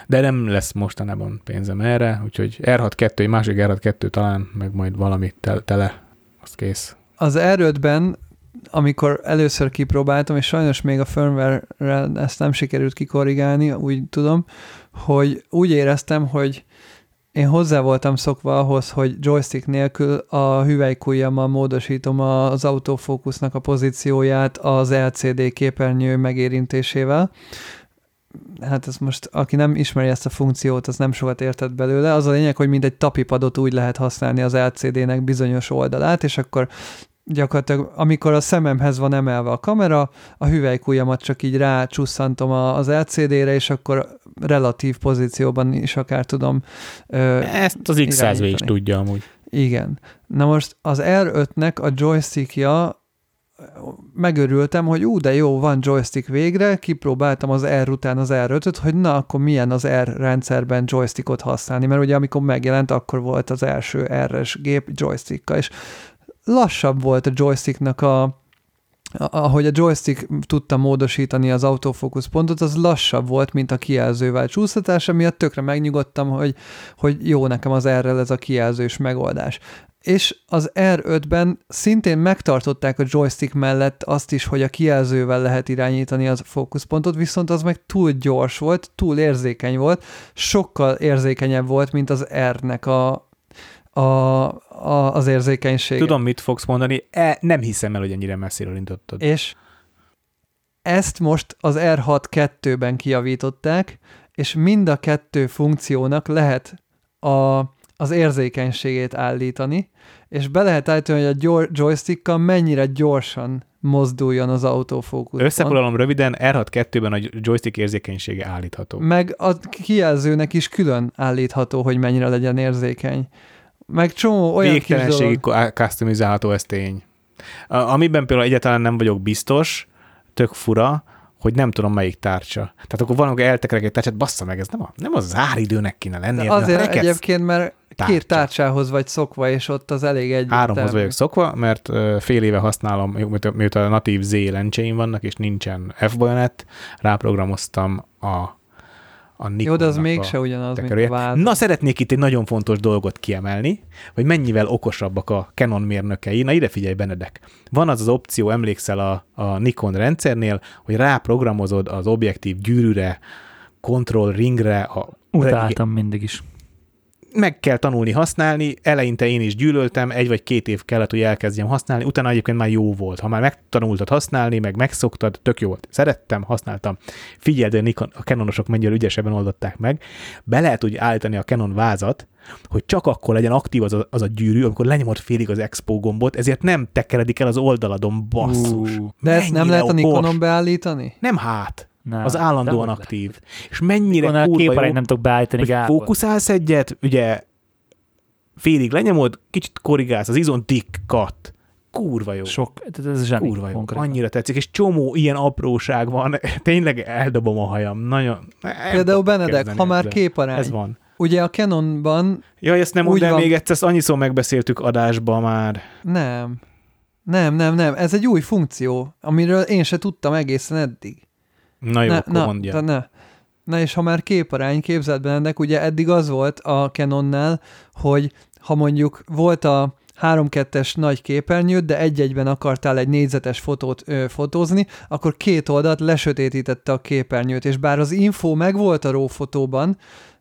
De nem lesz mostanában pénzem erre, úgyhogy R6-2, egy másik R6-2 talán, meg majd valami tel- tele, az kész. Az R5-ben, amikor először kipróbáltam, és sajnos még a firmware ezt nem sikerült kikorrigálni, úgy tudom, hogy úgy éreztem, hogy én hozzá voltam szokva ahhoz, hogy joystick nélkül a hüvelykujjammal módosítom az autofókusznak a pozícióját az LCD képernyő megérintésével. Hát ez most, aki nem ismeri ezt a funkciót, az nem sokat értett belőle. Az a lényeg, hogy mint egy tapipadot úgy lehet használni az LCD-nek bizonyos oldalát, és akkor gyakorlatilag, amikor a szememhez van emelve a kamera, a hüvelykujjamat csak így rácsusszantom az LCD-re, és akkor relatív pozícióban is akár tudom ö, Ezt az X100V is irányítani. tudja amúgy. igen. Na most az R5-nek a joystickja megörültem, hogy ú, de jó, van joystick végre, kipróbáltam az R után az R5-öt, hogy na, akkor milyen az R rendszerben joystickot használni, mert ugye amikor megjelent, akkor volt az első R-es gép joysticka, és lassabb volt a joysticknak a, ahogy a joystick tudta módosítani az autofókusz pontot, az lassabb volt, mint a kijelzővel csúsztatása, miatt tökre megnyugodtam, hogy, hogy jó nekem az erre ez a kijelzős megoldás. És az R5-ben szintén megtartották a joystick mellett azt is, hogy a kijelzővel lehet irányítani az fókuszpontot, viszont az meg túl gyors volt, túl érzékeny volt, sokkal érzékenyebb volt, mint az R-nek a, a, a, az érzékenysége. Tudom, mit fogsz mondani, e, nem hiszem el, hogy ennyire messziről indítottad. És ezt most az R6 2-ben kijavították, és mind a kettő funkciónak lehet a, az érzékenységét állítani, és be lehet állítani, hogy a gyor- joystickkal mennyire gyorsan mozduljon az autofókusz. Összefoglalom röviden, R6 2-ben a joystick érzékenysége állítható. Meg a kijelzőnek is külön állítható, hogy mennyire legyen érzékeny. Meg csomó olyan. Végtelenségig customizálható, ez tény. Amiben például egyáltalán nem vagyok biztos, tök fura, hogy nem tudom melyik tárcsa. Tehát akkor van, amikor eltekerek egy tárcsát, bassza meg, ez nem a, nem a záridőnek kéne lennie. De azért egyébként, mert tárcsa. két tárcsához vagy szokva, és ott az elég egy. Háromhoz vagyok szokva, mert fél éve használom, mióta- a natív Z lencseim vannak, és nincsen F-bajonet, ráprogramoztam a a Jó, de az Nikonnak mégse ugyanaz, mint a tekerője. Na, szeretnék itt egy nagyon fontos dolgot kiemelni, hogy mennyivel okosabbak a Canon mérnökei. Na, ide figyelj, Benedek. Van az az opció, emlékszel a, a Nikon rendszernél, hogy ráprogramozod az objektív gyűrűre, control ringre, a Utáltam mindig is. Meg kell tanulni használni, eleinte én is gyűlöltem, egy vagy két év kellett, hogy elkezdjem használni, utána egyébként már jó volt. Ha már megtanultad használni, meg megszoktad, tök jó volt. Szerettem, használtam. Figyeld, a, Nikon, a Canonosok mennyire ügyesebben oldották meg. Be lehet úgy állítani a Canon vázat, hogy csak akkor legyen aktív az a, az a gyűrű, amikor lenyomod félig az Expo gombot, ezért nem tekeredik el az oldaladon, basszus. Ú, De ezt nem lehet a. Nikonon beállítani? Nem hát, nem, az állandóan aktív. És mennyire kurva jó, nem tudok beállítani, hogy Gábor. fókuszálsz egyet, ugye félig lenyomod, kicsit korrigálsz, az izon tick, cut. Kurva jó. Sok, tehát ez zseni. Kurva jó. konkrétan. Annyira tetszik, és csomó ilyen apróság van. Tényleg eldobom a hajam. Nagyon. Például Benedek, ha már képarány. Ez van. Ugye a Canonban Jaj, ezt nem Úgy mondd el van. még egyszer, ezt annyiszor megbeszéltük adásba már. nem. Nem, nem, nem. Ez egy új funkció, amiről én se tudtam egészen eddig. Na jó, ne, akkor na, mondja. de ne. Na és ha már képarány, képzeld be ennek, ugye eddig az volt a Canonnál, hogy ha mondjuk volt a 3-2-es nagy képernyőd, de egy-egyben akartál egy négyzetes fotót ö, fotózni, akkor két oldalt lesötétítette a képernyőt, és bár az info megvolt a RAW fotóban,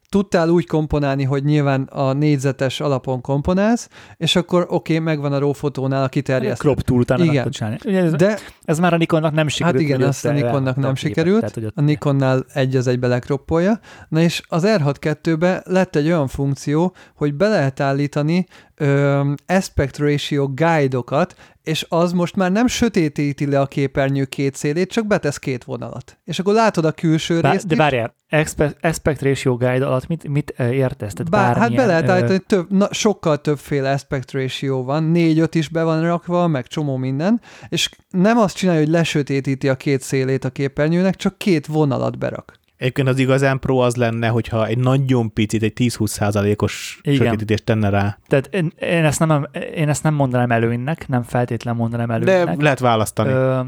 tudtál úgy komponálni, hogy nyilván a négyzetes alapon komponálsz, és akkor oké, okay, megvan a RAW fotónál a kiterjesztő. Crop tool után Igen. csinálni. Ugye ez, De ez már a Nikonnak nem sikerült. Hát igen, azt a Nikonnak nem képet, sikerült, tehát, hogy ott- a Nikonnál egy az egybe lekroppolja. Na és az R6-2-be lett egy olyan funkció, hogy be lehet állítani ö, aspect ratio guide-okat, és az most már nem sötétíti le a képernyő két szélét, csak betesz két vonalat. És akkor látod a külső Bár, részt de várjál, aspect, aspect ratio guide alatt mit, mit értesz? Tehát Bár, hát be lehet ö, állítani, több, na, sokkal többféle aspect ratio van, négy-öt is be van rakva, meg csomó minden, és nem azt csinálja, hogy lesötétíti a két szélét a képernyőnek, csak két vonalat berak. Egyébként az igazán pro az lenne, hogyha egy nagyon picit, egy 10-20 százalékos sötétítést tenne rá. Tehát én, én, ezt nem, én ezt nem mondanám előnynek, nem feltétlen mondanám De előnynek. lehet választani. Ö,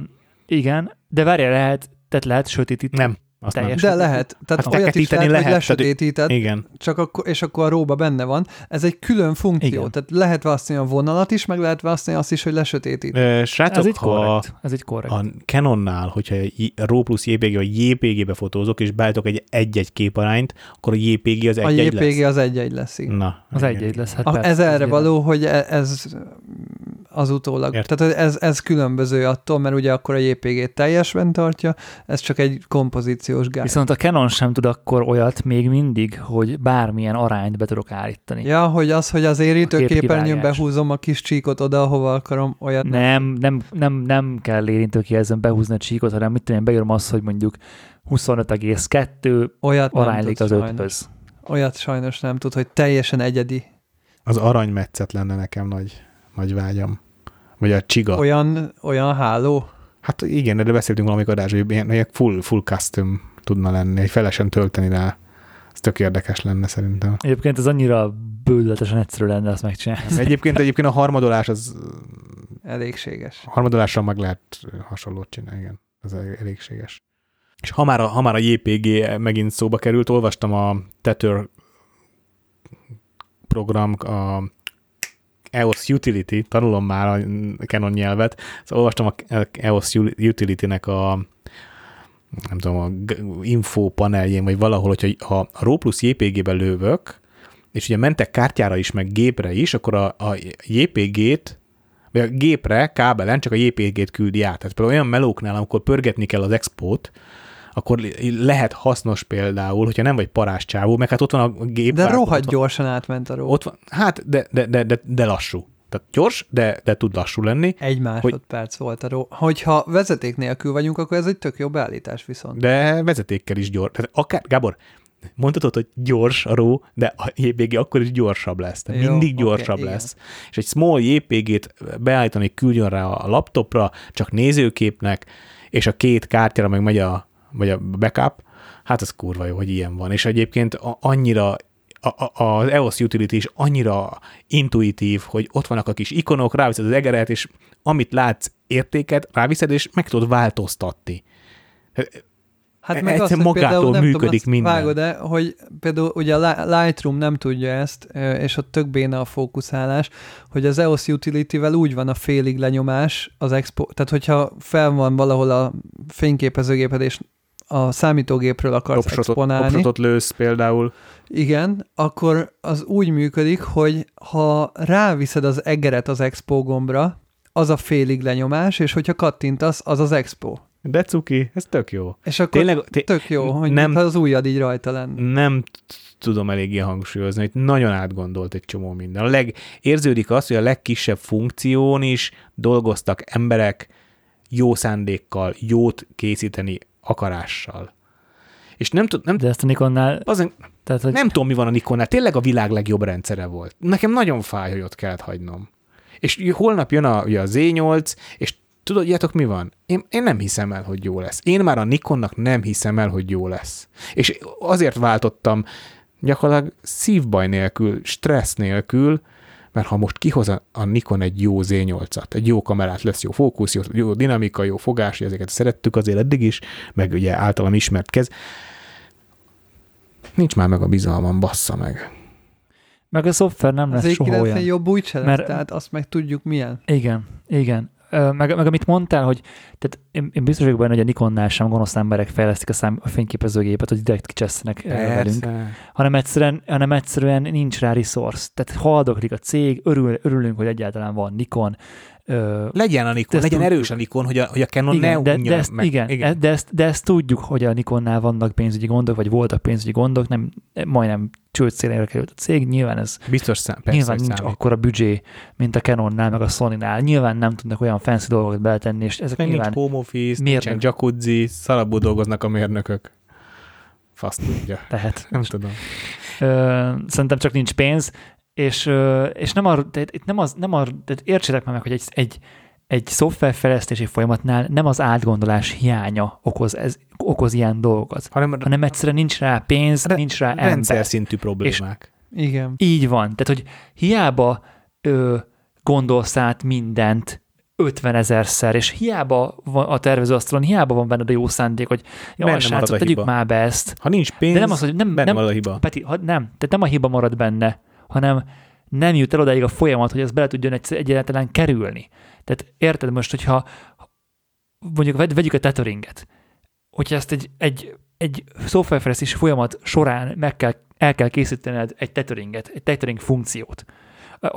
igen, de várjál, lehet, tehát lehet sötétíteni. nem. Azt teljes- De lehet. Tehát Hát olyat is lehet, hogy lehet, tehát- lesötétíted, Igen. csak akkor, és akkor a róba benne van. Ez egy külön funkció. Igen. Tehát lehet választani a vonalat is, meg lehet választani azt is, hogy lesötétít. Ö, Srácok, Ez ha korrekt. Ez így korrekt. a Canonnál, hogyha RAW plusz JPG vagy JPG-be fotózok, és beállítok egy egy-egy képarányt, akkor a JPG az A egy-egy JPG lesz. az egy-egy lesz. igen. Na, Az egy-egy lesz. Hát A, persze, ez erre ezért- való, hogy e- ez az utólag. Értem. Tehát ez, ez különböző attól, mert ugye akkor a JPG-t teljesen tartja, ez csak egy kompozíciós gáz. Viszont a Canon sem tud akkor olyat még mindig, hogy bármilyen arányt be tudok állítani. Ja, hogy az, hogy az érítő A képernyőn képkivágás. behúzom a kis csíkot oda, ahova akarom, olyat Nem, nem, nem, nem kell érintőkijelzőn behúzni a csíkot, hanem mit tudom én, beírom azt, hogy mondjuk 25,2 olyat aránylik az öthöz. Olyat sajnos nem tud, hogy teljesen egyedi. Az aranymetszet lenne nekem nagy, nagy vágyam. Vagy a csiga. Olyan, olyan háló. Hát igen, de beszéltünk valamikor adás, hogy ilyen, ilyen full, full custom tudna lenni, egy felesen tölteni rá. Ez tök érdekes lenne szerintem. Egyébként ez annyira bődületesen egyszerű lenne azt megcsinálni. Egyébként, egyébként a harmadolás az elégséges. A harmadolással meg lehet hasonlót csinálni, igen. Ez elégséges. És ha már, a, ha már a JPG megint szóba került, olvastam a Tether program, a EOS Utility, tanulom már a Canon nyelvet, szóval olvastam a EOS Utility-nek a nem tudom, a info paneljén, vagy valahol, hogyha ha a RAW plus JPG-ben lövök, és ugye mentek kártyára is, meg gépre is, akkor a, a JPG-t, vagy a gépre kábelen csak a JPG-t küldi át. Tehát például olyan melóknál, amikor pörgetni kell az expót, akkor lehet hasznos például, hogyha nem vagy parás csávó, meg hát ott van a gép. De rohadt gyorsan átment a ró. Ott van, hát, de, de, de, de, de lassú. Tehát gyors, de, de tud lassú lenni. Egy másodperc hogy, volt a ró. Hogyha vezeték nélkül vagyunk, akkor ez egy tök jó beállítás viszont. De vezetékkel is gyors. Tehát akár, Gábor, mondhatod, hogy gyors a ró, de a JPG akkor is gyorsabb lesz. Tehát Jó, mindig gyorsabb okay, lesz. Igen. És egy small JPG-t beállítani, küldjön rá a laptopra, csak nézőképnek, és a két kártyára meg megy a, vagy a backup, hát az kurva jó, hogy ilyen van. És egyébként annyira a, az EOS Utility is annyira intuitív, hogy ott vannak a kis ikonok, ráviszed az egeret, és amit látsz értéket, ráviszed, és meg tudod változtatni. Hát meg azt, magától nem működik tudom, minden. Vágod de hogy például ugye a Lightroom nem tudja ezt, és ott tök béna a fókuszálás, hogy az EOS Utility-vel úgy van a félig lenyomás az expo, tehát hogyha fel van valahol a fényképezőgéped, és a számítógépről akarsz Opshotot, exponálni. Opshotot lősz például. Igen, akkor az úgy működik, hogy ha ráviszed az egeret az expo gombra, az a félig lenyomás, és hogyha kattintasz, az az expo. De cuki, ez tök jó. És akkor Tényleg, té- tök jó, hogy nem, az ujjad így rajta lenne. Nem tudom eléggé hangsúlyozni, hogy nagyon átgondolt egy csomó minden. A leg, érződik az, hogy a legkisebb funkción is dolgoztak emberek jó szándékkal, jót készíteni akarással. És nem tudom, nem, De ezt a Nikonnál... Azon, tehát, hogy... Nem tudom, mi van a Nikonnál. Tényleg a világ legjobb rendszere volt. Nekem nagyon fáj, hogy ott kellett hagynom. És holnap jön a, ugye a Z8, és tudod, mi van? Én, én nem hiszem el, hogy jó lesz. Én már a Nikonnak nem hiszem el, hogy jó lesz. És azért váltottam gyakorlatilag szívbaj nélkül, stressz nélkül, mert ha most kihoz a Nikon egy jó Z8-at, egy jó kamerát, lesz jó fókusz, jó, jó dinamika, jó fogás, ezeket szerettük azért eddig is, meg ugye általam ismert kez, nincs már meg a bizalmam, bassza meg. Meg a szoftver nem lesz soha olyan. jobb úgy mert, tehát azt meg tudjuk milyen. Igen, igen meg, meg amit mondtál, hogy tehát én, én biztos vagyok benne, hogy a Nikonnál sem gonosz emberek fejlesztik a, szám, a fényképezőgépet, hogy direkt kicsesztenek velünk, hanem egyszerűen, hanem egyszerűen nincs rá resource. Tehát haldoklik a cég, örül, örülünk, hogy egyáltalán van Nikon, Ö, legyen a Nikon, legyen erős a Nikon, hogy a, hogy a Canon igen, ne de, de ezt, meg. Igen, igen. De, ezt, de ezt tudjuk, hogy a Nikonnál vannak pénzügyi gondok, vagy voltak pénzügyi gondok, nem, majdnem csőd szélére került a cég, nyilván ez Biztos szám, persze, nyilván nincs számít. akkora büdzsé, mint a Canonnál, meg a Sony-nál. Nyilván nem tudnak olyan fancy dolgokat beletenni, és ezek meg nyilván... Nincs home office, nincsen jacuzzi, szalabú dolgoznak a mérnökök. Fasz tudja. Tehát. Nem tudom. Ö, szerintem csak nincs pénz, és, és nem, arra, tehát itt nem az, nem arra, tehát értsétek meg, hogy egy, egy, egy szoftverfejlesztési folyamatnál nem az átgondolás hiánya okoz, ez, okoz ilyen dolgokat, hanem, hanem egyszerűen nincs rá pénz, re, nincs rá ember. Rendszer szintű problémák. És Igen. Így van. Tehát, hogy hiába ö, gondolsz át mindent 50 ezerszer, és hiába van a tervezőasztalon, hiába van benned a jó szándék, hogy jó, srácok, tegyük hiba. már be ezt. Ha nincs pénz, De nem az, hogy nem, nem, a hiba. Peti, ha, nem, tehát nem a hiba marad benne, hanem nem jut el odáig a folyamat, hogy ez bele tudjon egy, egyáltalán kerülni. Tehát érted most, hogyha mondjuk vegyük a tetheringet, hogyha ezt egy, egy, egy szoftverfejlesztési folyamat során meg kell, el kell készítened egy tetheringet, egy tethering funkciót.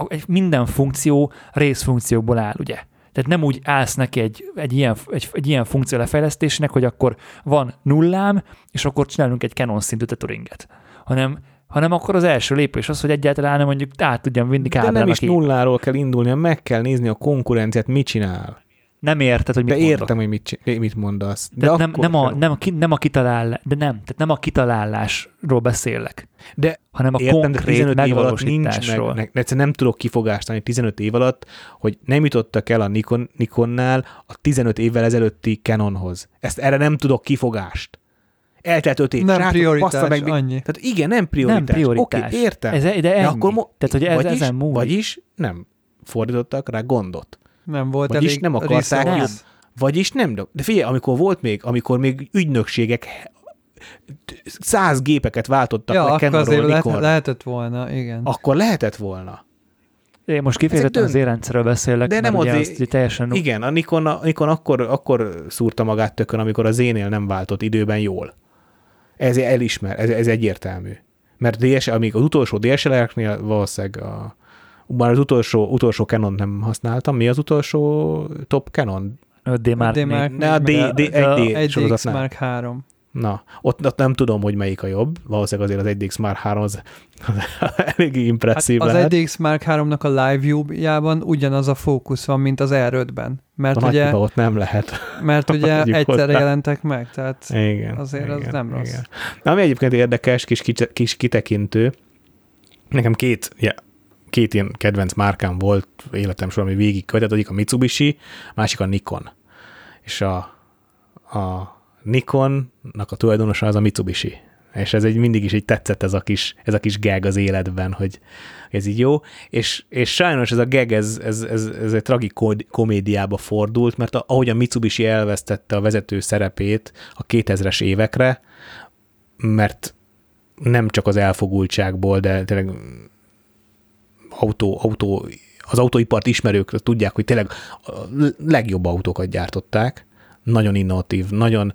Egy, minden funkció részfunkciókból áll, ugye? Tehát nem úgy állsz neki egy, egy, ilyen, egy, egy ilyen funkció lefejlesztésnek, hogy akkor van nullám, és akkor csinálunk egy Canon szintű tetheringet, hanem hanem akkor az első lépés az, hogy egyáltalán mondjuk át tudjam vinni kábelnek. De nem is nulláról kell indulni, meg kell nézni a konkurenciát, mit csinál. Nem érted, hogy mit De mondok. értem, hogy mit, mit mondasz. De, de nem, nem, a, nem, a, nem a kitalál, de nem, tehát nem a kitalálásról beszélek. De hanem a értem, konkrét 15 év alatt nincs meg, meg, egyszerűen nem tudok kifogást tenni 15 év alatt, hogy nem jutottak el a Nikon, Nikonnál a 15 évvel ezelőtti Canonhoz. Ezt erre nem tudok kifogást eltelt öt év. Nem Srátok, prioritás, meg, annyi. Tehát igen, nem prioritás. Nem prioritás. Oké, értem. Ez, de, ennyi. akkor mo- Tehát, hogy ez, vagyis, ezen múlik. Vagyis nem fordítottak rá gondot. Nem volt Vagyis elég nem akarták jobb. Vagyis nem, de figyelj, amikor volt még, amikor még ügynökségek száz gépeket váltottak Ja, le akkor azért lehet, Nikonra, lehetett volna, igen. akkor lehetett volna. Én most kifejezetten dönt- az érrendszerről beszélek, De mert nem ugye azért- azt teljesen... Igen, a Nikon, a Nikon akkor, akkor szúrta magát tökön, amikor az énél nem váltott időben jól. Ez elismer, ez, ez egyértelmű. Mert DS, amíg az utolsó DSLR-eknél valószínűleg a, már az utolsó, utolsó Canon nem használtam. Mi az utolsó top Canon? 5D már... D már- még- Ne, a D, D, de- de- 1D 1DX sorozatnál. Mark 3. Na, ott, ott, nem tudom, hogy melyik a jobb. Valószínűleg azért az 1DX Mark 3 az, az eléggé impresszív Hát az lehet. 1DX Mark 3-nak a live view-jában ugyanaz a fókusz van, mint az R5-ben. Mert a ugye, ott nem lehet. mert ugye egyszerre hozzá. jelentek meg, tehát Igen. Azért az igen, nem rossz. Igen. Na, ami egyébként érdekes, kis, kis, kitekintő, nekem két, ja, két ilyen kedvenc márkám volt életem során, ami végig követett, egyik a Mitsubishi, másik a Nikon. És a, a Nikonnak a tulajdonosa az a Mitsubishi. És ez egy mindig is egy tetszett ez a kis, ez a kis gag az életben, hogy ez így jó. És, és sajnos ez a gag, ez, ez, ez, ez egy tragik komédiába fordult, mert a, ahogy a Mitsubishi elvesztette a vezető szerepét a 2000-es évekre, mert nem csak az elfogultságból, de tényleg autó, autó, az autóipart ismerők tudják, hogy tényleg a legjobb autókat gyártották, nagyon innovatív, nagyon,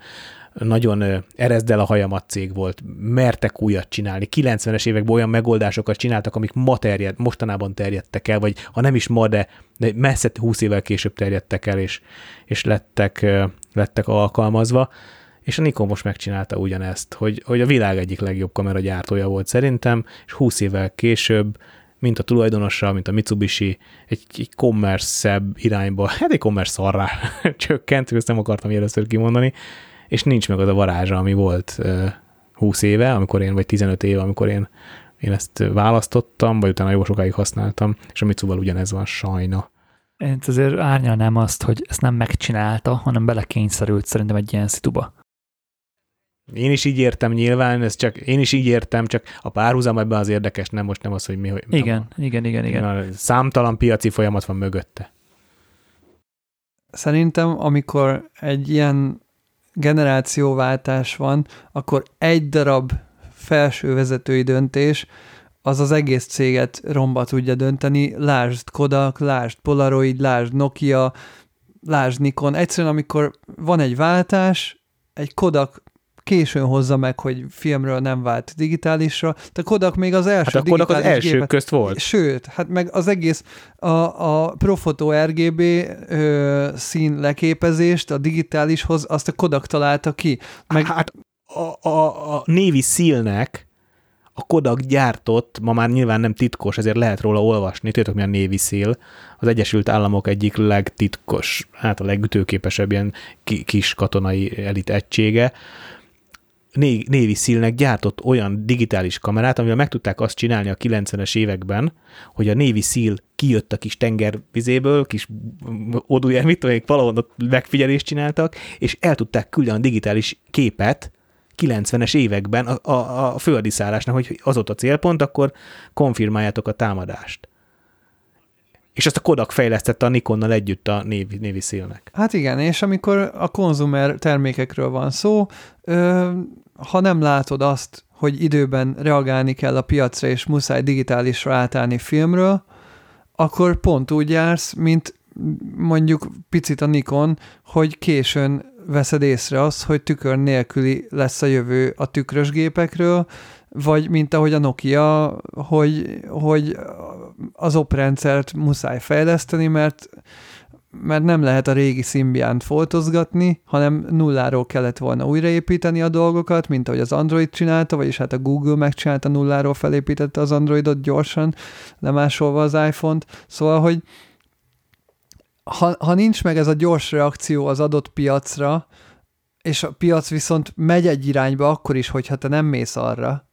nagyon erezd a hajamat cég volt, mertek újat csinálni, 90-es években olyan megoldásokat csináltak, amik ma terjed, mostanában terjedtek el, vagy ha nem is ma, de, de messze 20 évvel később terjedtek el, és, és lettek, lettek alkalmazva, és a Nikon most megcsinálta ugyanezt, hogy, hogy a világ egyik legjobb kameragyártója volt szerintem, és 20 évvel később mint a tulajdonosa, mint a Mitsubishi, egy, egy commerce-szebb irányba, hát egy commerce szarrá csökkent, ezt nem akartam először kimondani, és nincs meg az a varázsa, ami volt uh, 20 éve, amikor én, vagy 15 éve, amikor én, én ezt választottam, vagy utána jó sokáig használtam, és a Mitsuval ugyanez van sajna. Én azért árnyalnám azt, hogy ezt nem megcsinálta, hanem belekényszerült szerintem egy ilyen szituba. Én is így értem nyilván, ez csak, én is így értem, csak a párhuzam ebben az érdekes, nem most nem az, hogy mi, hogy Igen, igen, igen, igen. Na, számtalan piaci folyamat van mögötte. szerintem, amikor egy ilyen generációváltás van, akkor egy darab felső vezetői döntés az az egész céget romba tudja dönteni. Lásd Kodak, lásd Polaroid, lásd Nokia, lásd Nikon. Egyszerűen, amikor van egy váltás, egy Kodak későn hozza meg, hogy filmről nem vált digitálisra. De Kodak még az első Hát a Kodak az első gépet- közt volt. Sőt, hát meg az egész a, a Profoto RGB ö, szín leképezést a digitálishoz azt a Kodak találta ki. Meg, Hát a, a, a Navy Seal-nek a Kodak gyártott, ma már nyilván nem titkos, ezért lehet róla olvasni, tudjátok mi a Navy Seal, az Egyesült Államok egyik legtitkos, hát a legütőképesebb ilyen ki, kis katonai elit egysége, Navy Seal-nek gyártott olyan digitális kamerát, amivel meg tudták azt csinálni a 90-es években, hogy a Navy Seal kijött a kis tengervizéből, kis odújel, mit tudom, valahol ott megfigyelést csináltak, és el tudták küldeni a digitális képet 90-es években a, a, a földi szállásnak, hogy az ott a célpont, akkor konfirmáljátok a támadást. És azt a Kodak fejlesztette a Nikonnal együtt a Navy, Navy Seal-nek. hát igen, és amikor a konzumer termékekről van szó, ö, ha nem látod azt, hogy időben reagálni kell a piacra, és muszáj digitálisra átállni filmről, akkor pont úgy jársz, mint mondjuk picit a Nikon, hogy későn veszed észre azt, hogy tükör nélküli lesz a jövő a tükrös gépekről, vagy mint ahogy a Nokia, hogy, hogy az oprendszert muszáj fejleszteni, mert mert nem lehet a régi szimbiánt foltozgatni, hanem nulláról kellett volna újraépíteni a dolgokat, mint ahogy az Android csinálta, vagyis hát a Google megcsinálta, nulláról felépítette az Androidot gyorsan, lemásolva az iPhone-t. Szóval, hogy ha, ha nincs meg ez a gyors reakció az adott piacra, és a piac viszont megy egy irányba akkor is, hogyha te nem mész arra,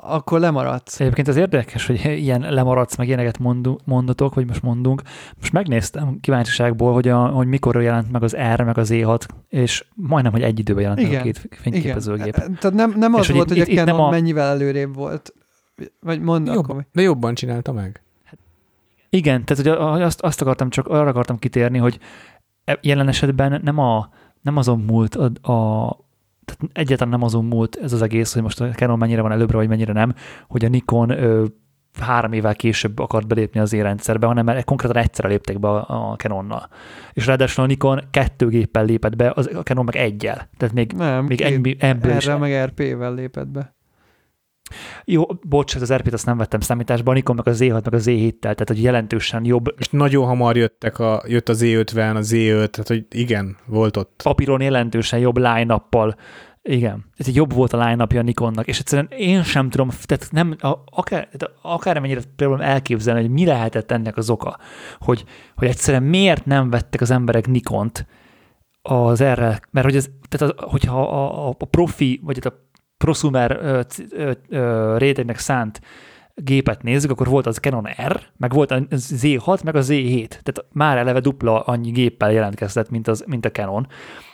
akkor lemaradsz. Egyébként az érdekes, hogy ilyen lemaradsz, meg ilyeneket mondu- mondatok, vagy most mondunk. Most megnéztem kíváncsiságból, hogy, a, hogy mikor jelent meg az R, meg az E6, és majdnem, hogy egy időben jelent meg a Igen. két fényképezőgép. Tehát nem, nem És az hogy volt, itt- hogy a Canon nem a- mennyivel előrébb volt. Vagy mondd Jobb, akkor. de jobban csinálta meg. Igen, tehát hogy azt, azt akartam csak, arra akartam kitérni, hogy e- jelen esetben nem, a, nem azon múlt a, a tehát egyáltalán nem azon múlt ez az egész, hogy most a Canon mennyire van előbbre, vagy mennyire nem, hogy a Nikon ö, három évvel később akart belépni az érrendszerbe, hanem mert konkrétan egyszerre léptek be a, a Canonnal. És ráadásul a Nikon kettő géppel lépett be, az, a Canon meg egyel. Tehát még, Nem, még ennyi, ebből is erre meg RP-vel lépett be. Jó, bocs, ez az RP-t azt nem vettem számításba, a Nikon meg a Z6 meg a Z7-tel, tehát hogy jelentősen jobb És nagyon hamar jöttek a, jött a Z50, a Z5, tehát hogy igen, volt ott. papíron jelentősen jobb line igen, ez jobb volt a line a Nikonnak, és egyszerűen én sem tudom, tehát nem, a, akár, tehát akármennyire például elképzelni, hogy mi lehetett ennek az oka, hogy, hogy egyszerűen miért nem vettek az emberek Nikont az erre, mert hogy ez, tehát az, hogyha a, a, a profi, vagy hát a ö, rétegnek szánt gépet nézzük, akkor volt az Canon R, meg volt a Z6, meg a Z7. Tehát már eleve dupla annyi géppel jelentkezett, mint, az, mint a Canon.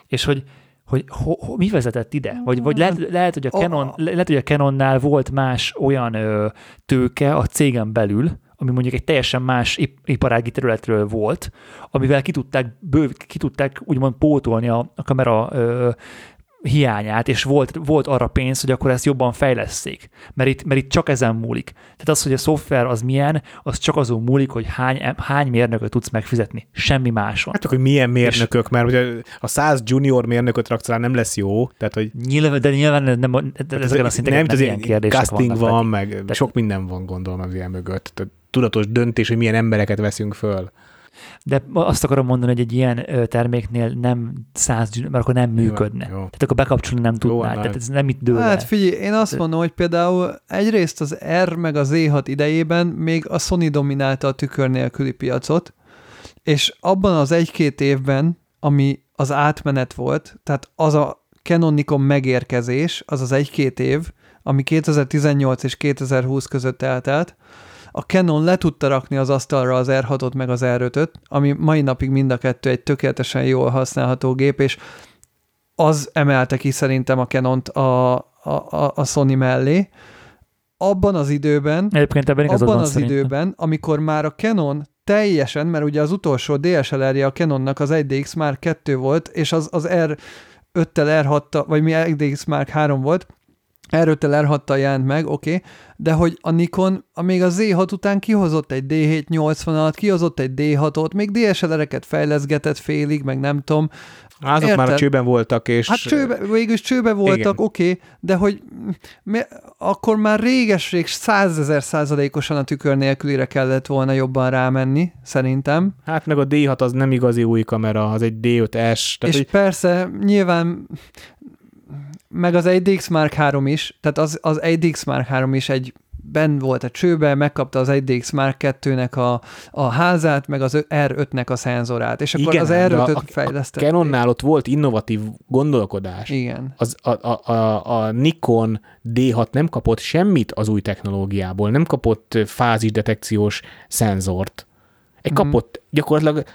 És hogy, hogy ho, ho, mi vezetett ide? Vagy, vagy lehet, lehet, hogy a Canon, le- lehet, hogy a Canonnál volt más olyan ö, tőke a cégen belül, ami mondjuk egy teljesen más ip- iparági területről volt, amivel ki tudták, bőv, ki tudták úgymond pótolni a, a kamera ö, hiányát, és volt, volt arra pénz, hogy akkor ezt jobban fejlesszék. Mert itt, mert itt csak ezen múlik. Tehát az, hogy a szoftver az milyen, az csak azon múlik, hogy hány, hány mérnököt tudsz megfizetni. Semmi máson. Hát, hogy milyen mérnökök, mert ugye a 100 junior mérnököt raksz rá, nem lesz jó, tehát hogy Nyilván, de nyilván nem, de ezeken a szinteken nem, nem, nem ilyen kérdések casting van, meg sok minden van gondolom az ilyen mögött. Tehát tudatos döntés, hogy milyen embereket veszünk föl. De azt akarom mondani, hogy egy ilyen terméknél nem száz, mert akkor nem működne. jó. Tehát akkor bekapcsolni nem tudnád. hát- Tehát ez nem itt dől Hát el. figyelj, én azt mondom, hogy például egyrészt az R meg az Z6 idejében még a Sony dominálta a tükör nélküli piacot, és abban az egy-két évben, ami az átmenet volt, tehát az a Canon Nikon megérkezés, az az egy-két év, ami 2018 és 2020 között eltelt, a Canon le tudta rakni az asztalra az R6-ot meg az R5-öt, ami mai napig mind a kettő egy tökéletesen jól használható gép, és az emelte ki szerintem a Canont a, a, a, Sony mellé. Abban az időben, Egyébként ebben abban van az szerintem. időben, amikor már a Canon teljesen, mert ugye az utolsó DSLR-je a Canonnak az 1DX Mark 2 volt, és az, az R5-tel R6 vagy mi 1DX Mark 3 volt, R5-tel R6-tal jelent meg, oké, okay, de hogy a Nikon a még a Z6 után kihozott egy D780-at, kihozott egy D6-ot, még DSLR-eket fejleszgetett félig, meg nem tudom, Azok már a Érted? csőben voltak, és Hát csőbe, végül is csőbe voltak, oké, okay, de hogy mi, akkor már réges-rég százezer százalékosan a tükör nélkülire kellett volna jobban rámenni, szerintem. hát meg a D6 az nem igazi új kamera, az egy D5S, tehát és hogy persze, nyilván meg az 1DX Mark 3 is, tehát az, az 1DX Mark 3 is egy ben volt a csőbe, megkapta az 1DX Mark 2-nek a, a házát, meg az R5-nek a szenzorát, és akkor Igen, az de a- R5-öt a fejlesztették. Canonnál ott volt innovatív gondolkodás. Igen. Az, a, a, a, a Nikon D6 nem kapott semmit az új technológiából, nem kapott fázisdetekciós szenzort. Egy Mhm. kapott gyakorlatilag,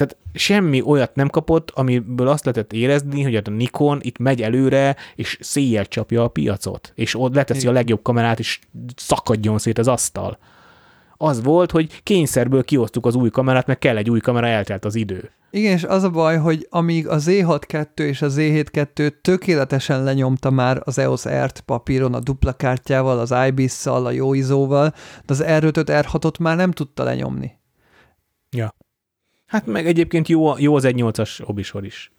tehát semmi olyat nem kapott, amiből azt lehetett érezni, hogy a Nikon itt megy előre, és széjjel csapja a piacot, és ott leteszi a legjobb kamerát, és szakadjon szét az asztal. Az volt, hogy kényszerből kiosztuk az új kamerát, mert kell egy új kamera, eltelt az idő. Igen, és az a baj, hogy amíg a Z6-2 és a Z7-2 tökéletesen lenyomta már az EOS R-t papíron a dupla kártyával, az IBIS-szal, a jó izóval, de az R5-öt, R6-ot már nem tudta lenyomni. Hát meg egyébként jó, jó az 1.8-as obisor is.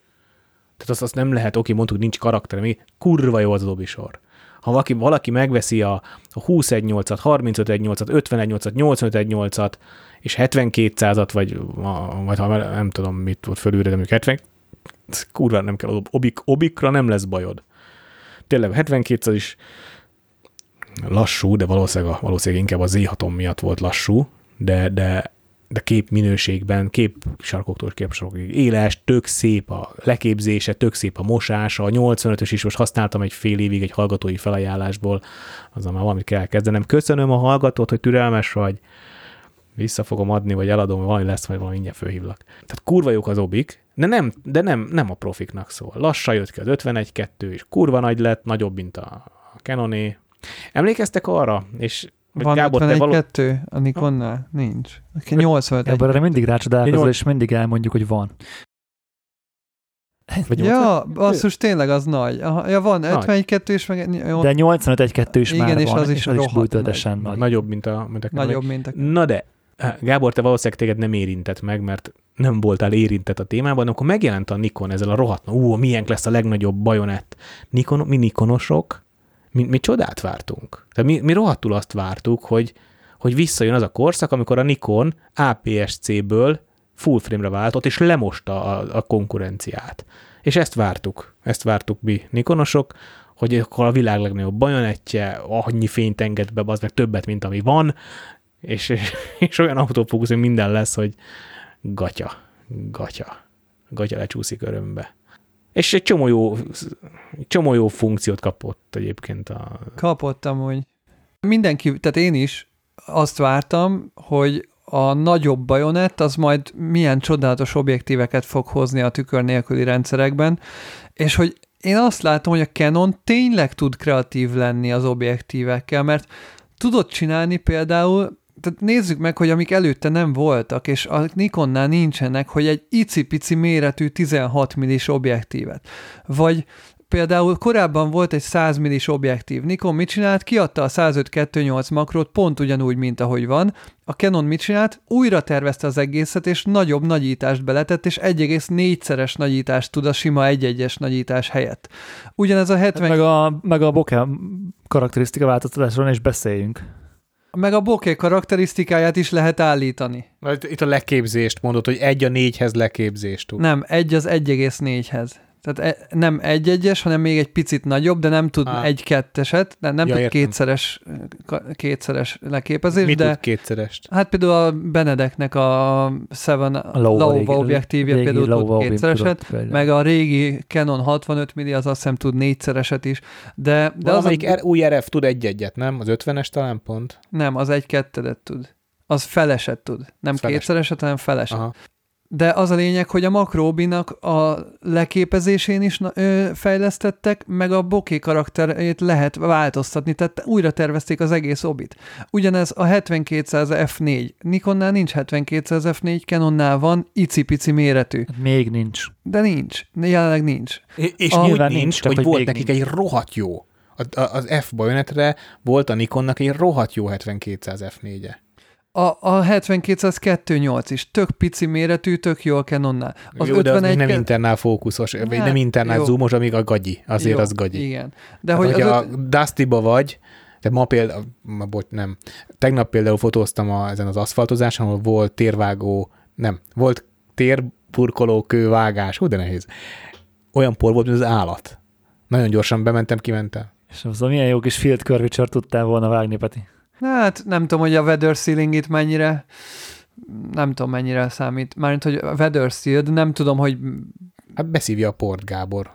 Tehát azt, azt nem lehet, oké, mondtuk, nincs karakter, mi kurva jó az az obisor. Ha valaki, valaki megveszi a, a 21.8-at, 35.1.8-at, 51.8-at, 85.1.8-at, és 7200-at, vagy, a- vagy ha nem tudom, mit volt fölülre, de mondjuk 70, ez kurva nem kell, obik, obikra nem lesz bajod. Tényleg 7200 is lassú, de valószínűleg, a- valószínűleg inkább a Z6 miatt volt lassú, de, de de kép minőségben, kép sarkoktól kép éles, tök szép a leképzése, tök szép a mosása, a 85-ös is most használtam egy fél évig egy hallgatói felajánlásból, azzal már valamit kell kezdenem. Köszönöm a hallgatót, hogy türelmes vagy, vissza fogom adni, vagy eladom, vagy valami lesz, vagy valami mindjárt fölhívlak. Tehát kurva jók az obik, de nem, de nem, nem a profiknak szól. Lassan jött ki az 51-2, és kurva nagy lett, nagyobb, mint a Canoné. Emlékeztek arra, és Vagy Van Gábor, te 51 való... kettő a Nikonnál? Nincs. 85 Ebből erre mindig rácsodálkozol, és mindig elmondjuk, hogy van. Vagy Ja, basszus, tényleg az nagy. Aha, ja, van Nagy. 51 kettő és meg jó, De 85 1 2 is Igen, már és van, az is és az is bújtöltesen nagy. nagy. Nagyobb, mint a, mint a nagyobb, mint a... Na de, Gábor, te valószínűleg téged nem érintett meg, mert nem voltál érintett a témában, akkor megjelent a Nikon ezzel a rohadt, ú, milyen lesz a legnagyobb bajonett. Nikon, mi Nikonosok, mi, mi csodát vártunk. Tehát mi, mi rohadtul azt vártuk, hogy, hogy visszajön az a korszak, amikor a Nikon APS-C-ből full frame-re váltott, és lemosta a, a konkurenciát. És ezt vártuk. Ezt vártuk mi Nikonosok, hogy akkor a világ legnagyobb bajonettje, annyi fényt enged be, az meg többet, mint ami van, és, és, olyan autofókusz, hogy minden lesz, hogy gatya, gatya, gatya lecsúszik örömbe. És egy csomó jó, csomó jó funkciót kapott egyébként a... Kapott amúgy. Mindenki, tehát én is azt vártam, hogy a nagyobb bajonett az majd milyen csodálatos objektíveket fog hozni a tükör nélküli rendszerekben, és hogy én azt látom, hogy a Canon tényleg tud kreatív lenni az objektívekkel, mert tudod csinálni például, tehát nézzük meg, hogy amik előtte nem voltak, és a Nikonnál nincsenek, hogy egy icipici méretű 16 millis objektívet. Vagy Például korábban volt egy 100 millis objektív. Nikon mit csinált? Kiadta a 105-2.8 makrot pont ugyanúgy, mint ahogy van. A Canon mit csinált? Újra tervezte az egészet, és nagyobb nagyítást beletett, és 1,4-szeres nagyítást tud a sima 1-1-es nagyítás helyett. Ugyanez a 70... Meg a, meg a bokeh karakterisztika változtatásról is beszéljünk. Meg a bokeh karakterisztikáját is lehet állítani. Itt a leképzést mondod, hogy egy a négyhez leképzést tud. Nem, egy az 1,4-hez. Tehát e- nem egy-egyes, hanem még egy picit nagyobb, de nem tud Á. egy-ketteset, de nem Ja, tud értem. kétszeres, kétszeres leképezés, Mit de tud kétszerest? hát például a Benedeknek a Seven A régi például Lova tud kétszereset, tudott meg a régi Canon 65 milli az azt hiszem tud négyszereset is, de, de De az Valamelyik a, új RF tud egy-egyet, nem? Az 50-es talán pont? nem, az egy kettedet tud. Az feleset tud. Nem Feles. kétszereset, hanem feleset. Aha. De az a lényeg, hogy a makróbinak a leképezésén is ö, fejlesztettek, meg a bokeh karakterét lehet változtatni, tehát újra tervezték az egész obit. Ugyanez a 7200 F4. Nikonnál nincs 7200 F4, Canonnál van, icipici méretű. Hát Még nincs. De nincs, jelenleg nincs. És, és úgy nyilván nincs, nincs, hogy, hogy volt nekik nincs. egy rohadt jó. A- a- Az F bajonetre volt a Nikonnak egy rohadt jó 7200 F4-e. A, a 7200 2.8 is tök pici méretű, tök jó a Canonnál. Az jó, de az még nem ke- internál fókuszos, vagy Hát, nem internál jó. zoomos, amíg a gagyi. Azért Jó, az gagyi. Igen. De De hogy az öt- Dusty-ba vagy, de ma például, ma, bocs, nem. Tegnap például fotóztam a, ezen az aszfaltozáson, ahol volt térvágó, nem, volt térburkoló kővágás, hú, de nehéz. Olyan por volt, mint az állat. Nagyon gyorsan bementem, kimentem. És az milyen jó kis field curvature tudtál volna vágni, Peti. Hát nem tudom, hogy a weather sealing itt mennyire, nem tudom mennyire számít. Mármint, hogy a weather sealed, nem tudom, hogy Hát beszívja a port, Gábor.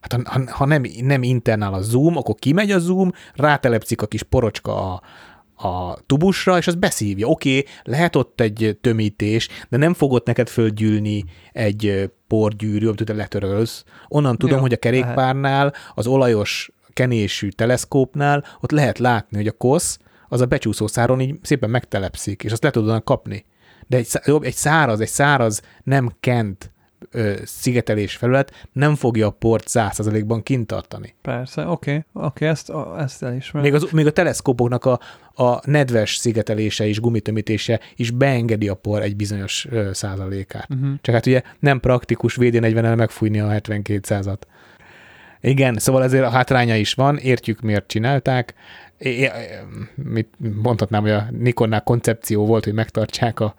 Hát ha, ha, ha nem, nem internál a zoom, akkor kimegy a zoom, rátelepszik a kis porocska a, a tubusra, és az beszívja. Oké, okay, lehet ott egy tömítés, de nem fog ott neked földgyűlni egy porgyűrű, amit te letörölsz. Onnan tudom, Jó, hogy a kerékpárnál, az olajos kenésű teleszkópnál ott lehet látni, hogy a kosz az a becsúszó száron így szépen megtelepszik, és azt le tudod kapni. De egy, jobb, egy száraz, egy száraz, nem kent ö, szigetelés felület nem fogja a port 100%-ban kint tartani. persze, oké, okay, oké, okay, ezt, a- ezt elismerem. Még, az, még a teleszkópoknak a, a nedves szigetelése és gumitömítése is beengedi a por egy bizonyos ö, százalékát. Uh-huh. Csak hát ugye nem praktikus VD40-el megfújni a 7200-at. Igen, szóval ezért a hátránya is van, értjük miért csinálták. É- mit mondhatnám, hogy a Nikonnál koncepció volt, hogy megtartsák a,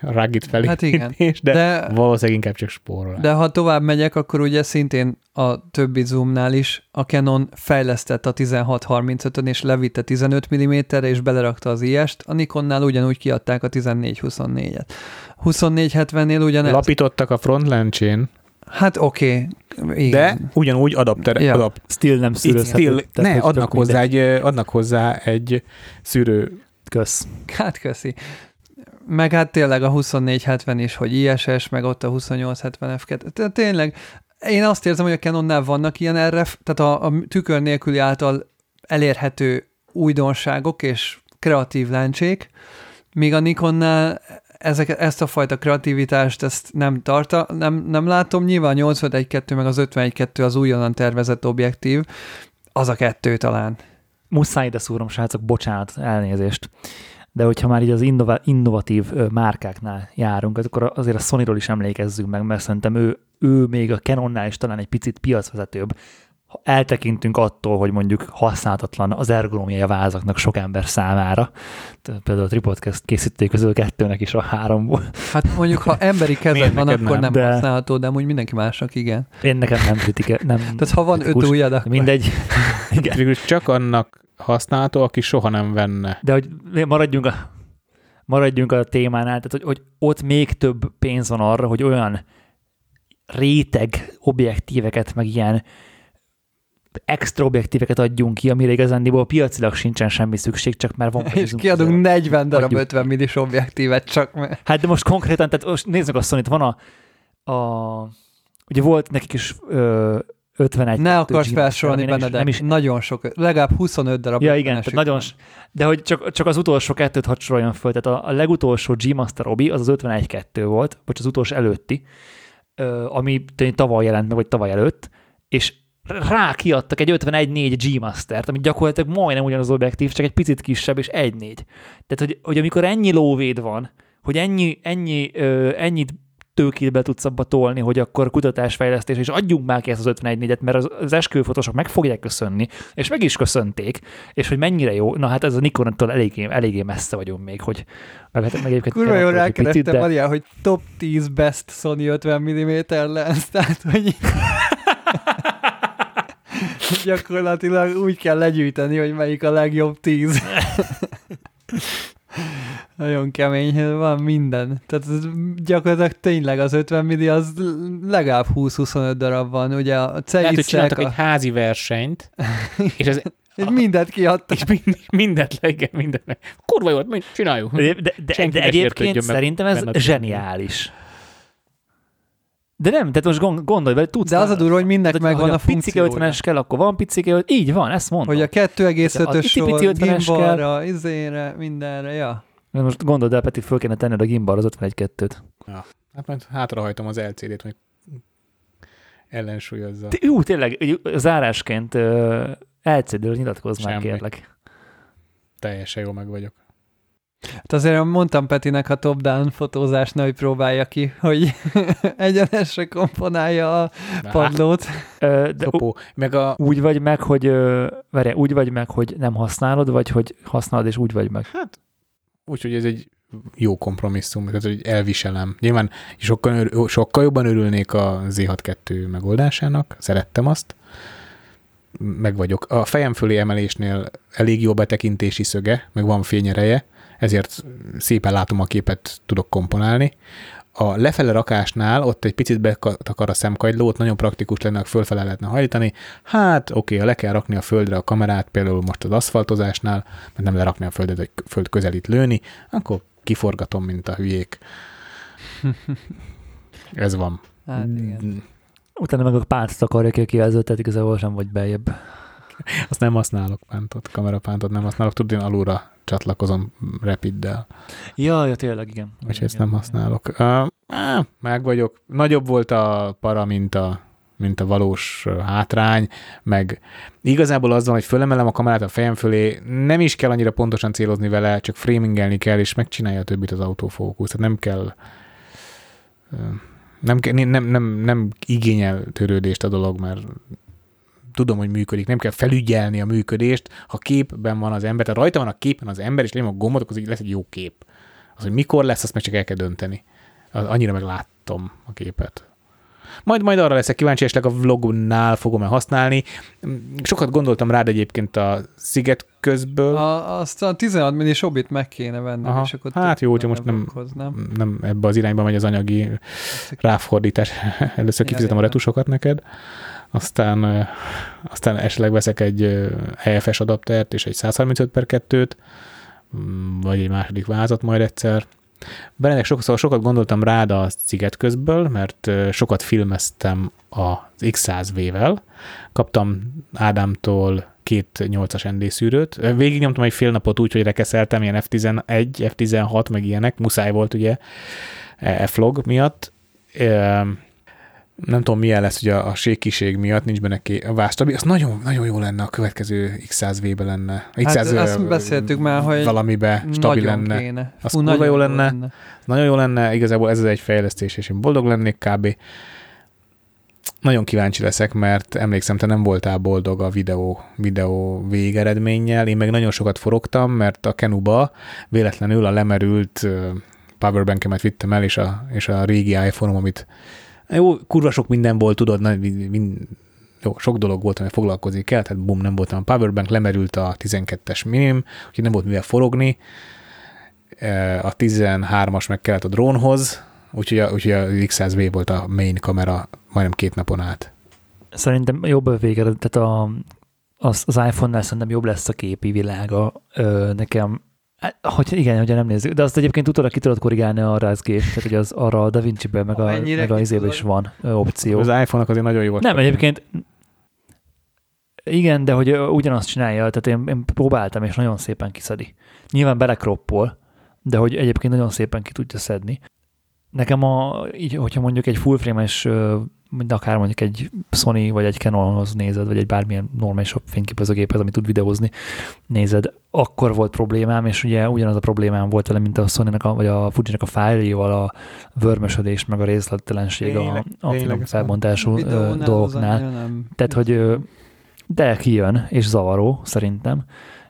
a rugged felé. Hát igen. de, de valószínűleg inkább csak spórolás. de ha tovább megyek, akkor ugye szintén a többi zoomnál is a Canon fejlesztett a 16-35-ön és levitte 15 mm-re és belerakta az IS-t, a Nikonnál ugyanúgy kiadták a 14-24-et. 24-70-nél ugyanez. Lapítottak a front lencsén, Hát oké, okay. de ugyanúgy adapter, Ja. adapt, Still nem Itt szűrözhető. still, ne, hogy adnak hozzá, egy, adnak hozzá egy szűrő. Kösz. Hát köszi. Meg hát tényleg a 2470 is, hogy ISS, meg ott a 2870 F2. Tehát tényleg, én azt érzem, hogy a Canonnál vannak ilyen RF, tehát a, a tükör nélküli által elérhető újdonságok és kreatív lencsék, míg a Nikonnál ezek, ezt a fajta kreativitást ezt nem, tarta, nem, nem látom. Nyilván a 81.2 meg az 51.2 az újonnan tervezett objektív, az a kettő talán. Muszáj ide szúrom, srácok, bocsánat, elnézést. De hogyha már így az innova, innovatív márkáknál járunk, akkor azért a Sony-ról is emlékezzünk meg, mert szerintem ő, ő még a Canonnál is talán egy picit piacvezetőbb. Ha eltekintünk attól, hogy mondjuk használhatatlan az ergonómiai vázaknak sok ember számára, például a Tripodcast készítői közül kettőnek is a háromból. Hát mondjuk, ha emberi kezed van, akkor nem, nem? De- használható, de amúgy mindenki másnak igen. Én nekem nem kritike, nem Tehát ha van öt kritikus. ujjad, akkor Mindegy. Igen. Csak annak használható, aki soha nem venne. De hogy maradjunk a, maradjunk a témánál, tehát hogy, hogy ott még több pénz van arra, hogy olyan réteg objektíveket, meg ilyen extra objektíveket adjunk ki, amire igazándiból piacilag sincsen semmi szükség, csak már van és kiadunk 40 darab Adjuk. 50 millis objektívet csak mert. Hát de most konkrétan, tehát most nézzük a sony van a, a ugye volt nekik is ö, 51 Ne akarsz felsorolni benne, de nem is, nagyon sok, legalább 25 darab. Ja, igen, 50-esük tehát nagyon, de hogy csak, csak az utolsó kettőt hadd soroljon föl, tehát a, a legutolsó G-Master Obi az az 51-2 volt, vagy az utolsó előtti, ö, ami tavaly jelent meg, vagy tavaly előtt, és rá kiadtak egy 51-4 G-Mastert, ami gyakorlatilag majdnem ugyanaz az objektív, csak egy picit kisebb, és 1-4. Tehát, hogy, hogy amikor ennyi lóvéd van, hogy ennyi, ennyi, ö, ennyit tőkét be tudsz abba tolni, hogy akkor kutatásfejlesztés, és adjunk már ki ezt az 51-4-et, mert az, az esküvőfotósok meg fogják köszönni, és meg is köszönték, és hogy mennyire jó, na hát ez a Nikonontól eléggé, eléggé messze vagyunk még, hogy meg, hát meg egyébként Kurva jól rákerestem, de- hogy top 10 best Sony 50 mm lens, tehát hogy gyakorlatilag úgy kell legyűjteni, hogy melyik a legjobb 10. Nagyon kemény, van minden. Tehát gyakorlatilag tényleg az 50 milli az legalább 20-25 darab van. Ugye a Lehet, hogy csináltak a... egy házi versenyt, és ez és mindent kiadtak. és mind, mindent le, igen, mindent. Kurva jó, mind, csináljuk. De, de, de, Senki de egyébként szerintem ez zseniális. De nem, tehát most gond- gondolj bele, tudsz. De az a durva, hogy mindnek megvan a picike funkciója. 50-es kell, akkor van picike 50 így van, ezt mondom. Hogy a Az 2,5-ös icipici sor, 50-es kell. gimbalra, izére, mindenre, ja. De Most gondold el, Peti, föl kéne tenned a gimbal az 51-2-t. Hát majd hátrahajtom az LCD-t, hogy ellensúlyozza. Te- Ú, tényleg, zárásként uh, LCD-ről nyilatkozz már, kérlek. Teljesen jó meg vagyok. Hát azért mondtam Petinek a top-down fotózásnál, hogy próbálja ki, hogy egyenesre komponálja a padlót. Ö, de Kopó. Meg a, úgy vagy meg, hogy várjál, úgy vagy meg, hogy nem használod, vagy hogy használod, és úgy vagy meg. hát, úgyhogy ez egy jó kompromisszum, tehát hogy elviselem. Nyilván sokkal, örül- sokkal jobban örülnék a Z62 megoldásának, szerettem azt, meg vagyok. A fejem fölé emelésnél elég jó betekintési szöge, meg van fényereje, ezért szépen látom a képet, tudok komponálni. A lefele rakásnál ott egy picit betakar a szemkagylót, nagyon praktikus lenne, ha fölfele lehetne hajtani. Hát oké, okay, ha le kell rakni a földre a kamerát, például most az aszfaltozásnál, mert nem lerakni a földet, hogy föld közelít lőni, akkor kiforgatom, mint a hülyék. Ez van. Hát igen. Utána meg a pánt akarja ki a kijelzőt, tehát igazából sem vagy beljebb. Azt nem használok pántot, kamerapántot nem használok, tudod, én alulra csatlakozom Rapiddel, Ja, ja, tényleg, igen. és ezt Igen, nem igen. használok. Uh, á, meg vagyok. Nagyobb volt a para, mint a, mint a valós hátrány, meg igazából az van, hogy fölemelem a kamerát a fejem fölé, nem is kell annyira pontosan célozni vele, csak framingelni kell, és megcsinálja a többit az autofókusz. Tehát nem kell nem, ke- nem, nem, nem igényel törődést a dolog, mert tudom, hogy működik, nem kell felügyelni a működést. Ha képben van az ember, tehát rajta van a képen az ember, és nyomom a gombot, akkor lesz egy jó kép. Az, hogy mikor lesz, azt meg csak el kell dönteni. Az, annyira meg láttam a képet. Majd, majd arra leszek kíváncsi, esetleg a vlognál fogom-e használni. Sokat gondoltam rád egyébként a sziget közből. A, azt a 16 millis obit meg kéne venni, Aha. és akkor Hát jó, tudna most nem- nem? nem ebbe az irányba megy az anyagi ráfordítás. Először kifizetem a retusokat neked, aztán, aztán esetleg veszek egy EFS adaptert és egy 135 per 2-t, mm, vagy egy második vázat majd egyszer. Benedek, sokszor szóval sokat gondoltam rád a sziget közből, mert sokat filmeztem az X100V-vel. Kaptam Ádámtól két 8-as ND szűrőt. Végig nyomtam egy fél napot úgy, hogy rekeszeltem ilyen F11, F16, meg ilyenek, muszáj volt ugye F-log miatt. Nem tudom, milyen lesz ugye a sékiség miatt, nincs benne ké- a vástabi. Az nagyon, nagyon jó lenne a következő X100V-be lenne. X100 Hát azt beszéltük már, hogy valamibe stabil lenne. Kéne. Az kurva nagyon jó lenne. Nagyon jó lenne, igazából ez az egy fejlesztés, és én boldog lennék kb. Nagyon kíváncsi leszek, mert emlékszem, te nem voltál boldog a videó, videó végeredménnyel. Én meg nagyon sokat forogtam, mert a Kenuba véletlenül a lemerült powerbankemet vittem el, és a, és a régi iPhone-om, amit jó, kurva sok minden volt, tudod, na, mind, jó, sok dolog volt, ami foglalkozni kell, tehát bum, nem voltam a powerbank, lemerült a 12-es minim, úgyhogy nem volt mivel forogni. E, A 13-as meg kellett a drónhoz, úgyhogy a, úgyhogy a X100V volt a main kamera majdnem két napon át. Szerintem jobb a vége, tehát a, az, az iPhone-nál szerintem jobb lesz a képi világa. Ö, nekem, hogy igen, hogyha nem nézzük, de azt egyébként utólag ki tudod korrigálni a rázgést, tehát hogy az arra a DaVinci-ben, meg a, Amennyire meg a izében is van opció. Az iPhone-nak azért nagyon jó volt. Nem, egyébként igen, de hogy ugyanazt csinálja, tehát én, én próbáltam, és nagyon szépen kiszedi. Nyilván belekroppol, de hogy egyébként nagyon szépen ki tudja szedni. Nekem a, így, hogyha mondjuk egy full frame-es, mint akár mondjuk egy Sony vagy egy Canonhoz nézed, vagy egy bármilyen normális fényképezőgéphez, ami tud videózni, nézed, akkor volt problémám, és ugye ugyanaz a problémám volt vele, mint a Sony-nak, a, vagy a Fuji-nak a fájljaival, a vörmösödés, meg a részlettelenség a, Tényleg, a finom felbontású dolgoknál. Tehát, hogy de kijön, és zavaró, szerintem.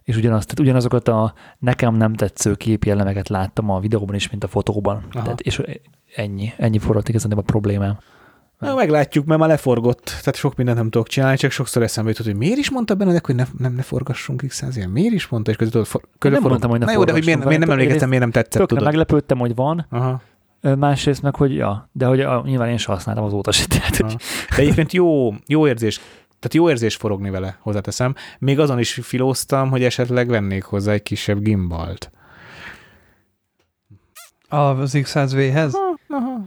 És ugyanaz, tehát ugyanazokat a nekem nem tetsző képjellemeket láttam a videóban is, mint a fotóban. Aha. Tehát, és ennyi, ennyi forrott igazán a problémám. Na, meglátjuk, mert már leforgott, tehát sok mindent nem tudok csinálni, csak sokszor eszembe jutott, hogy miért is mondta Benedek, hogy ne, nem ne forgassunk x 100 Miért is mondta, és között között nem mondtam, hogy ne Na jó, de hogy miért, miért nem emlékeztem, miért nem tetszett, tudod? meglepődtem, hogy van, Aha, másrészt meg, hogy ja, de hogy a, nyilván én sem használtam azóta se, tehát, hogy De egyébként jó, jó érzés, tehát jó érzés forogni vele, hozzáteszem. Még azon is filóztam, hogy esetleg vennék hozzá egy kisebb gimbalt. Az X100V-hez? Aha.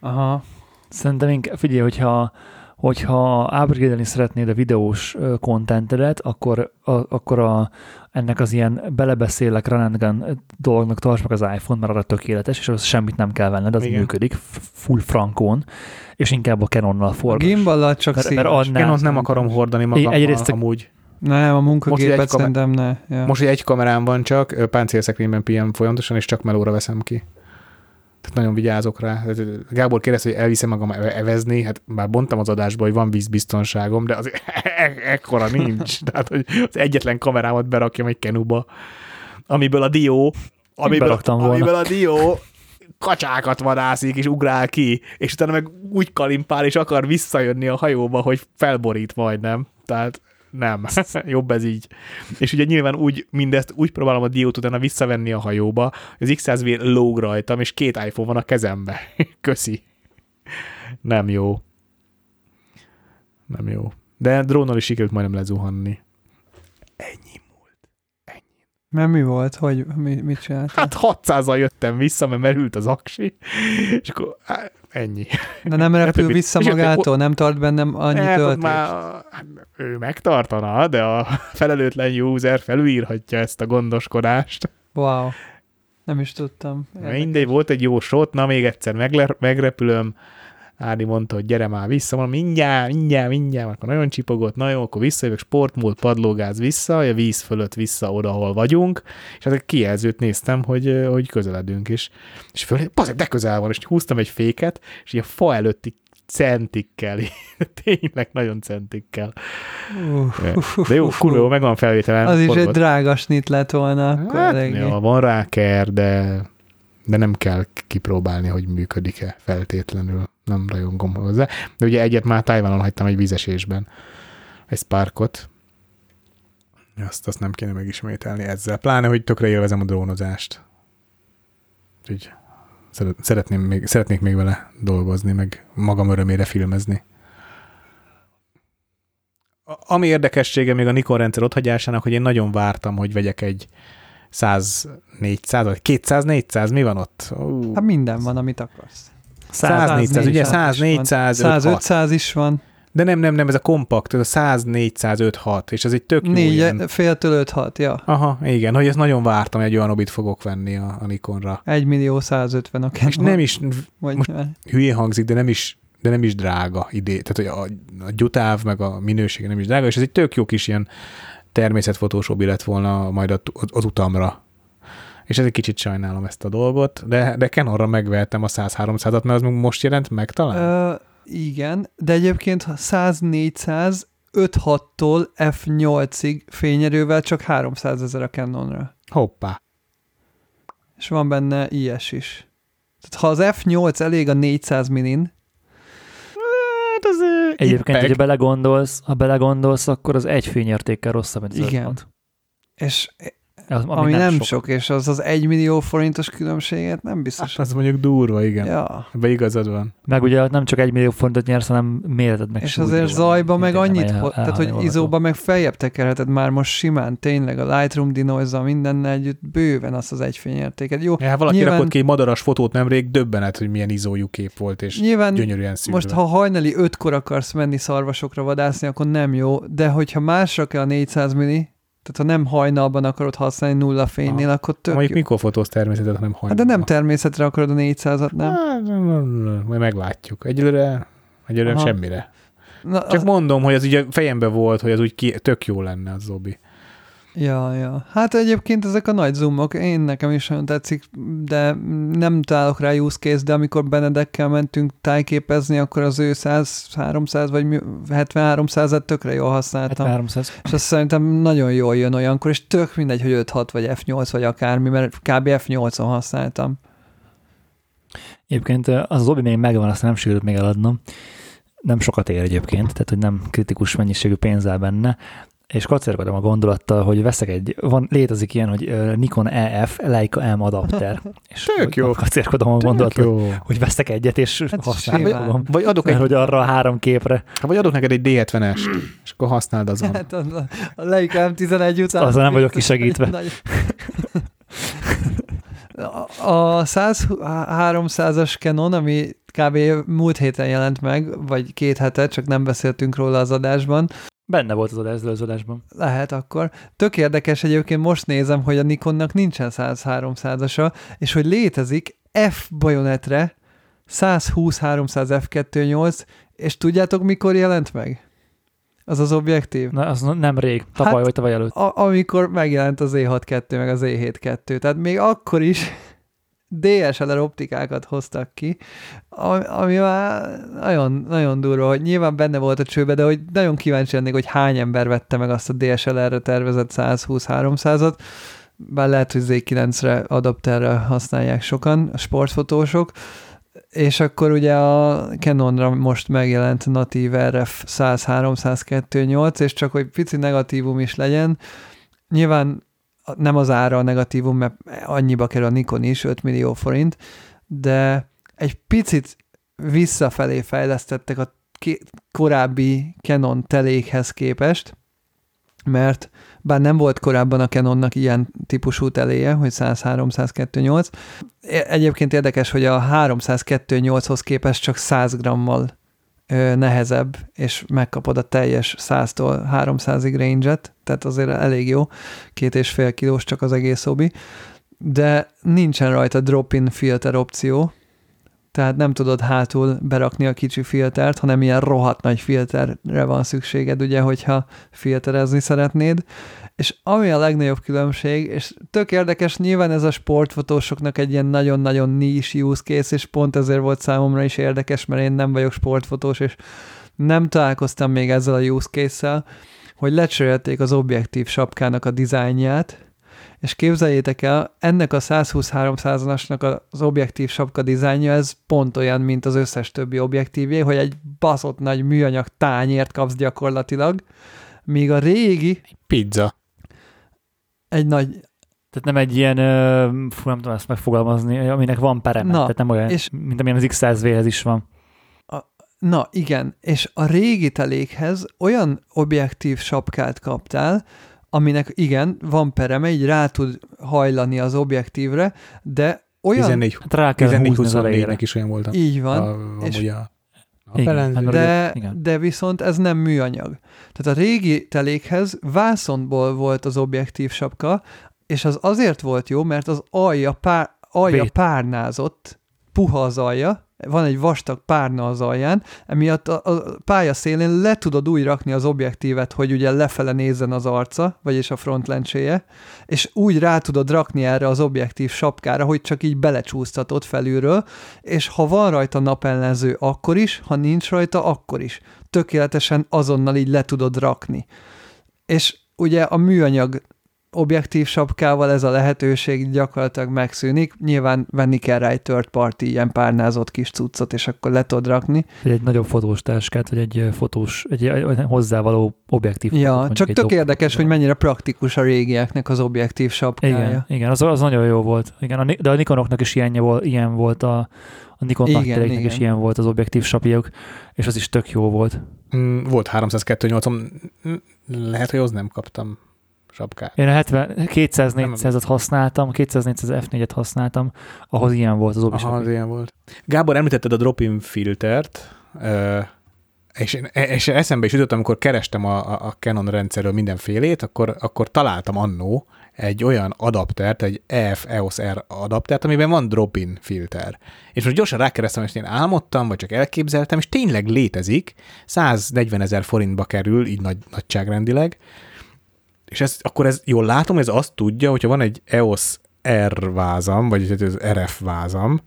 Aha. Szerintem inkább, figyelj, hogyha, hogyha upgrade szeretnéd a videós kontentedet, akkor, a, akkor a, ennek az ilyen belebeszélek run and gun dolognak tartsd meg az iPhone, mert arra tökéletes, és az semmit nem kell venned, az Igen. működik, full frankón, és inkább a Canonnal A forgass. gimballal csak Mert- mert annál- Én ott nem akarom hordani magammal egyrészt a- amúgy. Nem, a Most, munkagépet kamer- szerintem ne. Ja. Most, hogy egy kamerám van csak, páncélszekrényben PM folyamatosan, és csak melóra veszem ki. Tehát nagyon vigyázok rá. Tehát, ö, Gábor kérdezte, hogy elviszem magam e- evezni, hát már bontam az adásba, hogy van vízbiztonságom, de az e- ekkora nincs. Tehát, hogy az egyetlen kamerámat berakjam egy kenuba, amiből a dió, amiből, amiből a dió kacsákat vadászik, és ugrál ki, és utána meg úgy kalimpál, és akar visszajönni a hajóba, hogy felborít majdnem. Tehát nem, jobb ez így. És ugye nyilván úgy mindezt úgy próbálom a diót utána visszavenni a hajóba, az X100V lóg rajtam, és két iPhone van a kezembe. Köszi. Nem jó. Nem jó. De drónnal is sikerült majdnem lezuhanni. Ennyi. Mert mi volt? Hogy mi, mit csináltál? Hát 600-al jöttem vissza, mert merült az aksi, és akkor hát, ennyi. De nem repül Hát, vissza és magától? Nem tart bennem annyi Hát, ott töltést? már hát, ő megtartana, de a felelőtlen user felülírhatja ezt a gondoskodást. Wow. Nem is tudtam. Érdekes. Mindegy, volt egy jó shot, na még egyszer megle- megrepülöm, Ádi mondta, hogy gyere már vissza, mondom, mindjárt, mindjárt, mindjárt, akkor nagyon csipogott, na jó, akkor visszajövök, sportmód, padlógáz vissza, a víz fölött vissza oda, ahol vagyunk, és hát a kijelzőt néztem, hogy, hogy közeledünk is. És föl, de közel van, és húztam egy féket, és ilyen fa előtti centikkel, tényleg nagyon centikkel. Uff, De jó, kurva jó, uff. megvan felvételen. Az is egy drága snit lett volna. Akkor Hát, ja, van rá ker, de, de nem kell kipróbálni, hogy működik-e feltétlenül. Nem rajongom hozzá. De ugye egyet már Tájvánon hagytam egy vízesésben. Egy Sparkot. Azt, azt nem kéne megismételni ezzel. Pláne, hogy tökre élvezem a drónozást. Úgyhogy szeret- szeretném még, szeretnék még vele dolgozni, meg magam örömére filmezni. A- Ami érdekessége még a Nikon rendszer otthagyásának, hogy én nagyon vártam, hogy vegyek egy 100 400 vagy 200 400 mi van ott? Ú, Hát minden van, amit akarsz. 100 400, ugye 100 is van. 400 100 500 500 is van. De nem, nem, nem, ez a kompakt, ez a 100, 400, 5, 6, és ez egy tök jó Négy, ilyen. féltől 5 6, ja. Aha, igen, hogy ezt nagyon vártam, egy olyan obit fogok venni a, a Nikonra. 1 millió 150 a Canon. És nem is, Vagy, most- hülyén hangzik, de nem is, de nem is drága idé. Tehát, hogy a, a gyutáv, meg a minősége nem is drága, és ez egy tök jó kis ilyen természetfotós obi lett volna majd az utamra. És ez egy kicsit sajnálom ezt a dolgot, de, de Canonra megvehettem a 100-300-at, mert az most jelent meg talán? Ö, igen, de egyébként ha 100-400 5-6-tól F8-ig fényerővel csak 300 ezer a Canonra. Hoppá. És van benne IS is. Tehát ha az F8 elég a 400 minin, Hát az Egyébként, hogyha belegondolsz, ha belegondolsz, akkor az egy fényértékkel rosszabb, mint az Igen. 5 és Az, ami, ami nem, nem sok. sok, és az az 1 millió forintos különbséget nem biztos. Hát az mondjuk durva, igen. ja. Ebbe igazad van. Meg ugye nem csak egy millió fontot nyersz, hanem méreted meg És azért zajba meg annyit, el- tehát hogy izóba meg feljebb tekerheted már most simán, tényleg a Lightroom dinoise mindennel együtt bőven azt az egy fényértéket. Jó, Ja, hát valaki Nyilván- rakott ki egy madaras fotót nemrég, döbbenet, hogy milyen izójú kép volt, és nyilván gyönyörűen szűrve. most ha hajnali ötkor akarsz menni szarvasokra vadászni, akkor nem jó, de hogyha másra kell a 400 milli, tehát ha nem hajnalban akarod használni nulla fénynél, akkor tök Mondjuk jó. mikor fotóz természetet, hanem Hát hajnalban. de nem természetre akarod a 400-at, nem? Hát, majd meglátjuk. Egyelőre, egyelőre Aha. semmire. Na, Csak az, mondom, hogy az ugye fejembe volt, hogy az úgy ki, tök jó lenne az Zobi. Ja, ja. Hát egyébként ezek a nagy zoomok, én nekem is nagyon tetszik, de nem találok rá use case, de amikor Benedekkel mentünk tájképezni, akkor az ő 100, 300 vagy mi- 7300-et tökre jól használtam. 300. És azt szerintem nagyon jól jön olyankor, és tök mindegy, hogy 5-6 vagy F8 vagy akármi, mert kb. F8-on használtam. Egyébként az az obi még megvan, azt nem sikerült még eladnom. Nem sokat ér egyébként, tehát hogy nem kritikus mennyiségű pénz áll benne, és kacérkodom a gondolattal, hogy veszek egy, van, létezik ilyen, hogy Nikon EF, Leica M adapter. És Tök jó. Kacérkodom a gondolattal, hogy veszek egyet, és Hát fogom. Vagy adok, Mert egy, hogy arra a három képre, vagy adok neked egy D70-est, és akkor használd azon. Hát a, a Leica M11 után... Azzal nem vagyok kisegítve. Nagy- A 100 300-as Canon, ami kb. múlt héten jelent meg, vagy két hete, csak nem beszéltünk róla az adásban, benne volt az adás, az adásban. lehet akkor. Tök érdekes egyébként, most nézem, hogy a Nikonnak nincsen 100-300-asa, és hogy létezik F bajonetre 120-300 f2.8, és tudjátok, mikor jelent meg? Az az objektív? Na, az nem rég, tavaly Hát- vagy tavaly előtt. A- amikor megjelent az E6-2 meg az E7-2, tehát még akkor is DSLR optikákat hoztak ki, ami, már nagyon, nagyon durva, hogy nyilván benne volt a csőbe, de hogy nagyon kíváncsi lennék, hogy hány ember vette meg azt a DSLR-re tervezett 120-300-at, bár lehet, hogy Z9-re adapterre használják sokan, a sportfotósok, és akkor ugye a Canonra most megjelent natív RF 100-300-2.8, és csak hogy pici negatívum is legyen, nyilván nem az ára a negatívum, mert annyiba kerül a Nikon is, 5 millió forint, de egy picit visszafelé fejlesztettek a korábbi Canon telékhez képest, mert bár nem volt korábban a Canonnak ilyen típusú teléje, hogy 100-300-2.8, e- egyébként érdekes, hogy a 300-2.8-hoz képest csak 100 grammal nehezebb, és megkapod a teljes 100-tól 300-ig range-et, tehát azért elég jó, két és fél kilós csak az egész obi, de nincsen rajta drop-in filter opció, tehát nem tudod hátul berakni a kicsi filtert, hanem ilyen rohadt nagy filterre van szükséged, ugye, hogyha filterezni szeretnéd. És ami a legnagyobb különbség, és tök érdekes, nyilván ez a sportfotósoknak egy ilyen nagyon-nagyon niche use case, és pont ezért volt számomra is érdekes, mert én nem vagyok sportfotós, és nem találkoztam még ezzel a use case-szel, hogy lecserélték az objektív sapkának a dizájnját, és képzeljétek el, ennek a 120-300-asnak az objektív sapka dizájnja, ez pont olyan, mint az összes többi objektívje, hogy egy baszott nagy műanyag tányért kapsz gyakorlatilag, míg a régi Pizza. egy nagy, Tehát nem egy ilyen, ö, fú, nem tudom ezt megfogalmazni, aminek van pereme, Na, tehát nem olyan, és- és... mint amilyen az X100V-hez is van. na igen, és a régi telékhez olyan objektív sapkát kaptál, aminek igen, van pereme, így rá tud hajlani az objektívre, de olyan, 14, Hát rá kell húzni az elejére. 14-24-nek is olyan voltam. így van, A, és- a, Napellenző. hát De, igen. de viszont ez nem műanyag. Tehát a régi telékhez vászonból volt az objektív sapka, és az azért volt jó, mert az alja, pár, alja Vét. párnázott, puha az alja, van egy vastag párna az alján, emiatt a, a pálya szélén le tudod úgy rakni az objektívet, hogy ugye lefele nézzen az arca, vagyis a frontlencséje, és úgy rá tudod rakni erre az objektív sapkára, hogy csak így belecsúsztatod felülről, és ha van rajta napellenző, akkor is, ha nincs rajta, akkor is. Tökéletesen azonnal így le tudod rakni. És ugye a műanyag objektív sapkával ez a lehetőség gyakorlatilag megszűnik. Nyilván venni kell rá egy third party ilyen párnázott kis cuccot, és akkor le tudod rakni. Vagy egy nagyobb fotós táskát, vagy egy fotós, egy, hozzávaló objektív. Ja, csak tök dob- érdekes, hogy mennyire praktikus a régieknek az objektív sapkája. Igen, igen az, az nagyon jó volt. Igen, a, de a Nikonoknak is ilyen volt, ilyen volt a, a Nikon Igen, nagyteréknek is ilyen volt az objektív sapjuk, és az is tök jó volt. Mm, Volt 302.8, lehet, hogy az nem kaptam sapkát. Én a 70, 200-400-at használtam, 200-400 F4-et használtam, ahhoz ilyen volt az Aha, az ilyen volt. Gábor, említetted a drop-in filtert, és, én, és eszembe is jutott, amikor kerestem a, a- a Canon rendszerről mindenfélét, akkor, akkor találtam annó egy olyan adaptert, egy EF EOS R adaptert, amiben van drop-in filter. És most gyorsan rákerestem, és én álmodtam, vagy csak elképzeltem, és tényleg létezik, 140 ezer forintba kerül, így nagy, nagyságrendileg, és ez, akkor ez jól látom, ez azt tudja, hogyha van egy EOS R vázam, vagy az RF vázam,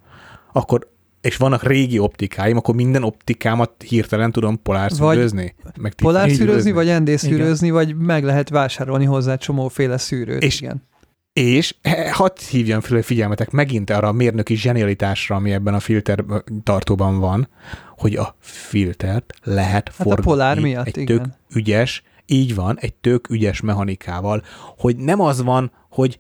akkor és vannak régi optikáim, akkor minden optikámat hirtelen tudom polárszűrőzni? Meg Polárszűrőzni, vagy ND szűrőzni, vagy meg lehet vásárolni hozzá csomóféle szűrőt. És- igen. És hadd hívjam fel a figyelmetek megint arra a mérnöki zsenialitásra, ami ebben a filter tartóban van, hogy a filtert lehet Hát a forgatni polár miatt, egy igen. tök ügyes, így van, egy tök ügyes mechanikával, hogy nem az van, hogy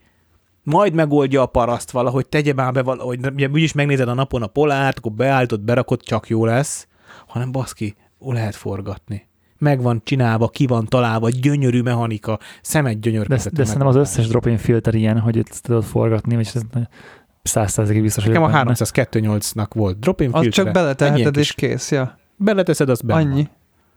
majd megoldja a paraszt valahogy, tegye már be valahogy, ugye úgyis megnézed a napon a polárt, akkor beállítod, berakod, csak jó lesz, hanem baszki, lehet forgatni. Meg van csinálva, ki van találva, gyönyörű mechanika, szemed De, gyönyörködhető. de szerintem az összes drop-in filter ilyen, hogy ezt tudod forgatni, vagy ez száz százalékig biztos, Nekem a vagyok benne. 302.8-nak volt drop-in Az filtere. csak beleteheted, és kész. Ja. Beleteszed, azt benne Annyi. van.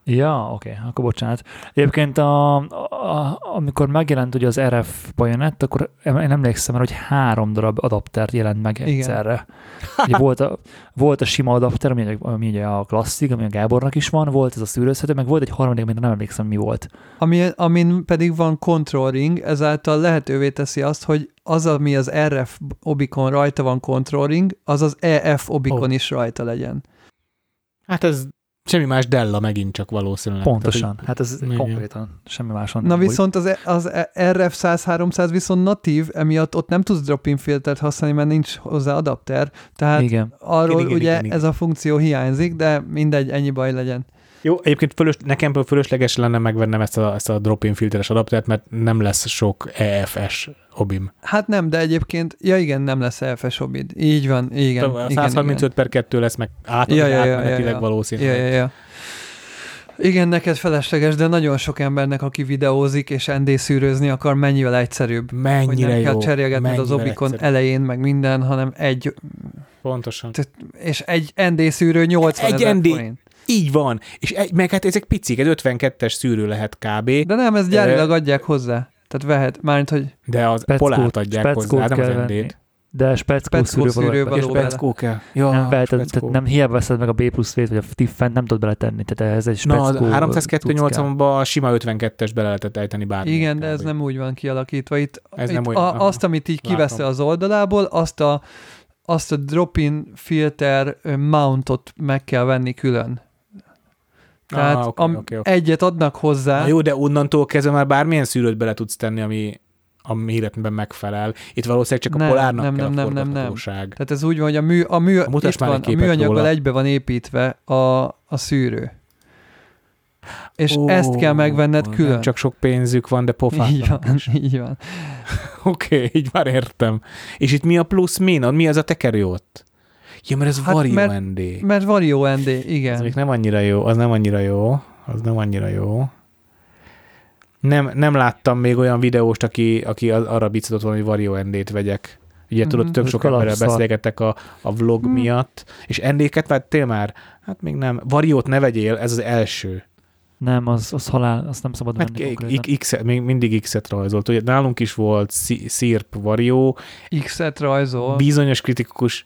Ja, oké, okay, akkor bocsánat. Egyébként a, a, amikor megjelent ugye az RF bajonett, akkor én emlékszem hogy három darab adapter jelent meg Igen. egyszerre. Ugye volt, a, volt a sima adapter, ami, ami ugye a klasszik, ami a Gábornak is van, volt ez a szűrőzhető, meg volt egy harmadik, amit nem emlékszem mi volt. Ami, amin pedig van control ring, ezáltal lehetővé teszi azt, hogy az, ami az RF obikon rajta van control ring, az az EF obikon Ó. is rajta legyen. Hát ez semmi más Della megint csak valószínűleg. Pontosan. Tehát, Hát ez Igen. konkrétan semmi máson Na viszont az, az RF 100-300 viszont natív, emiatt ott nem tudsz drop-in filtert használni, mert nincs hozzá adapter, tehát Igen. arról Igen, igen, ugye igen, igen. ez a funkció hiányzik, de mindegy, ennyi baj legyen. Jó, egyébként fölös, nekem fölösleges lenne megvennem ezt a, ezt a drop-in filteres adaptert, mert nem lesz sok EFS obim. Hát nem, de egyébként, ja igen, nem lesz EFS obid. Így van, igen. igen, 135 per 2 lesz, meg át, Ja, ja, átmenetileg ja, ja. valószínűleg. Ja, ja, ja. Igen, neked felesleges, de nagyon sok embernek, aki videózik és ND szűrőzni akar, mennyivel egyszerűbb. hogy Mennyire nem jó. kell cserélgetned az obikon egyszerű. elején, meg minden, hanem egy, Pontosan. és egy ND szűrő 80 Egy ezer ND forint. Így van. És egy, meg hát ezek picik, egy 52-es szűrő lehet kb. De nem, ez gyárilag adják hozzá. Tehát vehet, mármint, hogy De az Speckót- polárt adják speckót hozzá, nem az. ND-t. De speckó Speckó szűrő szűrő való. és. Speckó kell. Ja, nem, be, tehát, speckó. tehát nem hiába veszed meg a B plusz V-t, vagy a Tiffen, nem tudod beletenni, tehát ez egy Na, speckó. a cucc kell. 302.8-amba a sima 52-es bele lehetett ejteni bármi. igen, de ez nem úgy van kialakítva. Itt, Ez itt nem úgy- a, azt, amit így kivesz Látom. az oldalából, azt a, azt a drop-in filter mountot meg kell venni külön. Tehát ah, okay, am, okay, okay. egyet adnak hozzá. Na jó, de onnantól kezdve már bármilyen szűrőt bele tudsz tenni, ami a méretben megfelel. Itt valószínűleg csak Nem, a polárnak nem, kell nem, a nem, nem, nem. Tehát ez úgy van, hogy a, mű, a, mű, Mutasd itt van, a műanyaggal róla. egybe van építve a, a szűrő. És Ó, ezt kell megvenned nem külön. Csak sok pénzük van, de pofátlan. így van, így van. Oké, okay, így már értem. És itt mi a plusz min? Mi az a tekerő ott? Ja, mert ez Hát hát Vario mert- ND. Mert Vario ND, Ez igen. még nem annyira jó, az nem annyira jó, az nem annyira jó. Nem, nem láttam még olyan videóst, aki, aki arra bicodott volna, hogy Vario ND-t vegyek. Ugye tudod, Mhm, tök ez sok emberrel kalapszar. beszélgettek a, a vlog Mhm. miatt, és endéket vettél már? Hát még nem. Variót ne vegyél, ez az első. Nem, az, az halál, azt nem szabad Mert venni konkrétan. X, még mindig X-et rajzolt. Ugye nálunk is volt szírp varió, X-et rajzol. bizonyos kritikus,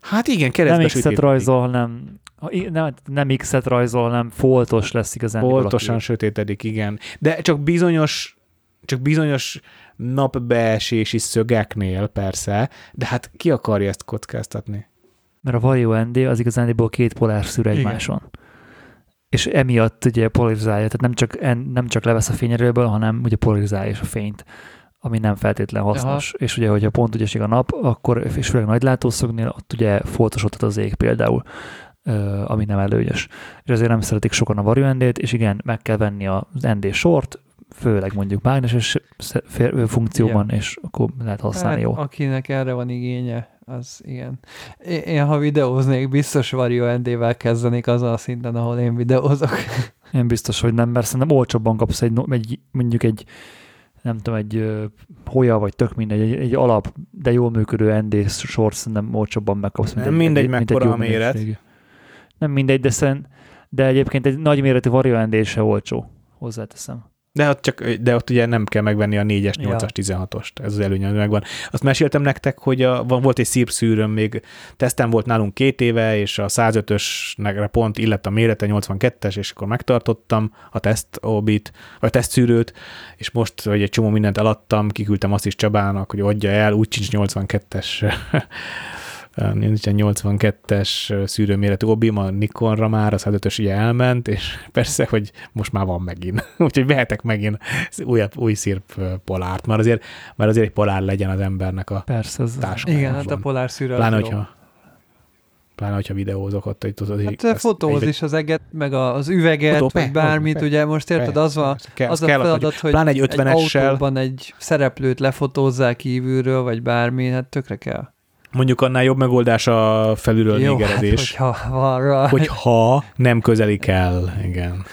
hát igen, keresztbe Nem X-et rajzol, hanem ha i- nem, nem X-et rajzol, hanem foltos lesz igazán. Foltosan sötétedik, igen. De csak bizonyos, csak bizonyos napbeesési szögeknél persze, de hát ki akarja ezt kockáztatni? Mert a Vario ND az igazániból két polár szűr Igen. egymáson. És emiatt ugye polarizálja, tehát nem csak, nem csak levesz a fényerőből, hanem ugye polarizálja is a fényt, ami nem feltétlen hasznos. Aha. És ugye, hogyha pont ugye esik a nap, akkor, és főleg nagy látószögnél, ott ugye foltosodhat az ég például, ami nem előnyös. És ezért nem szeretik sokan a Vario ND-t, és igen, meg kell venni az ND sort, főleg mondjuk mágneses funkcióban, és akkor lehet használni hát, jó. Akinek erre van igénye, az igen. Én, ha videóznék, biztos Vario ND-vel kezdenék azon a szinten, ahol én videózok. Én biztos, hogy nem, mert szerintem olcsóbban kapsz egy, egy mondjuk egy nem tudom, egy hoja, vagy tök mindegy, egy, egy alap, de jól működő ND sort szerintem olcsóbban megkapsz. Nem egy- mindegy, egy, mekkora jó a méret. minőségű. Nem mindegy, de, szerint, de egyébként egy nagy méretű Vario ND se olcsó, hozzáteszem. De ott, csak, de ott ugye nem kell megvenni a 4-es, Ja. 8-as, 16-ost. Ez az előnye, megvan. Azt meséltem nektek, hogy a, volt egy szír szűrőm, még tesztem volt nálunk két éve, és a 105-ösnek pont illett a mérete 82-es, és akkor megtartottam a teszt obit, vagy tesztszűrőt, és most, hogy egy csomó mindent eladtam, kiküldtem azt is Csabának, hogy adja el, úgy sincs 82-es nincsen 82-es szűrőméretű obim, a Nikonra már, a 105-ös ugye elment, és persze, hogy most már van megint. Úgyhogy vehetek megint újabb, új szírp ö, polárt, már azért, már azért egy polár legyen az embernek a Persze, táskájában. Igen, hát a polár szűrő az Pláne, jó. hogyha, pláne, hogyha videózok ott, hogy hogy Hát te fotóz is az eget, meg az üveget, Fotó, vagy bármit, persze, ugye most érted, az van, kell, az a kell, feladat, hogy pláne egy egy 50-essel, autóban egy szereplőt lefotózzál kívülről, vagy bármi, hát tökre kell. Mondjuk annál jobb megoldás a felülről Jó, hát, négerezés, hogyha van rá. hogyha nem közelik el, igen.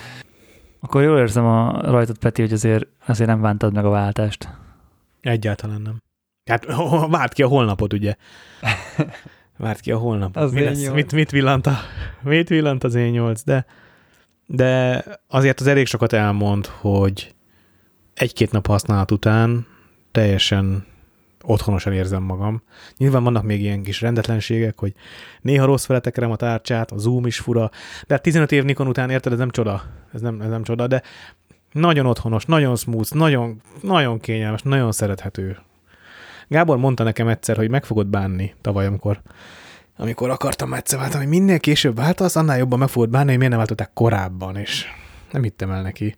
Akkor jól érzem a rajtad, Peti, hogy azért, azért nem bántad meg a váltást. Egyáltalán nem. Hát várt ki a holnapot, ugye? Várt ki a holnapot. Az Mi lesz? Mit, mit, villant a, mit villant az én nyolc, de, de azért az elég sokat elmond, hogy egy-két nap használat után teljesen otthonosan érzem magam. Nyilván vannak még ilyen kis rendetlenségek, hogy néha rossz fele tekerem a tárcsát, a zoom is fura, de hát 15 év Nikon után érted, ez nem csoda, ez nem, ez nem csoda, de nagyon otthonos, nagyon smooth, nagyon, nagyon kényelmes, nagyon szerethető. Gábor mondta nekem egyszer, hogy meg fogod bánni tavaly, amikor, amikor akartam egyszer váltani, hogy minél később váltasz, annál jobban meg fogod bánni, hogy miért nem váltották korábban, és nem hittem el neki.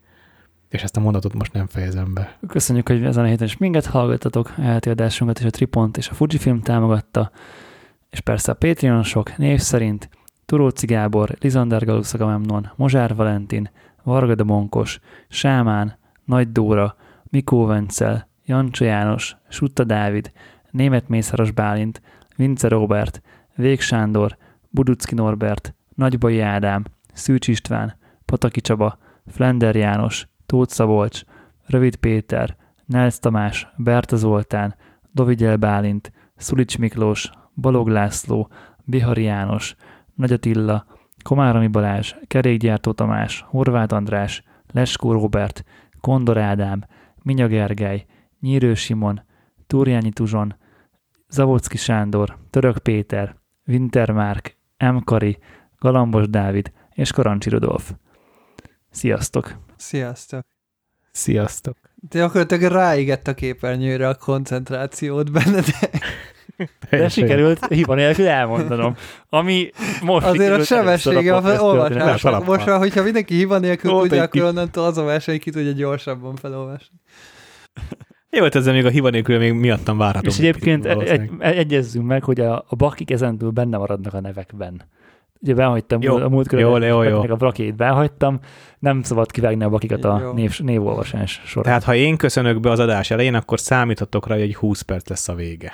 És ezt a mondatot most nem fejezem be. Köszönjük, hogy ezen a héten is minket hallgattatok, elti és a Tripont és a Fujifilm támogatta, és persze a Patreonosok név szerint Turóci Gábor, Lizander Galux Agamemnon, Mozsár Valentin, Varga de Monkos, Sámán, Nagy Dóra, Mikó Vencel, Jancsa János, Sutta Dávid, Német Mészáros Bálint, Vince Robert, Vég Sándor, Buducki Norbert, Nagybai Ádám, Szűcs István, Pataki Csaba, Flender János, Tóth Szabolcs, Rövid Péter, Nelsz Tamás, Berta Zoltán, Dovigyel Bálint, Szulics Miklós, Balog László, Bihari János, Nagy Attila, Komáromi Balázs, Kerékgyártó Tamás, Horváth András, Leskó Robert, Kondor Ádám, Minya Gergely, Nyírő Simon, Túrjányi Tuzson, Zavocki Sándor, Török Péter, Wintermárk, M. Kari, Galambos Dávid és Karancsi Rudolf. Sziasztok! Sziasztok. Sziasztok! Te gyakorlatilag ráigett a képernyőre a koncentrációt benne, de De sikerült hiba nélkül elmondanom. Ami most azért a sebessége a kalapál. Most már, hogyha mindenki hiba nélkül Volt tudja, egy akkor onnantól az a verseny, hogy ki tudja gyorsabban felolvasni. Jó, hogy ezzel még a hiva nélkül még miattam várhatom. És egyébként egy, egyezzünk meg, hogy a, a bakik ezentúl benne maradnak a nevekben. Ugye behagytam, Jó, a múltkor jó, jó, jó. a brakét behagytam, nem szabad kivágni a bakikat a Jó. név, névolvasás során. Tehát ha én köszönök be az adás elején, akkor számíthatok rá, hogy egy 20 perc lesz a vége.